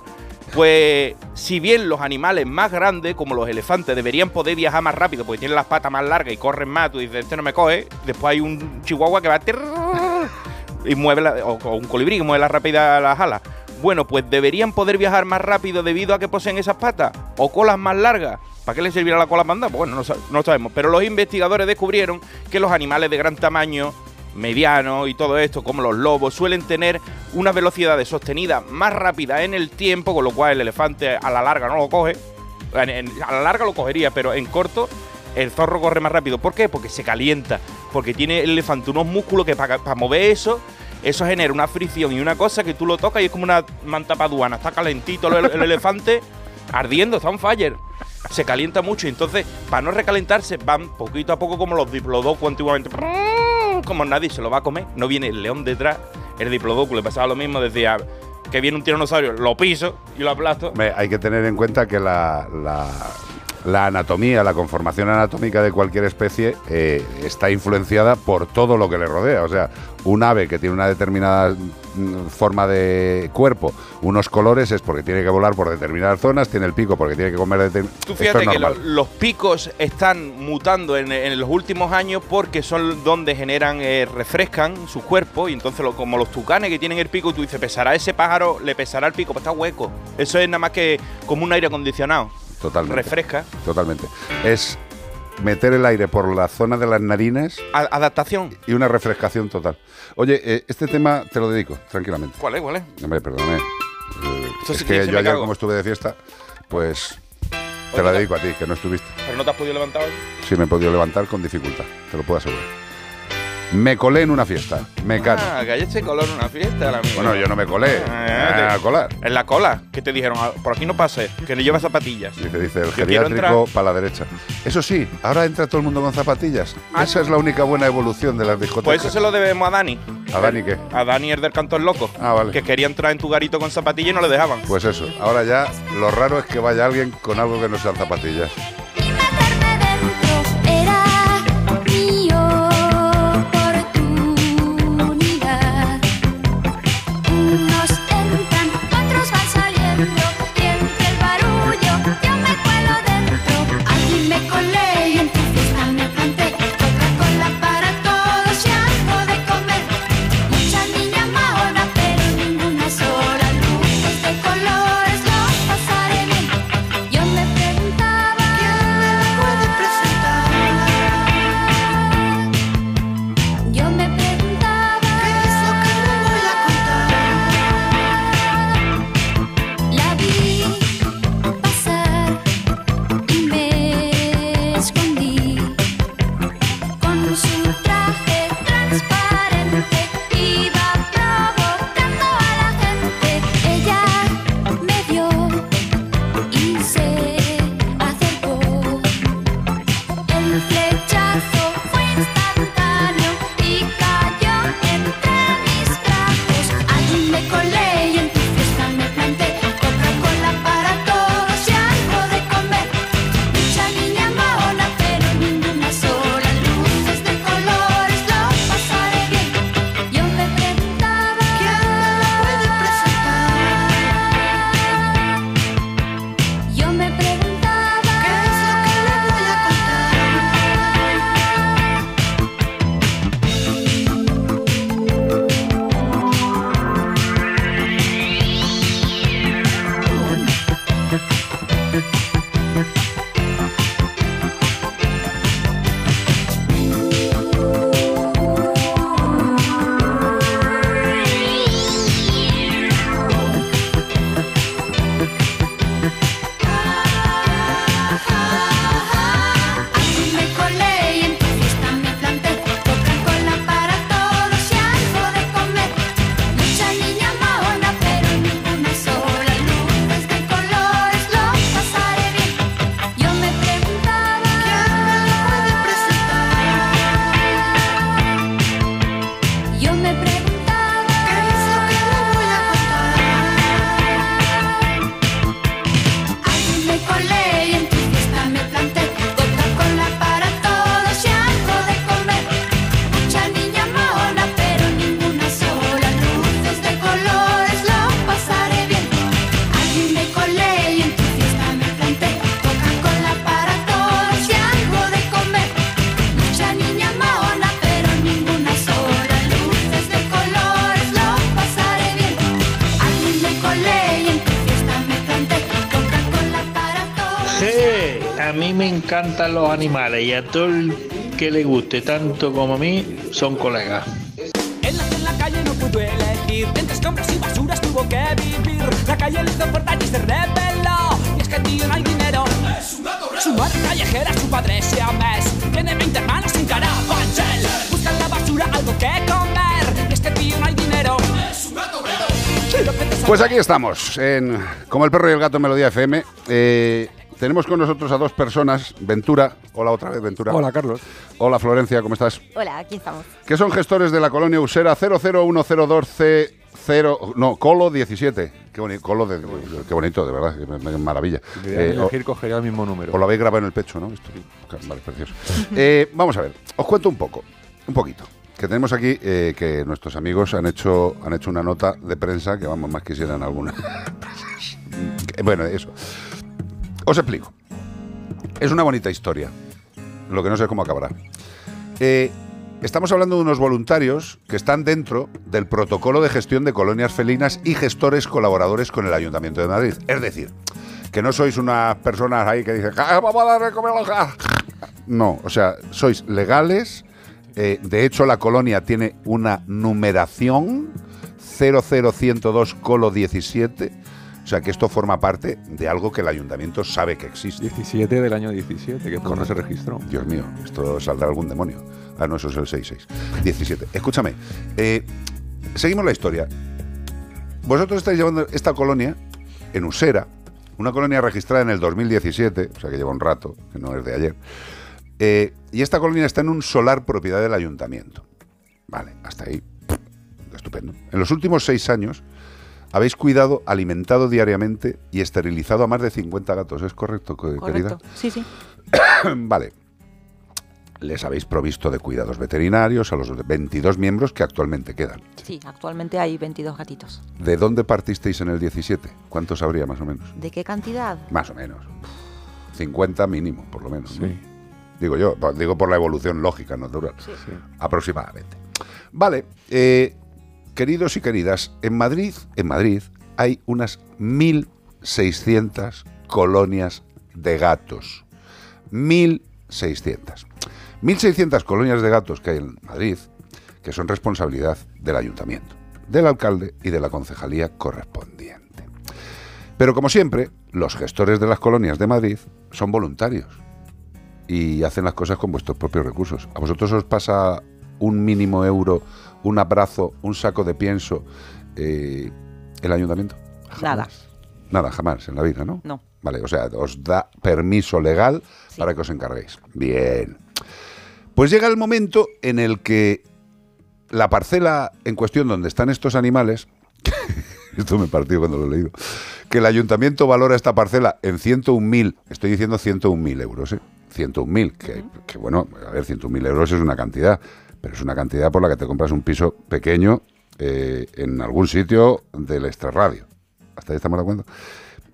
pues si bien los animales más grandes, como los elefantes, deberían poder viajar más rápido porque tienen las patas más largas y corren más, tú dices, este no me coge, después hay un chihuahua que va tirrrr y mueve, la- o, un colibrí que mueve la rápida las alas. Bueno, pues deberían poder viajar más rápido debido a que poseen esas patas o colas más largas. ¿Para qué les servirá la cola? Pues bueno, no, sabemos. Pero los investigadores descubrieron que los animales de gran tamaño, mediano y todo esto, como los lobos, suelen tener una velocidad de sostenida más rápida en el tiempo, con lo cual el elefante a la larga no lo coge. A la larga lo cogería, pero en corto el zorro corre más rápido. ¿Por qué? Porque se calienta. Porque tiene el elefante unos músculos que para, para mover eso, eso genera una fricción y una cosa que tú lo tocas y es como una manta paduana. Está calentito el, el elefante, [LAUGHS] ardiendo, está on fire. Se calienta mucho y entonces, para no recalentarse, van poquito a poco como los diplodocus antiguamente. Como nadie se lo va a comer, no viene el león detrás. El diplodocus le pasaba lo mismo, decía que viene un tiranosaurio, lo piso y lo aplasto. Hay que tener en cuenta que la- la anatomía, la conformación anatómica de cualquier especie eh, está influenciada por todo lo que le rodea. O sea, un ave que tiene una determinada mm, forma de cuerpo, unos colores, es porque tiene que volar por determinadas zonas, tiene el pico porque tiene que comer determinadas Tú fíjate que lo- los picos están mutando en, en los últimos años porque son donde generan, eh, refrescan su cuerpo y entonces lo- como los tucanes que tienen el pico, tú dices, ¿pesará ese pájaro? ¿Le pesará el pico? Pues está hueco. Eso es nada más que como un aire acondicionado. Totalmente. Refresca. Totalmente. Es meter el aire por la zona de las narinas. adaptación. Y una refrescación total. Oye, eh, este tema te lo dedico, tranquilamente. ¿Cuál es? ¿Cuál es? Hombre, perdóname. Eh, Esto es sí que yo ayer, cago. como estuve de fiesta, pues te la dedico a ti, que no estuviste. ¿Pero no te has podido levantar hoy? Sí, me he podido levantar con dificultad, te lo puedo asegurar. Me colé en una fiesta, mecano. Ah, que ayer se coló en una fiesta la amiga. Bueno, yo no me colé. Ah, a colar. En la cola, que te dijeron, "Ah, por aquí no pase, que no lleva zapatillas. Dice, dice, el geriátrico para la derecha. Eso sí, ahora entra todo el mundo con zapatillas. Esa es la única buena evolución de las discotecas. Pues eso se lo debemos a Dani. ¿A Dani qué? A Dani el del Cantón Loco. Ah, vale. Que quería entrar en tu garito con zapatillas y no le dejaban. Pues eso, ahora ya lo raro es que vaya alguien con algo que no sean zapatillas. Me encantan los animales y a todo el que le guste tanto como a mí son colegas. Él nació en la calle no pudo elegir. Entre escombros y basuras tuvo que vivir. La calle le hizo fuerte y se rebeló. Y es que el tío no hay dinero. Es un gato Su madre callejera, su padre se amés Tiene 20 hermanos sin carabanchel Busca en la basura algo que comer. Y es que el tío no hay dinero. Es un gato Pues aquí estamos, en Como el perro y el gato en Melodía FM. Eh, tenemos con nosotros a dos personas, Ventura, hola otra vez Ventura. Hola, Carlos. Hola Florencia, ¿cómo estás? Hola, aquí estamos. Que son gestores de la colonia Usera 00102C0, no, Colo 17. Qué bonito, Colo de, qué bonito, de verdad, qué, maravilla. De Eh, o- elegir cogería el mismo número. os lo habéis grabado en el pecho, ¿no? Esto, vale, precioso. Eh, vamos a ver, os cuento un poco, un poquito. Que tenemos aquí eh, que nuestros amigos han hecho, han hecho una nota de prensa que vamos, más quisieran alguna. [LAUGHS] Bueno, eso. Os explico. Es una bonita historia. Lo que no sé cómo acabará. Eh, estamos hablando de unos voluntarios que están dentro del protocolo de gestión de colonias felinas y gestores colaboradores con el Ayuntamiento de Madrid. Es decir, que no sois unas personas ahí que dicen, "Ah, vamos a darle comer a los ja-". No, o sea, sois legales. eh, de hecho, la colonia tiene una numeración 00102 colo 17. O sea, que esto forma parte de algo que el ayuntamiento sabe que existe. 17 del año 17, que no se registró. Dios mío, esto saldrá algún demonio. Ah, no, eso es el 66. 17. Escúchame, eh, seguimos la historia. Vosotros estáis llevando esta colonia en Usera, una colonia registrada en el 2017, o sea que lleva un rato, que no es de ayer. Eh, y esta colonia está en un solar propiedad del ayuntamiento. Vale, hasta ahí. Estupendo. En los últimos seis años habéis cuidado, alimentado diariamente y esterilizado a más de 50 gatos. ¿Es correcto, co- querida? Correcto. Sí, sí. [COUGHS] vale. Les habéis provisto de cuidados veterinarios a los 22 miembros que actualmente quedan. Sí, actualmente hay 22 gatitos. ¿De dónde partisteis en el 17? ¿Cuántos habría más o menos? ¿De qué cantidad? Más o menos. 50 mínimo, por lo menos. ¿no? Digo yo, digo por la evolución lógica, natural. Aproximadamente. Vale, eh, queridos y queridas, en Madrid, en Madrid hay unas 1.600 colonias de gatos. 1.600. 1.600 colonias de gatos que hay en Madrid, que son responsabilidad del ayuntamiento, del alcalde y de la concejalía correspondiente. Pero como siempre, los gestores de las colonias de Madrid son voluntarios y hacen las cosas con vuestros propios recursos. ¿A vosotros os pasa un mínimo euro, un abrazo, un saco de pienso eh, el ayuntamiento? Nada. Nada, jamás en la vida, ¿no? No. Vale, o sea, os da permiso legal para que os encarguéis. Bien. Pues llega el momento en el que la parcela en cuestión donde están estos animales, [LAUGHS] esto me partió cuando lo he leído, que el ayuntamiento valora esta parcela en 101.000, estoy diciendo 101.000 euros, ¿eh? 101.000, que, que bueno, a ver, 101.000 euros es una cantidad, es una cantidad por la que te compras un piso pequeño eh, en algún sitio del extrarradio. ¿Hasta ahí estamos de acuerdo?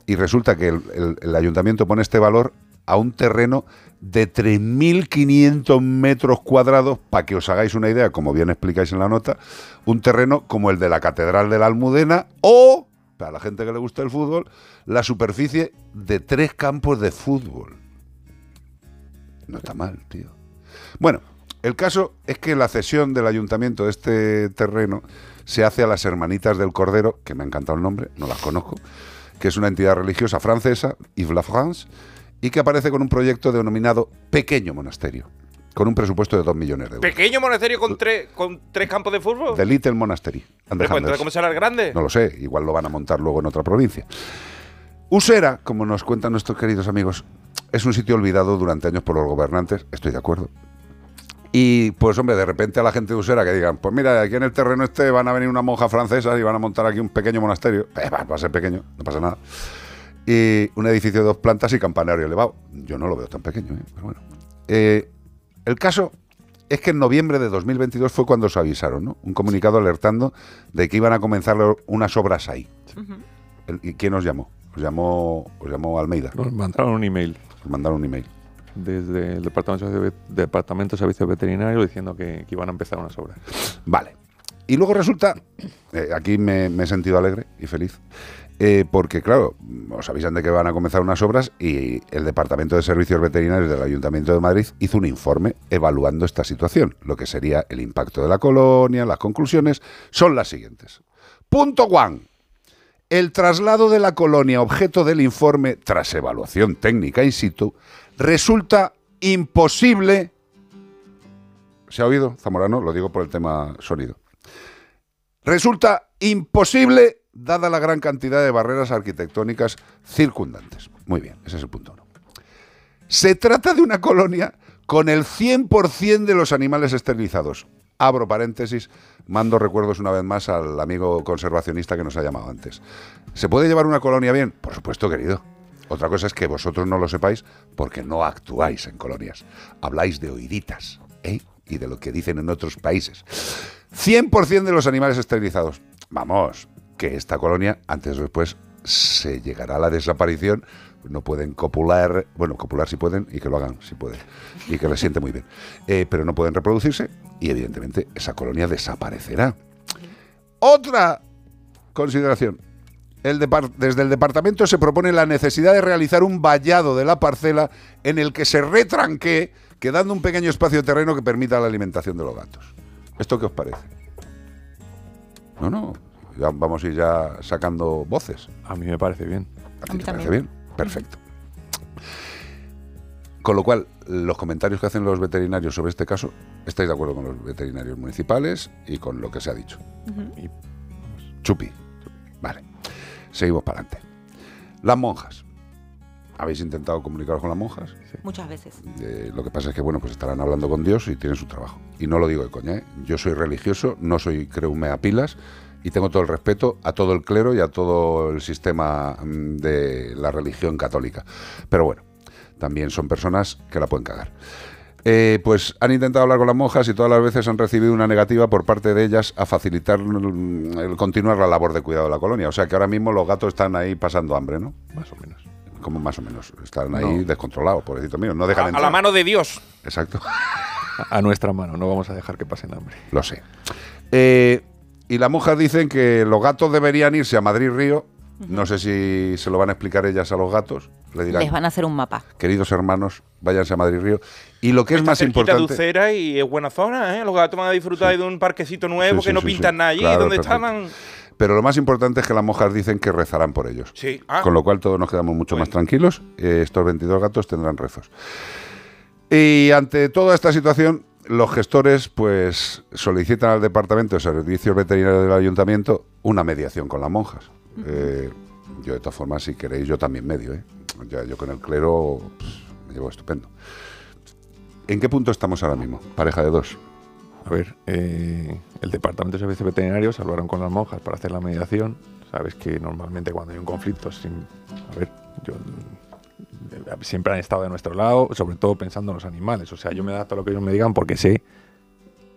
Y resulta que el, el- el ayuntamiento pone este valor a un terreno de 3.500 metros cuadrados, para que os hagáis una idea, como bien explicáis en la nota, un terreno como el de la Catedral de la Almudena o, para la gente que le gusta el fútbol, la superficie de tres campos de fútbol. No está mal, tío. Bueno, el caso es que la cesión del ayuntamiento de este terreno se hace a las Hermanitas del Cordero, que me ha encantado el nombre, no las conozco, que es una entidad religiosa francesa, Yves la France, y que aparece con un proyecto denominado Pequeño Monasterio, con un presupuesto de 2 millones de euros. Pequeño monasterio con, tres con tres campos de fútbol. The Little Monastery. Pero, pues. ¿Cómo será el grande? No lo sé, igual lo van a montar luego en otra provincia. Usera, como nos cuentan nuestros queridos amigos, es un sitio olvidado durante años por los gobernantes, estoy de acuerdo. Y pues hombre, de repente a la gente de Usera que digan, pues mira, aquí en el terreno este van a venir una monja francesa y van a montar aquí un pequeño monasterio. Eh, va, va a ser pequeño, no pasa nada. Y un edificio de dos plantas y campanario elevado. Yo no lo veo tan pequeño, ¿eh? pero bueno. Eh, el caso es que en noviembre de 2022 fue cuando os avisaron, ¿no? Un comunicado alertando de que iban a comenzar unas obras ahí. ¿Y quién os llamó? Os llamó, os llamó Almeida. Nos mandaron un email. Os mandaron un email. Desde el Departamento de, Departamento de Servicios Veterinarios diciendo que, iban a empezar unas obras. Vale. Y luego resulta, eh, aquí me, me he sentido alegre y feliz, eh, porque claro, os avisan de que van a comenzar unas obras y el Departamento de Servicios Veterinarios del Ayuntamiento de Madrid hizo un informe evaluando esta situación, lo que sería el impacto de la colonia, las conclusiones son las siguientes. Punto one. El traslado de la colonia objeto del informe, tras evaluación técnica in situ, resulta imposible. ¿Se ha oído, Zamorano? Lo digo por el tema sonido. Resulta imposible dada la gran cantidad de barreras arquitectónicas circundantes. Muy bien, ese es el punto uno. Se trata de una colonia con el 100% de los animales esterilizados. Abro paréntesis, mando recuerdos una vez más al amigo conservacionista que nos ha llamado antes. ¿Se puede llevar una colonia bien? Por supuesto, querido. Otra cosa es que vosotros no lo sepáis porque no actuáis en colonias. Habláis de oíditas, ¿eh? Y de lo que dicen en otros países. 100% de los animales esterilizados. Vamos, que esta colonia, antes o después, se llegará a la desaparición. No pueden copular, bueno, copular si pueden y que lo hagan si pueden, y que les siente muy bien. Eh, pero no pueden reproducirse y, evidentemente, esa colonia desaparecerá. Otra consideración. El depar- desde el departamento se propone la necesidad de realizar un vallado de la parcela en el que se retranque, quedando un pequeño espacio de terreno que permita la alimentación de los gatos. ¿Esto qué os parece? No, no. ya vamos a ir ya sacando voces. A mí me parece bien. ¿A ti te parece bien? Perfecto. Con lo cual, los comentarios que hacen los veterinarios sobre este caso, estáis de acuerdo con los veterinarios municipales y con lo que se ha dicho. Chupi. Vale. Seguimos para adelante. Las monjas. ¿Habéis intentado comunicaros con las monjas? Muchas veces. Eh, lo que pasa es que, bueno, pues estarán hablando con Dios y tienen su trabajo. Y no lo digo de coña, ¿eh? Yo soy religioso, no soy, creo, un meapilas y tengo todo el respeto a todo el clero y a todo el sistema mm, de la religión católica. Pero bueno, también son personas que la pueden cagar. Eh, pues han intentado hablar con las monjas y todas las veces han recibido una negativa por parte de ellas a facilitar mm, el continuar la labor de cuidado de la colonia. O sea que ahora mismo los gatos están ahí pasando hambre, ¿no? Más o menos. Como más o menos. Están ahí No. descontrolados, pobrecito mío. No dejan A, a la mano de Dios. Exacto. A, a nuestra mano, no vamos a dejar que pasen hambre. Lo sé. Eh, y las monjas dicen que los gatos deberían irse a Madrid-Río. No sé si se lo van a explicar ellas a los gatos. Le dirán, Les van a hacer un mapa. queridos hermanos, váyanse a Madrid-Río. Y lo que es más importante... Ucera y es buena zona, ¿eh? Los gatos van a disfrutar de un parquecito nuevo Sí, que sí, no sí, pintan sí. nada allí, Claro, donde perfecto. estaban. Pero lo más importante es que las monjas dicen que rezarán por ellos. Sí. Ah. Con lo cual todos nos quedamos mucho más tranquilos. Eh, estos 22 gatos tendrán rezos. Y ante toda esta situación, los gestores pues solicitan al Departamento de Servicios Veterinarios del Ayuntamiento una mediación con las monjas. Eh, yo de todas formas, si queréis, yo también medio. ¿eh? Ya, yo con el clero me llevo estupendo. ¿En qué punto estamos ahora mismo? Pareja de dos. A ver, eh, el Departamento de Servicios Veterinarios hablaron con las monjas para hacer la mediación. Sabes que normalmente cuando hay un conflicto, sin, a ver, yo, eh, siempre han estado de nuestro lado, sobre todo pensando en los animales. O sea, yo me adapto a lo que ellos me digan porque sé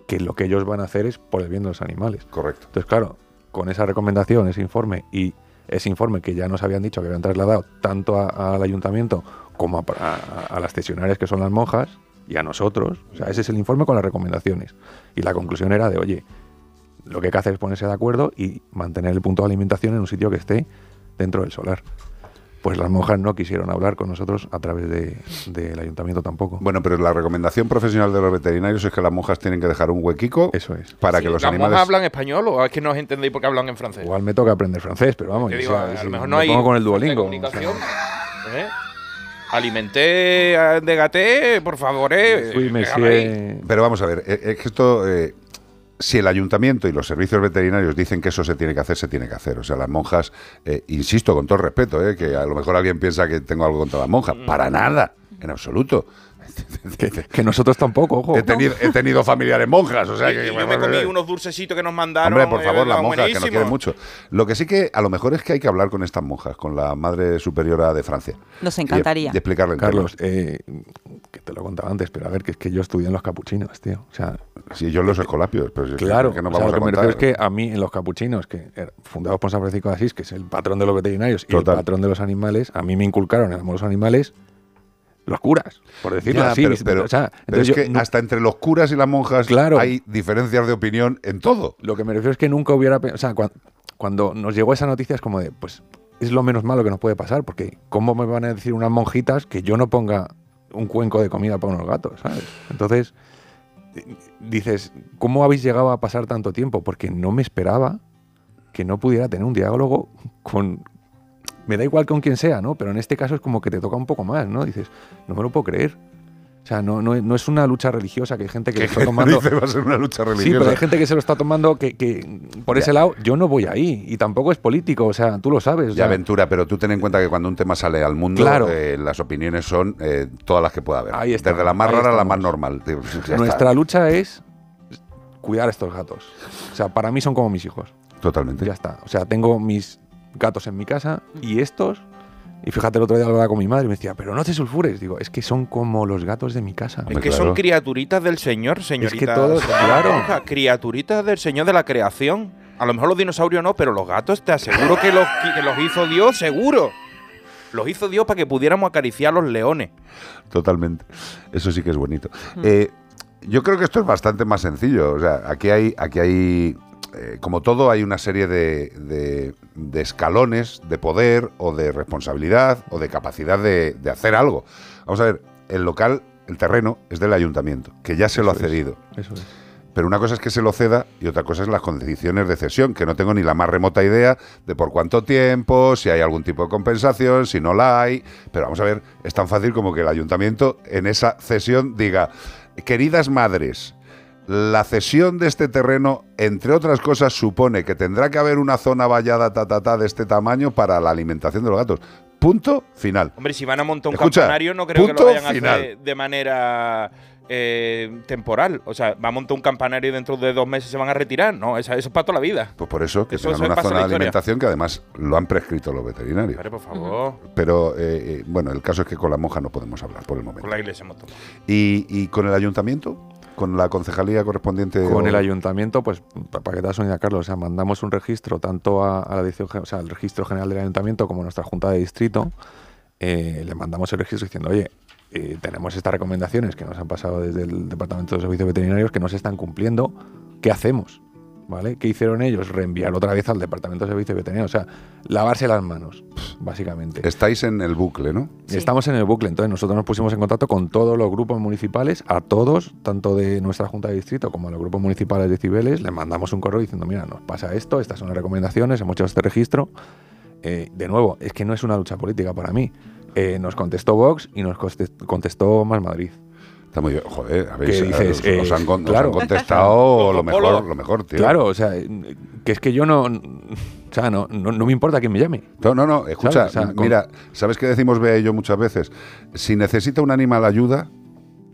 que lo que ellos van a hacer es por el bien de los animales. Correcto. Entonces, claro, con esa recomendación, ese informe y ese informe que ya nos habían dicho que habían trasladado tanto al ayuntamiento como a, a- a las cesionarias que son las monjas y a nosotros, o sea, ese es el informe con las recomendaciones. Y la conclusión era de, oye, lo que hay que hacer es ponerse de acuerdo y mantener el punto de alimentación en un sitio que esté dentro del solar. Pues las monjas no quisieron hablar con nosotros a través de- del ayuntamiento tampoco. Bueno, pero la recomendación profesional de los veterinarios es que las monjas tienen que dejar un huequico Eso es. para que los ¿Las animales... monjas hablan español o es que no os entendéis porque hablan en francés? Igual me toca aprender francés, pero vamos, Te digo, sea, a lo mejor me no hay pongo con el Duolingo. comunicación. ¿Eh? Alimenté eh, de gaté, por favor, eh. Déjame ahí. Pero vamos a ver, eh, es que esto, eh, si el ayuntamiento y los servicios veterinarios dicen que eso se tiene que hacer, se tiene que hacer. O sea, las monjas, eh, insisto con todo respeto, eh, que a lo mejor alguien piensa que tengo algo contra las monjas. Mm. Para nada, en absoluto. [LAUGHS] Que, nosotros tampoco, ojo. He tenido, he tenido familiares monjas, o sea que... Y yo me comí unos dulcecitos que nos mandaron. Hombre, por eh, favor, las monjas, que nos quieren mucho. Lo que sí que a lo mejor es que hay que hablar con estas monjas, con la Madre Superiora de Francia. Nos encantaría. Y, explicarle en Carlos, eh, que te lo he contado antes, pero a ver, que es que yo estudié en los capuchinos, tío. O sea, Sí, yo en los escolapios, pero es que- claro, que no o sea, vamos lo que a me refiero es que a mí en los capuchinos, que era fundados por San Francisco de Asís, que es el patrón de los veterinarios y el patrón de los animales, a mí me inculcaron el amor a los animales los curas, por decirlo Ya, así. pero, mis- pero- o sea, pero es yo que no- hasta entre los curas y las monjas Claro. hay diferencias de opinión en todo. Lo que me refiero es que nunca hubiera... O sea, cuan- cuando, nos llegó esa noticia es como de, pues, es lo menos malo que nos puede pasar, porque ¿cómo me van a decir unas monjitas que yo no ponga un cuenco de comida para unos gatos, ¿sabes? Entonces, dices, ¿cómo habéis llegado a pasar tanto tiempo? Porque no me esperaba que no pudiera tener un diálogo con... Me da igual con quien sea, ¿no? Pero en este caso es como que te toca un poco más, ¿no? Dices, no me lo puedo creer. O sea, no, no, no es una lucha religiosa que hay gente que lo está [LAUGHS] tomando... dice, va a ser una lucha Sí, pero hay gente que se lo está tomando que, que por Ya. ese lado yo no voy ahí y tampoco es político, o sea, tú lo sabes. Ya, sea, Ventura, pero tú ten en cuenta que cuando un tema sale al mundo, Claro. eh, las opiniones son eh, todas las que pueda haber. Ahí estamos, Desde la más rara a la más normal. [LAUGHS] Nuestra está. lucha es cuidar a estos gatos. O sea, para mí son como mis hijos. Totalmente. Ya está. O sea, tengo mis gatos en mi casa y estos. Y fíjate, el otro día hablaba con mi madre y me decía, pero no te sulfures. Digo, es que son como los gatos de mi casa. Es que son criaturitas del Señor, señorita. todos, señora claro. Monja, criaturitas del Señor de la creación. A lo mejor los dinosaurios no, pero los gatos te aseguro que los, que los hizo Dios, seguro. Los hizo Dios para que pudiéramos acariciar a los leones. Totalmente. Eso sí que es bonito. Eh, yo creo que esto es bastante más sencillo. O sea, aquí hay, aquí hay eh, como todo, hay una serie de, de- de escalones de poder o de responsabilidad o de capacidad de, de hacer algo. Vamos a ver, el local, el terreno es del ayuntamiento, que ya se lo ha es, cedido. Eso es. Pero una cosa es que se lo ceda y otra cosa es las condiciones de cesión, que no tengo ni la más remota idea de por cuánto tiempo, si hay algún tipo de compensación, si no la hay. Pero vamos a ver, es tan fácil como que el ayuntamiento en esa cesión diga, queridas madres, la cesión de este terreno, entre otras cosas, supone que tendrá que haber una zona vallada ta, ta, ta, de este tamaño para la alimentación de los gatos. Punto final. Hombre, si van a montar un Escucha, campanario, no creo que lo vayan a hacer de manera eh, temporal. O sea, va a montar un campanario y dentro de dos meses se van a retirar. No, eso, eso es para toda la vida. Pues por eso, que Eso- tengan eso una zona de alimentación que además lo han prescrito los veterinarios. Hombre, por favor. Pero eh, eh, bueno, el caso es que con la monja no podemos hablar por el momento. Con la iglesia hemos tomado. ¿Y, y con el ayuntamiento? ¿Con la concejalía correspondiente? Con o- el ayuntamiento, pues, pa- para que te das una idea, Carlos, o sea, mandamos un registro tanto a, a la dirección, o sea, al registro general del ayuntamiento como a nuestra junta de distrito. eh, le mandamos el registro diciendo, oye, eh, tenemos estas recomendaciones que nos han pasado desde el Departamento de Servicios Veterinarios que no se están cumpliendo. ¿Qué hacemos? ¿Vale? ¿Qué hicieron ellos? Reenviar otra vez al Departamento de Servicios Veterinarios. O sea, lavarse las manos, básicamente. Estáis en el bucle, ¿no? Estamos en el bucle, entonces nosotros nos pusimos en contacto con todos los grupos municipales, a todos, tanto de nuestra Junta de Distrito como a los grupos municipales de Cibeles, les mandamos un correo diciendo, mira, nos pasa esto, estas son las recomendaciones, hemos hecho este registro. Eh, de nuevo, es que no es una lucha política para mí. Eh, nos contestó Vox y nos conte- contestó Más Madrid. Está muy bien. Joder, habéis, ¿Qué dices? os, Eh, os han, claro. han contestado [LAUGHS] lo mejor, lo mejor, tío. Claro, o sea, que es que yo no... O sea, no, no, no me importa quién me llame. No, no, no, escucha, ¿Sabes? O sea, con- mira, ¿sabes qué decimos Bea y yo muchas veces? Si necesita un animal ayuda,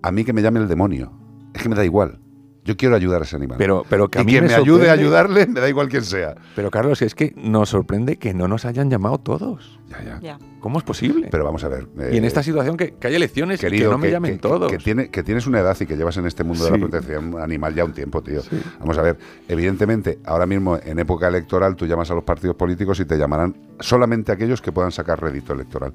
a mí que me llame el demonio. Es que me da igual. Yo quiero ayudar a ese animal. Pero, pero que a y mí quien me me ayude a ayudarle, me da igual quién sea. Pero Carlos, es que nos sorprende que no nos hayan llamado todos. Ya, ya. ¿Cómo es posible? Pero vamos a ver. y en eh, esta situación que, que hay elecciones y que no me llamen todos. Que, tiene, que tienes una edad y que llevas en este mundo de la protección animal ya un tiempo, tío. Vamos a ver, evidentemente, ahora mismo en época electoral tú llamas a los partidos políticos y te llamarán solamente aquellos que puedan sacar rédito electoral.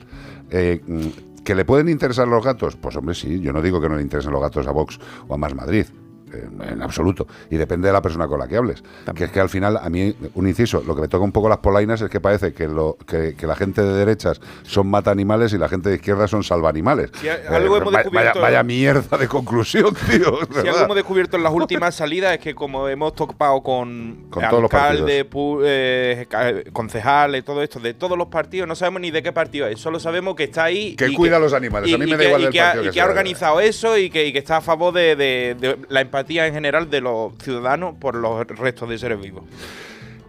Eh, mm, ¿Que le pueden interesar los gatos? Pues hombre, sí, yo no digo que no le interesen los gatos a Vox o a Más Madrid. Eh, En absoluto. Y depende de la persona con la que hables. Que es que al final, a mí, un inciso, lo que me toca un poco las polainas es que parece que, lo, que, que la gente de derechas son mata animales y la gente de izquierda son salva animales. Si hemos vaya, descubierto- vaya mierda de conclusión, [LAUGHS] tío. Si verdad. algo hemos descubierto en las últimas salidas es que como hemos topado con, Con todos los alcalde, eh, concejales, todo esto, de todos los partidos, no sabemos ni de qué partido es, solo sabemos que está ahí. Que y cuida a los animales, a mí me da igual y del que ha- partido y que que ha sea. organizado eso y que, y que está a favor de, de- de la empatía en general de los ciudadanos por los restos de seres vivos.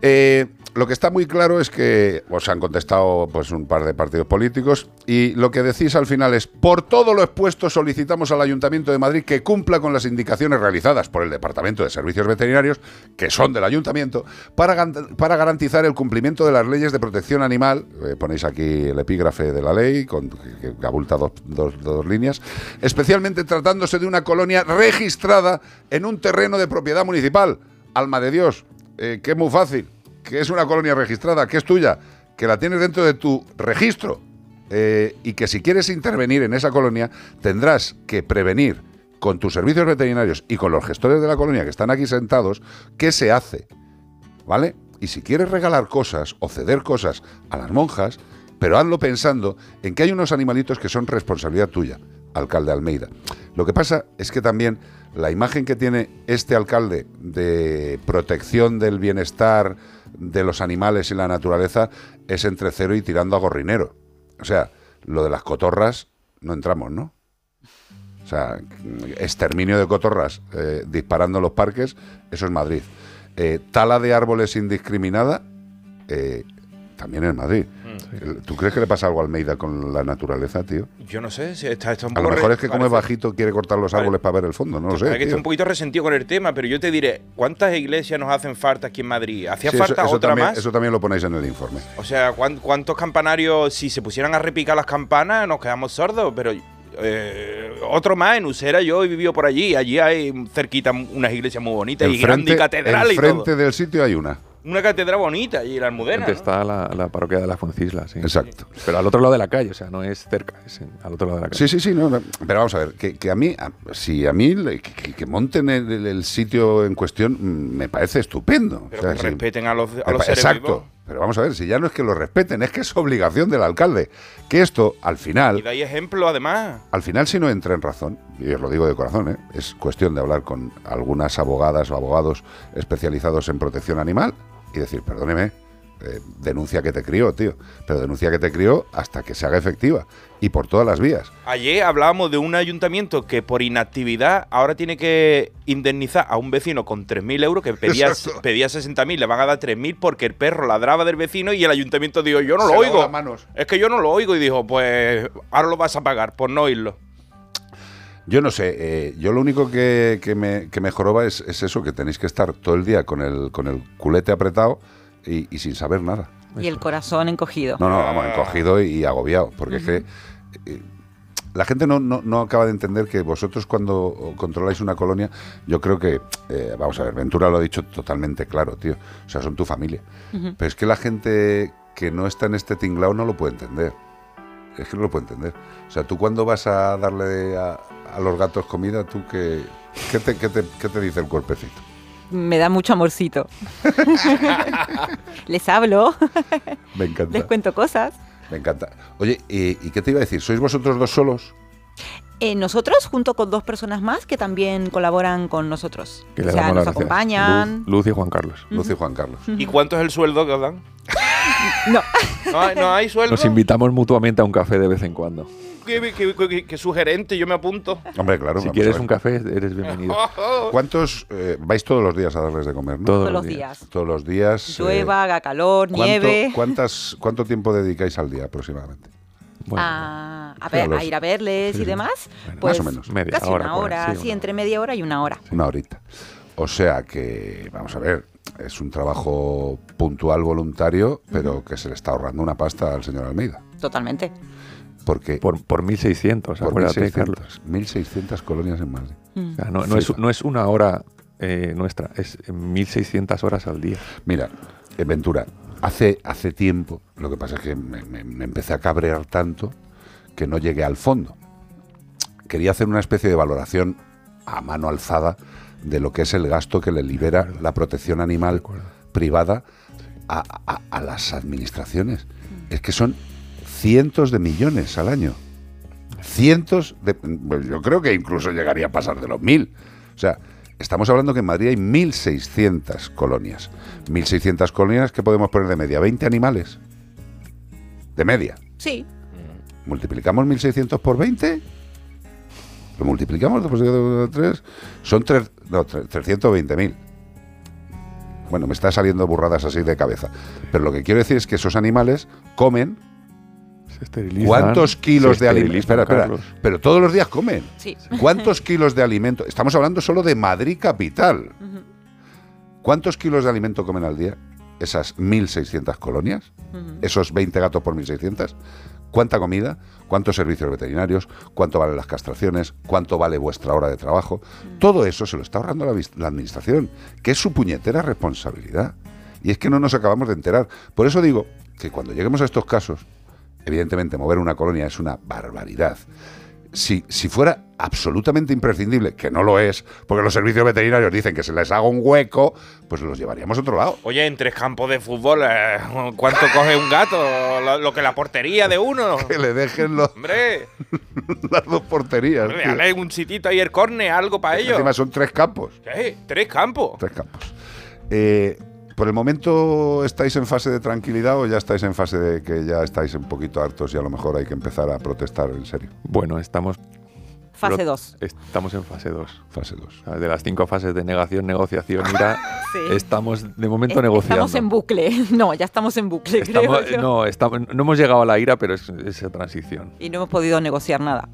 Eh, lo que está muy claro es que os han contestado pues un par de partidos políticos y lo que decís al final es por todo lo expuesto solicitamos al Ayuntamiento de Madrid que cumpla con las indicaciones realizadas por el Departamento de Servicios Veterinarios que son del Ayuntamiento para, para garantizar el cumplimiento de las leyes de protección animal. Eh, ponéis aquí el epígrafe de la ley con, que, abulta dos- dos líneas especialmente tratándose de una colonia registrada en un terreno de propiedad municipal. Alma de Dios eh, que es muy fácil, que es una colonia registrada, que es tuya, que la tienes dentro de tu registro. eh, y que si quieres intervenir en esa colonia tendrás que prevenir con tus servicios veterinarios y con los gestores de la colonia que están aquí sentados qué se hace, ¿vale? Y si quieres regalar cosas o ceder cosas a las monjas, pero hazlo pensando en que hay unos animalitos que son responsabilidad tuya, alcalde Almeida. Lo que pasa es que también la imagen que tiene este alcalde de protección del bienestar de los animales y la naturaleza es entre cero y tirando a gorrinero. O sea, lo de las cotorras no entramos, ¿no? O sea, exterminio de cotorras eh, disparando en los parques, eso es Madrid. Eh, tala de árboles indiscriminada, eh, también es Madrid. ¿Tú crees que le pasa algo a Almeida con la naturaleza, tío? Yo no sé, si está, está un A lo mejor es que come parece- bajito, quiere cortar los árboles para ver el fondo, no lo sé. Que está un poquito resentido con el tema, pero yo te diré, ¿cuántas iglesias nos hacen falta aquí en Madrid? ¿Hacía Sí, falta eso otra también, más? Eso también lo ponéis en el informe. O sea, ¿cuán- ¿cuántos campanarios, si se pusieran a repicar las campanas, nos quedamos sordos? Pero eh, otro más, en Usera yo he vivido por allí. Allí hay cerquita unas iglesias muy bonitas y grandes y catedral y todo. enfrente del sitio hay una. Una catedral bonita y la Almudena. ¿no? está la, la parroquia de la Fuencisla, sí. Exacto. Pero al otro lado de la calle, o sea, no es cerca, es en- al otro lado de la calle. Sí, sí, sí, no, no, pero vamos a ver, que, que a mí, a- si a mí, que, que- que monten el, sitio en cuestión mm, me parece estupendo. Pero O sea, que sí. respeten a los, a los Exacto. vivos. Pero vamos a ver, si ya no es que lo respeten, es que es obligación del alcalde. Que esto, al Y final, dais ejemplo, además. al final si no entra en razón, y os lo digo de corazón, ¿eh? es cuestión de hablar con algunas abogadas o abogados especializados en protección animal y decir, perdóneme, eh, denuncia que te crió, tío, pero denuncia que te crió hasta que se haga efectiva y por todas las vías. Ayer hablábamos de un ayuntamiento que por inactividad ahora tiene que indemnizar a un vecino con 3.000 euros que pedía, Exacto. pedía 60.000, le van a dar 3.000 porque el perro ladraba del vecino y el ayuntamiento dijo, yo no Se lo oigo. manos. Es que yo no lo oigo y dijo, pues ahora lo vas a pagar por no oírlo. Yo no sé, eh, yo lo único que, que me, que me joroba es, es eso, que tenéis que estar todo el día con el, con el culete apretado y, y sin saber nada. Y el corazón encogido. No, no, vamos, encogido y, y agobiado, porque es que eh, la gente no, no, no acaba de entender que vosotros cuando controláis una colonia, yo creo que, eh, vamos a ver, Ventura lo ha dicho totalmente claro, tío, o sea, son tu familia. Pero es que la gente que no está en este tinglao no lo puede entender. Es que no lo puede entender. O sea, tú cuando vas a darle a, a los gatos comida, tú que... ¿Qué te, qué te- qué te dice el cuerpecito? Me da mucho amorcito. [LAUGHS] Les hablo, Me encanta. les cuento cosas. Me encanta. Oye, ¿y, y qué te iba a decir? ¿Sois vosotros dos solos? Eh, nosotros, junto con dos personas más que también colaboran con nosotros. Que o sea, nos gracias. acompañan. Luz, Luz y Juan Carlos. Luz y Juan Carlos. ¿Y cuánto es el sueldo que os dan? [LAUGHS] No. ¿No hay, no hay sueldo? Nos invitamos mutuamente a un café de vez en cuando. ¿Qué, qué- qué- qué sugerente? Yo me apunto. Hombre, claro. si a quieres un café, eres bienvenido. [LAUGHS] ¿Cuántos eh, vais todos los días a darles de comer? ¿no? Todos Todos los días. Todos los días. eh, Llueva, haga calor, ¿cuánto, nieve. cuántas, ¿Cuánto tiempo dedicáis al día aproximadamente? a, a Sí, ver, a los- a ir a verles sí, y sí. demás. Bueno, pues más o menos. Media casi hora, una hora, sí, sí, una entre media hora y una hora. Una horita. O sea que, vamos a ver, es un trabajo puntual, voluntario, pero que se le está ahorrando una pasta al señor Almeida. Totalmente. Porque Por, por 1.600, por acuérdate, 1.600, Carlos. 1.600 colonias en Madrid. Mm. O sea, no, no es, no es una hora eh, nuestra, es 1.600 horas al día. Mira, eh, Ventura, hace, hace tiempo, lo que pasa es que me, me- me empecé a cabrear tanto que no llegué al fondo. Quería hacer una especie de valoración a mano alzada de lo que es el gasto que le libera la protección animal privada a, a- a las administraciones. Es que son cientos de millones al año. Cientos de... bueno, Yo creo que incluso llegaría a pasar de los mil. O sea, estamos hablando que en Madrid hay 1.600 colonias. 1.600 colonias que podemos poner de media. 20 animales. De media. Sí. Multiplicamos 1.600 por 20. Lo multiplicamos después de 3. Son tres, no, tre- 320.000. Bueno, me está saliendo burradas así de cabeza. Pero lo que quiero decir es que esos animales comen. Se esterilizan, ¿Cuántos kilos se de alimento? Espera, espera. Pero todos los días comen. Sí. ¿Cuántos kilos de alimento? Estamos hablando solo de Madrid capital. ¿Cuántos kilos de alimento comen al día esas 1.600 colonias? Esos 20 gatos por 1.600. ¿Cuánta comida? ¿Cuántos servicios veterinarios? ¿Cuánto valen las castraciones? ¿Cuánto vale vuestra hora de trabajo? Todo eso se lo está ahorrando la administración, que es su puñetera responsabilidad. Y es que no nos acabamos de enterar. Por eso digo que cuando lleguemos a estos casos, evidentemente mover una colonia es una barbaridad. Si, si fuera absolutamente imprescindible, que no lo es, porque los servicios veterinarios dicen que se les haga un hueco, pues los llevaríamos a otro lado. Oye, en tres campos de fútbol, eh, ¿cuánto coge un gato? Lo, lo que la portería de uno. [LAUGHS] Que le dejen los, Hombre, [LAUGHS] las dos porterías. hombre, dale un sitito ahí el córner, algo para ellos. Encima son tres campos. ¿Qué? ¿Tres campos? Tres campos. Eh, ¿Por el momento estáis en fase de tranquilidad o ya estáis en fase de que ya estáis un poquito hartos y a lo mejor hay que empezar a protestar en serio? Bueno, estamos. Fase pero 2. Estamos en fase 2. Fase 2. De las cinco fases de negación, negociación, ira, [LAUGHS] Sí. estamos de momento Es- negociando. Estamos en bucle. [LAUGHS] No, ya estamos en bucle, Estamos- creo yo. no, estamos- no hemos llegado a la ira, pero es esa transición. Y no hemos podido negociar nada.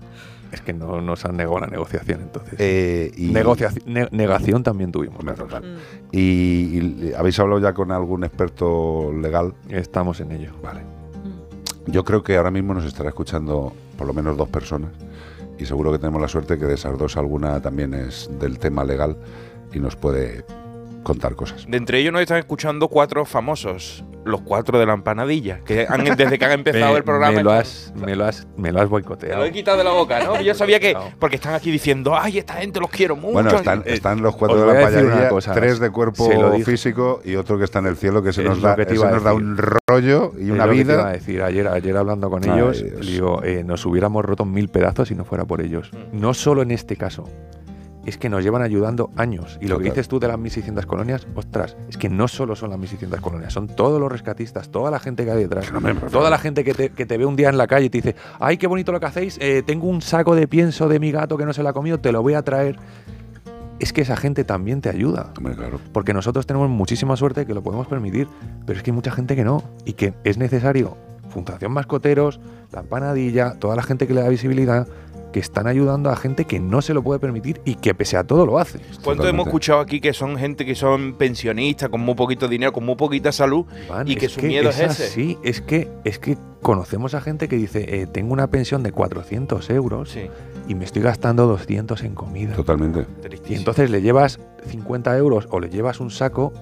Es que no nos han negado la negociación, entonces. Eh, y- Negociaci- ne- negación también tuvimos. ¿Y, y habéis hablado ya con algún experto legal? Estamos en ello. Vale. Yo creo que ahora mismo nos estará escuchando por lo menos dos personas y seguro que tenemos la suerte que de esas dos alguna también es del tema legal y nos puede contar cosas. De entre ellos nos están escuchando cuatro famosos, los cuatro de la empanadilla, que han, desde que han empezado Me- el programa. Me lo has, me lo has, me lo has Te boicoteado. lo he quitado de la boca, ¿no? Yo sabía que. Porque están aquí diciendo, ay, esta gente los quiero mucho. Bueno, están, están los cuatro os de la a decir una payadilla, cosa, tres de cuerpo físico y otro que está en el cielo que se Es nos da, que nos un rollo y Es una lo que te iba a vida. decir ayer, ayer hablando con Ay, ellos, Dios. digo, eh, nos hubiéramos roto en mil pedazos si no fuera por ellos. Mm. No solo en este caso. Es que nos llevan ayudando años. Y lo que dices tú de las 1.600 colonias, ostras, es que no solo son las 1.600 colonias, son todos los rescatistas, toda la gente que hay detrás. toda la gente que te, que te ve un día en la calle y te dice, ay, qué bonito lo que hacéis, eh, tengo un saco de pienso de mi gato que no se lo ha comido, te lo voy a traer. Es que esa gente también te ayuda. Porque nosotros tenemos muchísima suerte que lo podemos permitir, pero es que hay mucha gente que no y que es necesario. Fundación Mascoteros, la empanadilla, toda la gente que le da visibilidad, que están ayudando a gente que no se lo puede permitir y que pese a todo lo hace. ¿Cuánto hemos escuchado aquí que son gente que son pensionistas, con muy poquito dinero, con muy poquita salud, y que su miedo es, ese? así, es que, es que conocemos a gente que dice, eh, tengo una pensión de 400 euros y me estoy gastando 200 en comida. Totalmente. Y entonces le llevas 50 euros o le llevas un saco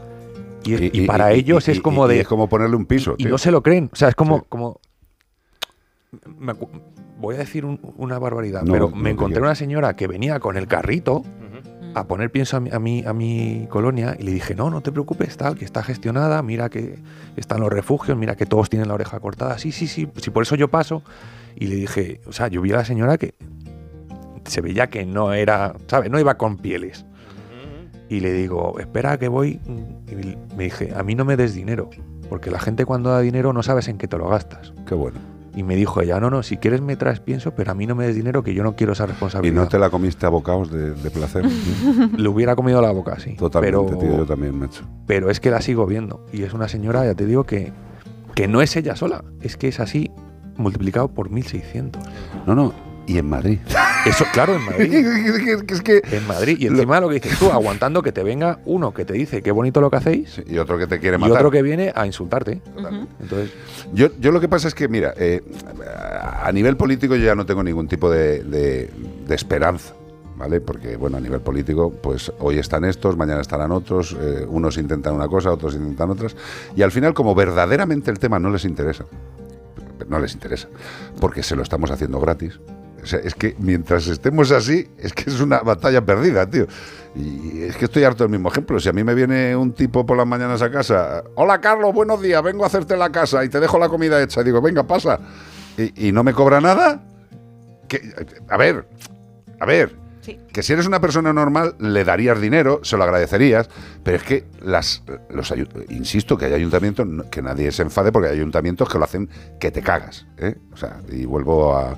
y, Y- y y- para y- ellos y- es como y de... es como ponerle un piso. y tío. no se lo creen. O sea, es como... como me acu- voy a decir un- una barbaridad, No, pero me encontré una señora que venía con el carrito a poner pienso a mi, a, mi, a mi colonia y le dije, no, no te preocupes, tal, que está gestionada, mira que están los refugios, mira que todos tienen la oreja cortada, sí, sí, sí, si por eso yo paso. Y le dije, o sea, yo vi a la señora que se veía que no era, ¿sabes? No iba con pieles. Y le digo, espera que voy. Y me dije, a mí no me des dinero, porque la gente cuando da dinero no sabes en qué te lo gastas. Qué bueno. Y me dijo ella, no, no, si quieres me traes pienso, pero a mí no me des dinero, que yo no quiero esa Y responsabilidad. no te la comiste a bocaos de, de placer. [LAUGHS] Le hubiera comido la boca, sí. Totalmente, pero, tío, yo también, macho. pero es que la sigo viendo. Y es una señora, ya te digo, que, que no es ella sola. Es que es así multiplicado por 1600. No, no. Y en Madrid. [LAUGHS] Eso, claro, en Madrid. [LAUGHS] es que en Madrid. Y encima lo que dices tú, aguantando que te venga uno que te dice qué bonito lo que hacéis. y otro que te quiere y matar. otro que viene a insultarte. Entonces, Yo, yo lo que pasa es que, mira, eh, a nivel político yo ya no tengo ningún tipo de, de- de esperanza, ¿vale? Porque, bueno, a nivel político, pues hoy están estos, mañana estarán otros, eh, unos intentan una cosa, otros intentan otras, y al final, como verdaderamente el tema no les interesa, no les interesa, porque se lo estamos haciendo gratis. O sea, es que mientras estemos así, es que es una batalla perdida, tío. Y es que estoy harto del mismo ejemplo. Si a mí me viene un tipo por las mañanas a casa, hola Carlos, buenos días, vengo a hacerte la casa y te dejo la comida hecha. Y digo, venga, pasa. Y, y no me cobra nada. Que, a ver, a ver. Que si eres una persona normal, le darías dinero, se lo agradecerías, pero es que las, los insisto que hay ayuntamientos, que nadie se enfade porque hay ayuntamientos que lo hacen que te cagas. ¿eh? O sea, y vuelvo a,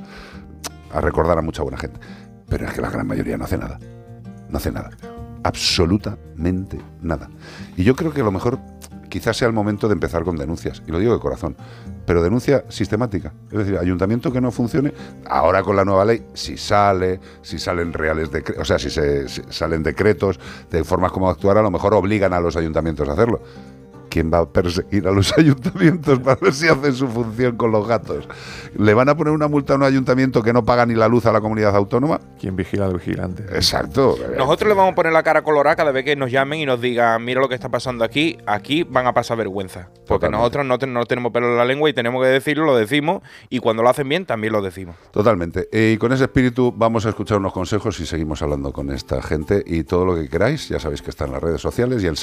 a recordar a mucha buena gente. Pero es que la gran mayoría no hace nada. No hace nada. Absolutamente nada. Y yo creo que a lo mejor quizás sea el momento de empezar con denuncias. Y lo digo de corazón. Pero denuncia sistemática. Es decir, ayuntamiento que no funcione, ahora con la nueva ley, si sale, si salen reales decretos, o sea, si, se, salen decretos de formas como actuar, a lo mejor obligan a los ayuntamientos a hacerlo. ¿Quién va a perseguir a los [LAUGHS] ayuntamientos para ver si hacen su función con los gatos? ¿Le van a poner una multa a un ayuntamiento que no paga ni la luz a la comunidad autónoma? ¿Quién vigila al vigilante? Exacto. Nosotros le vamos a poner la cara colorada cada vez que nos llamen y nos digan, mira lo que está pasando aquí, aquí van a pasar vergüenza. Porque Totalmente. nosotros no, ten- no tenemos pelo en la lengua y tenemos que decirlo, lo decimos, y cuando lo hacen bien también lo decimos. Totalmente. Eh, Y con ese espíritu vamos a escuchar unos consejos y seguimos hablando con esta gente. Y todo lo que queráis, ya sabéis que está en las redes sociales y el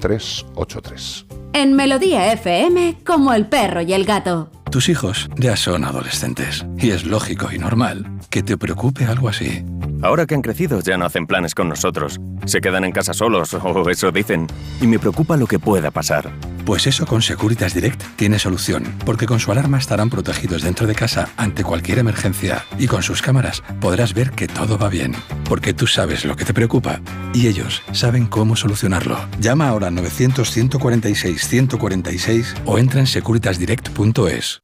608-354-383. En Melodía FM, como el perro y el gato. Tus hijos ya son adolescentes y es lógico y normal que te preocupe algo así. Ahora que han crecido ya no hacen planes con nosotros. Se quedan en casa solos, [LAUGHS] o eso dicen. Y me preocupa lo que pueda pasar. Pues eso con Securitas Direct tiene solución, porque con su alarma estarán protegidos dentro de casa ante cualquier emergencia y con sus cámaras podrás ver que todo va bien, porque tú sabes lo que te preocupa y ellos saben cómo solucionarlo. Llama ahora al 900-146-146 o entra en securitasdirect.es.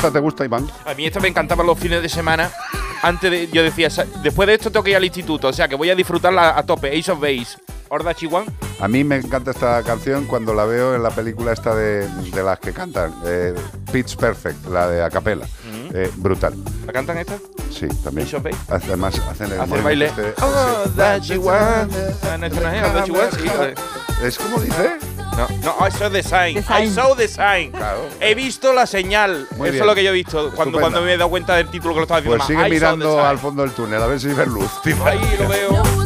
esta te gusta, Iván? A mí esta me encantaban los fines de semana. Antes de, yo decía, "Sa- después de esto tengo que ir al instituto, o sea que voy a disfrutarla a tope. Ace of Base, Horda Chihuahua. A mí me encanta esta canción cuando la veo en la película esta de, de las que cantan, eh, Pitch Perfect, la de Acapella. Eh, brutal. ¿La cantan esta? Sí, también. Ace of Base. Además, hacen el Hace baile. este- Oh, sí. that want. Es como dice. No, no, I saw the sign. The I saw the sign. He visto la señal. Muy Eso bien. es lo que yo he visto cuando, Estupendo. cuando me he dado cuenta del título que lo estaba diciendo. Pues más. sigue I mirando al fondo del túnel a ver si ve luz, tío. Ahí lo veo.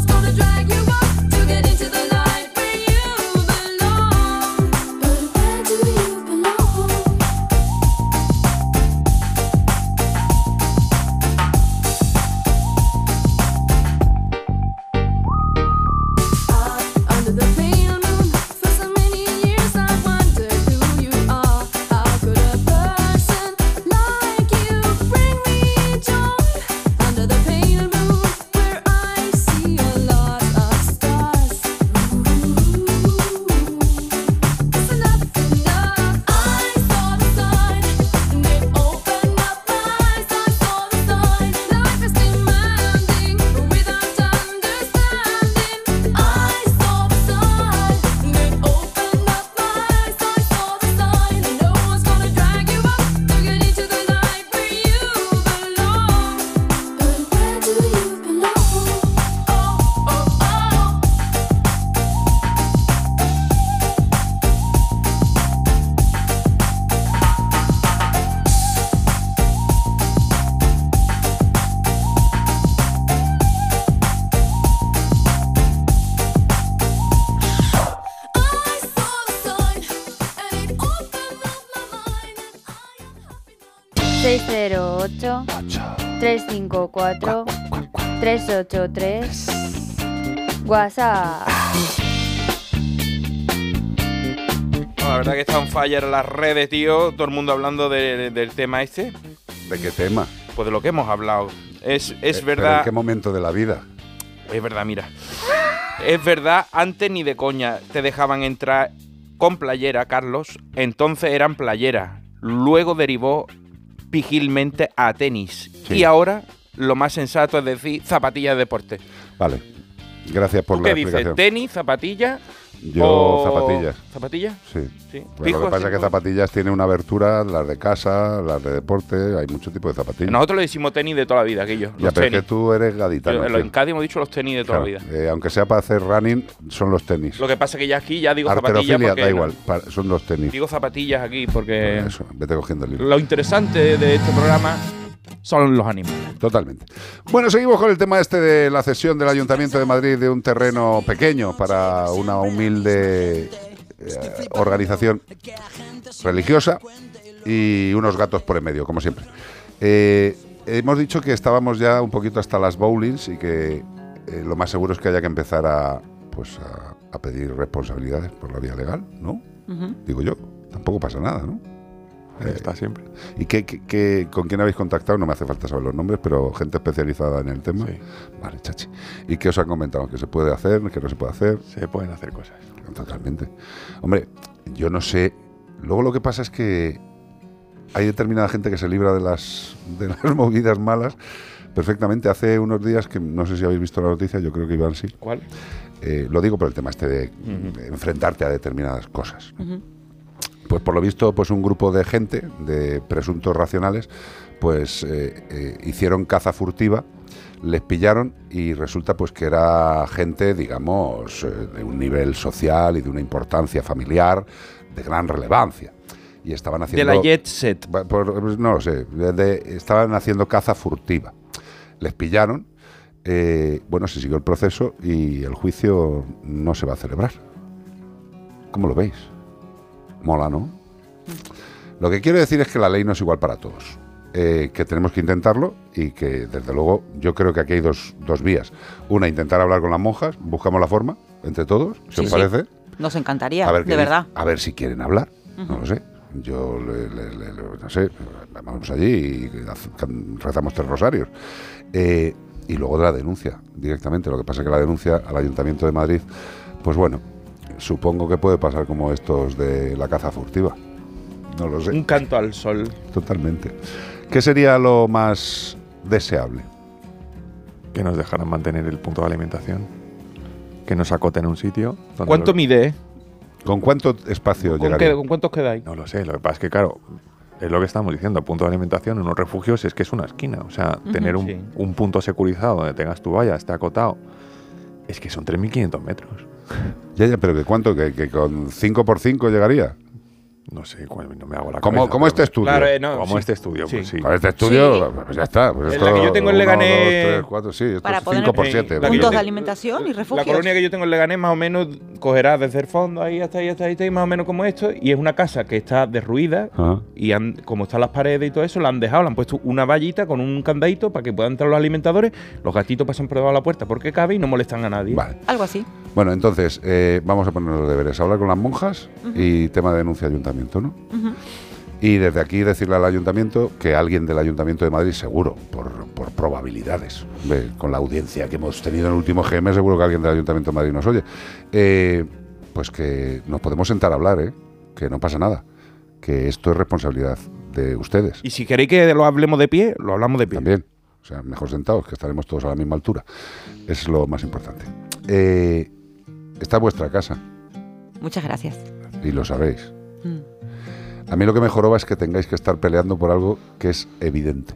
608 354 383 WhatsApp. No, la verdad que está on fire las redes, tío. Todo el mundo hablando de- del tema este. ¿De qué tema? Pues de lo que hemos hablado. Es, es Eh, ¿pero verdad. ¿En qué momento de la vida? Es verdad, mira. Es verdad, antes ni de coña te dejaban entrar con playera, Carlos. Entonces eran playeras. Luego derivó pigilmente a tenis. Sí. Y ahora lo más sensato es decir zapatillas de deporte. Vale. Gracias por ¿Tú la qué dices? explicación. ¿Tenis, zapatillas? Yo o- zapatillas. ¿Zapatillas? Sí. Lo que pasa es que zapatillas tiene una abertura, las de casa, las de deporte, hay mucho tipo de zapatillas. Nosotros le decimos tenis de toda la vida, aquello. ya, pero es que tú eres gaditano. Yo- en Cádiz hemos dicho los tenis de toda la vida. Eh, aunque sea para hacer running, son los tenis. Lo que pasa es que ya aquí ya digo zapatillas porque da igual, son los tenis. digo zapatillas aquí porque Eso, vete cogiendo el libro. lo interesante de este programa son los animales. Totalmente. Bueno, seguimos con el tema este de la cesión del Ayuntamiento de Madrid de un terreno pequeño para una humilde eh, organización religiosa y unos gatos por en medio, como siempre. Eh, hemos dicho que estábamos ya un poquito hasta las bowlings y que eh, lo más seguro es que haya que empezar a, pues, a, a pedir responsabilidades por la vía legal, ¿no? Digo yo, tampoco pasa nada, ¿no? Ahí está siempre. ¿Y qué, qué- qué- con quién habéis contactado? No me hace falta saber los nombres, pero gente especializada en el tema. Vale, chachi. ¿Y qué os han comentado? ¿Que se puede hacer? ¿Que no se puede hacer? Se pueden hacer cosas. Totalmente. Hombre, yo no sé. Luego lo que pasa es que hay determinada gente que se libra de las, de las [LAUGHS] movidas malas perfectamente. Hace unos días, que no sé si habéis visto la noticia, yo creo que Iván sí. ¿Cuál? Eh, lo digo por el tema este de Ujú. de enfrentarte a determinadas cosas. Pues por lo visto, pues un grupo de gente, de presuntos racionales, pues eh, eh, hicieron caza furtiva, les pillaron y resulta pues que era gente, digamos, eh, de un nivel social y de una importancia familiar de gran relevancia. Y estaban De haciendo... la jet set. Pues, no lo sé, de- de- estaban haciendo caza furtiva. Les pillaron, bueno, se siguió el proceso y el juicio no se va a celebrar. ¿Cómo lo veis? Mola, ¿no? Lo que quiero decir es que la ley no es igual para todos. Eh, que tenemos que intentarlo y que, desde luego, yo creo que aquí hay dos, dos vías. Una, intentar hablar con las monjas, buscamos la forma, entre todos, si Sí, os sí. parece. Nos encantaría, A ver, de verdad. a ver si quieren hablar. No lo sé. Yo, le- le- no sé, vamos allí y rezamos tres rosarios. Eh, y luego de la denuncia, directamente. Lo que pasa es que la denuncia al Ayuntamiento de Madrid, pues bueno, supongo que puede pasar como estos de la caza furtiva. No lo sé. Un canto al sol. Totalmente. ¿Qué sería lo más deseable? Que nos dejaran mantener el punto de alimentación. Que nos acoten un sitio. donde ¿Cuánto los- mide? ¿Con cuánto espacio ¿Con, llegaría? qué- con cuántos quedáis? No lo sé, lo que pasa es que, claro, es lo que estamos diciendo, punto de alimentación en unos refugios es que es una esquina. O sea, tener un, Sí. un punto securizado donde tengas tu valla, esté acotado, es que son 3.500 metros. Ya, ya, pero ¿que cuánto? ¿Que, que con 5 por 5 llegaría? No sé, no me hago la ¿Cómo, cabeza, cómo este estudio? Claro, eh, no, Como sí. este estudio, Sí. pues sí. Con este estudio, Sí. pues ya está. Pues esto, la que yo tengo en Leganés- dos, tres, cuatro, sí, esto Para es poner 5 por Eh, 7. la que yo Puntos de tengo- alimentación y La refugios. colonia que yo tengo en Leganés más o menos cogerá desde el fondo ahí hasta ahí, hasta ahí, hasta ahí, más o menos como esto. Y es una casa que está derruida Ajá. y han- como están las paredes y todo eso, la han dejado, le han puesto una vallita con un candadito para que puedan entrar los alimentadores. Los gatitos pasan por debajo de la puerta porque cabe y no molestan a nadie. Vale. Algo así. Bueno, entonces, eh, vamos a poner los deberes. Hablar con las monjas y tema de denuncia ayuntamiento, ¿no? Y desde aquí decirle al ayuntamiento que alguien del ayuntamiento de Madrid, seguro, por, por probabilidades, con la audiencia que hemos tenido en el último GM, seguro que alguien del ayuntamiento de Madrid nos oye, eh, pues que nos podemos sentar a hablar, ¿eh? que no pasa nada, que esto es responsabilidad de ustedes. Y si queréis que lo hablemos de pie, lo hablamos de pie. También. O sea, mejor sentados, que estaremos todos a la misma altura. Es lo más importante. Eh, esta es vuestra casa Muchas gracias. y lo sabéis. Mm. A mí lo que me joroba es que tengáis que estar peleando por algo que es evidente.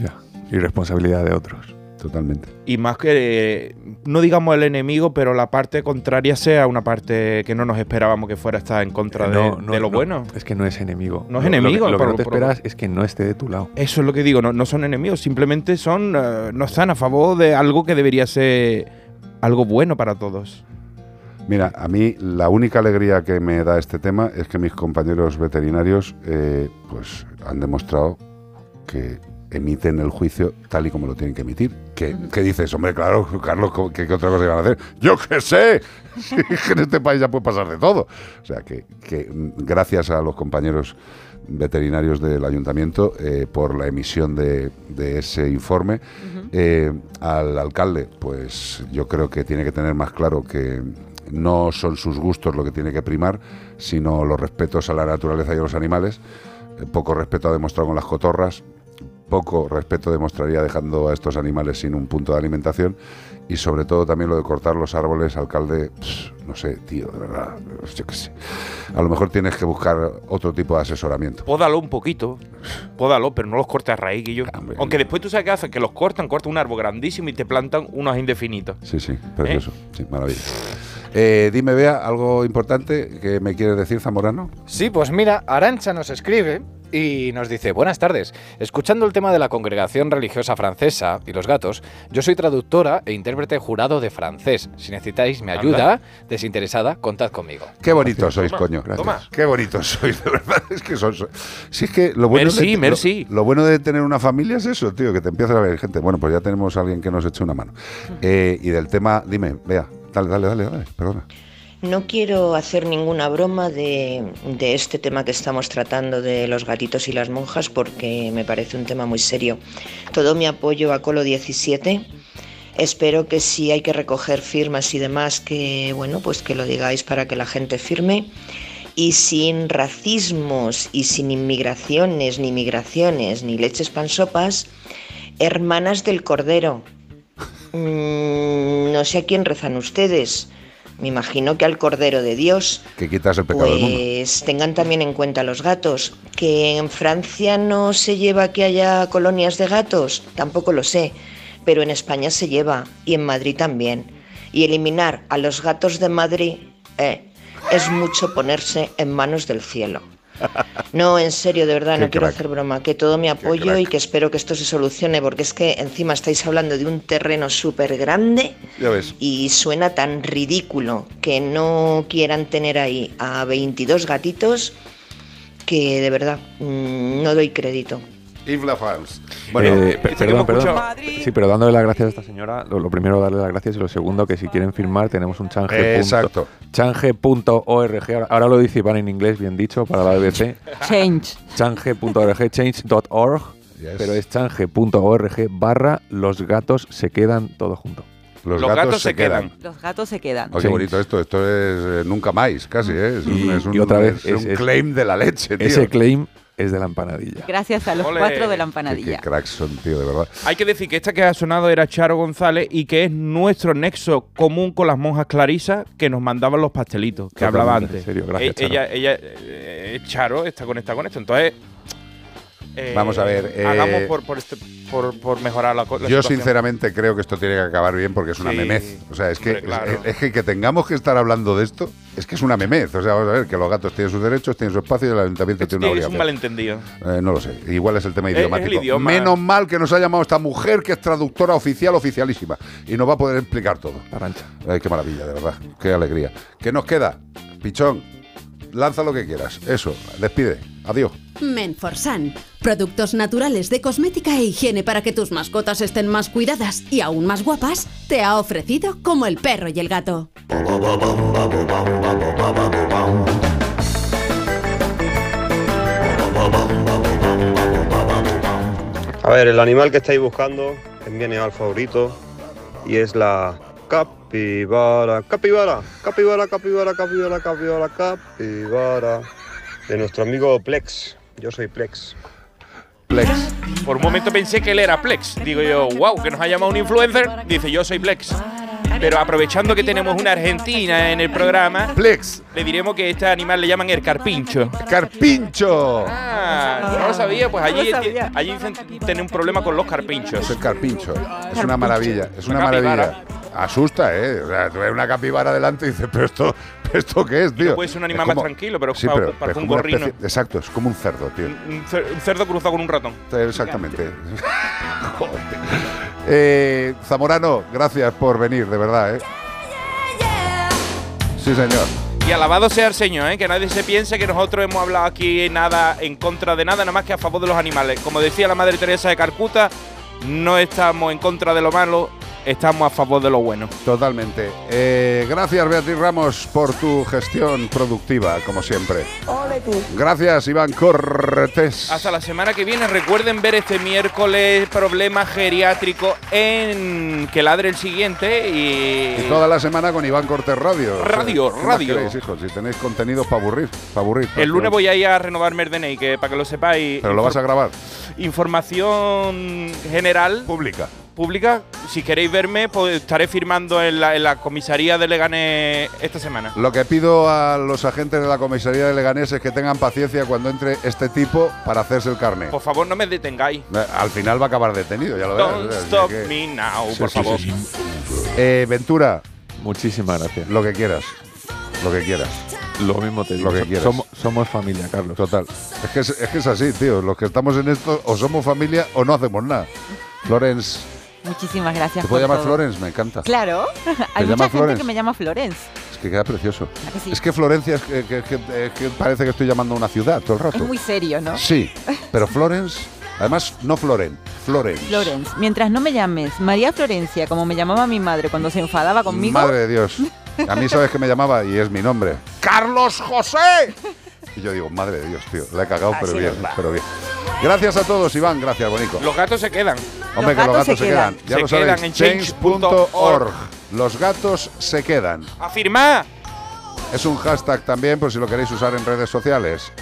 Ya. Y responsabilidad de otros. Totalmente. Y más que, eh, no digamos el enemigo, pero la parte contraria sea una parte que no nos esperábamos que fuera estar en contra de, No, no, de lo no, bueno. Es que no es enemigo. No es Lo- lo que- enemigo, Lo, que por- no te por- esperas es que no esté de tu lado. Eso es lo que digo, no, no son enemigos, simplemente son, eh, no están a favor de algo que debería ser algo bueno para todos. Mira, a mí la única alegría que me da este tema es que mis compañeros veterinarios eh, pues han demostrado que emiten el juicio tal y como lo tienen que emitir. ¿Qué, qué dices? Hombre, claro, Carlos, ¿cómo- ¿qué, qué otra cosa iban a hacer? ¡Yo qué sé! [LAUGHS] Que en este país ya puede pasar de todo. O sea, que, que, mm, gracias a los compañeros veterinarios del ayuntamiento eh, por la emisión de, de ese informe. Eh, al alcalde, pues yo creo que tiene que tener más claro que no son sus gustos lo que tiene que primar, sino los respetos a la naturaleza y a los animales. Eh, poco respeto ha demostrado con las cotorras, poco respeto demostraría dejando a estos animales sin un punto de alimentación y sobre todo también lo de cortar los árboles, alcalde, pss, no sé, tío, de verdad, yo qué sé. A lo mejor tienes que buscar otro tipo de asesoramiento. Pódalo un poquito. Pódalo, pero no los cortes a raíz, yo. Aunque después tú sabes qué hacen, que los cortan, cortan un árbol grandísimo y te plantan unos indefinitos. Sí, sí, precioso, sí, maravilla. Eh, dime, Bea, algo importante que me quieres decir, Zamorano. Sí, pues mira, Arancha nos escribe y nos dice, buenas tardes, escuchando el tema de la congregación religiosa francesa y los gatos, yo soy traductora e intérprete jurado de francés. Si necesitáis mi ayuda desinteresada, contad conmigo. Qué bonitos sois, Toma, coño. toma. Qué bonitos sois, de verdad. Es que son. Sí, es que lo bueno, Merci, de, merci. Lo, lo bueno de tener una familia es eso, tío, que te empiezas a ver gente. Bueno, pues ya tenemos a alguien que nos eche una mano. Eh, y del tema, dime, vea, No quiero hacer ninguna broma de, de este tema que estamos tratando de los gatitos y las monjas porque me parece un tema muy serio. Todo mi apoyo a Colo 17. Espero que si hay que recoger firmas y demás, que bueno, pues que lo digáis para que la gente firme. Y sin racismos y sin inmigraciones, ni migraciones, ni leches pansopas, hermanas del Cordero. Mm, no sé a quién rezan ustedes. Me imagino que al Cordero de Dios. Que quitas el pecado del mundo. Pues tengan también en cuenta los gatos. Que en Francia no se lleva que haya colonias de gatos, tampoco lo sé. Pero en España se lleva y en Madrid también. Y eliminar a los gatos de Madrid eh, es mucho ponerse en manos del cielo. No, en serio, de verdad, Qué no quiero crack. hacer broma. Que todo mi apoyo y que espero que esto se solucione, porque es que encima estáis hablando de un terreno súper grande y suena tan ridículo que no quieran tener ahí a 22 gatitos que de verdad mm, no doy crédito. Infla fans. Eh, pe- dice que perdón, perdón. Sí, pero dándole las gracias a esta señora, lo, lo primero darle las gracias y lo segundo que si quieren firmar tenemos un change. punto- Exacto. Change.org. Ahora, ahora lo dice Iván en inglés, bien dicho, para la BBC. [LAUGHS] Change. Change.org, change.org. Pero es change.org barra los gatos se quedan todo junto. Los, gatos, se quedan. Los gatos se quedan. Oh, qué bonito esto. Esto es eh, nunca más, casi. ¿eh? Es, un- Y- es un, y otra vez, es un es- claim de la leche, tío. Ese claim es de la empanadilla. Gracias a los Ole. cuatro de la Qué, empanadilla. qué cracks son, tío, de verdad. Hay que decir que esta que ha sonado era Charo González y que es nuestro nexo común con las monjas clarisas que nos mandaban los pastelitos que hablaba antes. en serio, gracias, E- Charo. ella, ella, eh, Charo está conectada con esto. Entonces, eh, Vamos a ver, eh, hagamos por, por, este- por, por mejorar la, la Yo situación. sinceramente creo que esto tiene que acabar bien porque es una Sí. memez. O sea, es que, Hombre, claro. es, es que que tengamos que estar hablando de esto es que es una memez. O sea, vamos a ver que los gatos tienen sus derechos, tienen su espacio y el ayuntamiento tiene una Sí, es un obligación. malentendido. Eh, no lo sé. Igual es el tema Es- es el idiomático. idioma. Menos mal que nos ha llamado esta mujer que es traductora oficial, oficialísima. Y nos va a poder explicar todo. Ay, qué maravilla, de verdad. Qué alegría. ¿Qué nos queda? Pichón, lanza lo que quieras. Eso, despide. Adiós. Menforsan. Productos naturales de cosmética e higiene para que tus mascotas estén más cuidadas y aún más guapas, te ha ofrecido como el perro y el gato. A ver, el animal que estáis buscando es mi animal favorito y es la capibara, capibara, capibara, capibara, capibara, capibara, capibara de nuestro amigo Plex. Yo soy Plex. Plex. Por un momento pensé que él era Plex. Digo yo, wow, que nos ha llamado un influencer. Dice, yo soy Plex. Pero aprovechando que tenemos una argentina en el programa, Plex. le diremos que este animal le llaman el carpincho. ¡Carpincho! Ah, no lo sabía, pues No allí, sabía. allí dicen tener un problema con los carpinchos. Es el carpincho. Es una maravilla. Es una maravilla. Asusta, ¿eh? O sea, tú ves una capibara delante y dices, ¿pero esto, ¿esto qué es, tío? puede ser un animal más tranquilo, pero sí, pero, parece pero un gorrino. especie- exacto, es como un cerdo, tío. Un cerdo cruzado con un ratón. Exactamente. [LAUGHS] Joder. Eh, Zamorano, gracias por venir, de verdad, ¿eh? Sí, señor. Y alabado sea el Señor, ¿eh? que nadie se piense que nosotros hemos hablado aquí nada en contra de nada, nada más que a favor de los animales. Como decía la Madre Teresa de Calcuta, no estamos en contra de lo malo, estamos a favor de lo bueno. Totalmente. Eh, gracias, Beatriz Ramos, por tu gestión productiva, como siempre. Gracias, Iván Cortés. Hasta la semana que viene. Recuerden ver este miércoles problema geriátrico en que ladre el siguiente y. Y toda la semana con Iván Cortés Radio. Radio, ¿qué más radio. queréis, hijos? Si tenéis contenidos para aburrir, para aburrir. El lunes voy a ir a renovarme el DNI, que para que lo sepáis. Pero lo vas a grabar. Información general. Pública. Pública. Si queréis verme, pues estaré firmando en la, en la comisaría de Leganés esta semana. Lo que pido a los agentes de la comisaría de Leganés es que tengan paciencia cuando entre este tipo para hacerse el carnet. Por favor, no me detengáis. Eh, Al final va a acabar detenido, ya lo verás. Don't stop que- me now, Sí, por sí, favor. sí, sí. Eh, Ventura, Muchísimas gracias. lo que quieras. Lo que quieras. Lo mismo te digo. Lo que quieras. Somos, somos familia, Carlos. Total. Es que es, es que es así, tío. Los que estamos en esto o somos familia o no hacemos nada. Florence, Muchísimas gracias. ¿te puedo llamar todo. Florence? Me encanta. Claro. [LAUGHS] Hay mucha gente Florence? que me llama Florence. Es que queda precioso. que sí? Es que Florencia es que, que- que- que parece que estoy llamando a una ciudad todo el rato. Es muy serio, ¿no? Sí, [LAUGHS] pero Florence, además no Floren, Florence. Florence, mientras no me llames María Florencia, como me llamaba mi madre cuando se enfadaba conmigo. Madre de Dios. A mí sabes que me llamaba y es mi nombre. ¡Carlos José! [LAUGHS] Y yo digo, madre de Dios, tío, la he cagado, pero Así bien, nos va. pero bien. Gracias a todos, Iván, gracias, Bonico. Los gatos se quedan. Hombre, que los gatos se quedan. Ya Se lo quedan sabéis, en change.org. Los gatos se quedan. ¡Afirma! Es un hashtag también, por si lo queréis usar en redes sociales.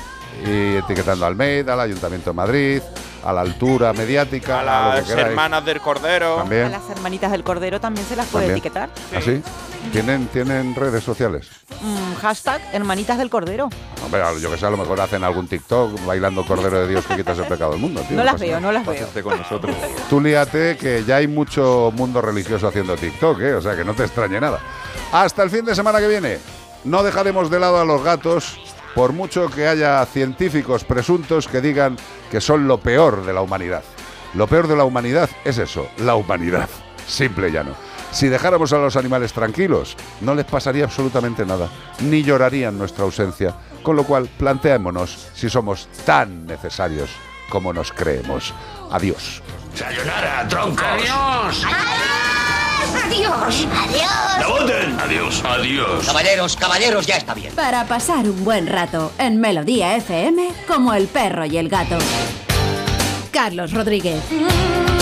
Y etiquetando a Almeida, al Ayuntamiento de Madrid, a la altura mediática, A a, las hermanas del Cordero. A También. las hermanitas del Cordero también se las puede También. etiquetar. ¿Así? ¿Tienen, ¿Tienen redes sociales? Mm, hashtag hermanitas del Cordero. Hombre, yo que sé, a lo mejor hacen algún TikTok bailando Cordero de Dios que quitas el pecado del mundo. Tío, no las veo, no las veo. con nosotros. Tú líate que ya hay mucho mundo religioso haciendo TikTok, ¿eh? o sea que no te extrañe nada. Hasta el fin de semana que viene. No dejaremos de lado a los gatos, por mucho que haya científicos presuntos que digan que son lo peor de la humanidad. Lo peor de la humanidad es eso, la humanidad. Simple y llano. Si dejáramos a los animales tranquilos, no les pasaría absolutamente nada, ni llorarían nuestra ausencia. Con lo cual, planteémonos si somos tan necesarios como nos creemos. Adiós. Sayonara, troncos. Adiós. Adiós. ¡Laboten! Adiós, adiós. Caballeros, caballeros, ya está bien. Para pasar un buen rato en Melodía FM como el perro y el gato. Carlos Rodríguez. Mm,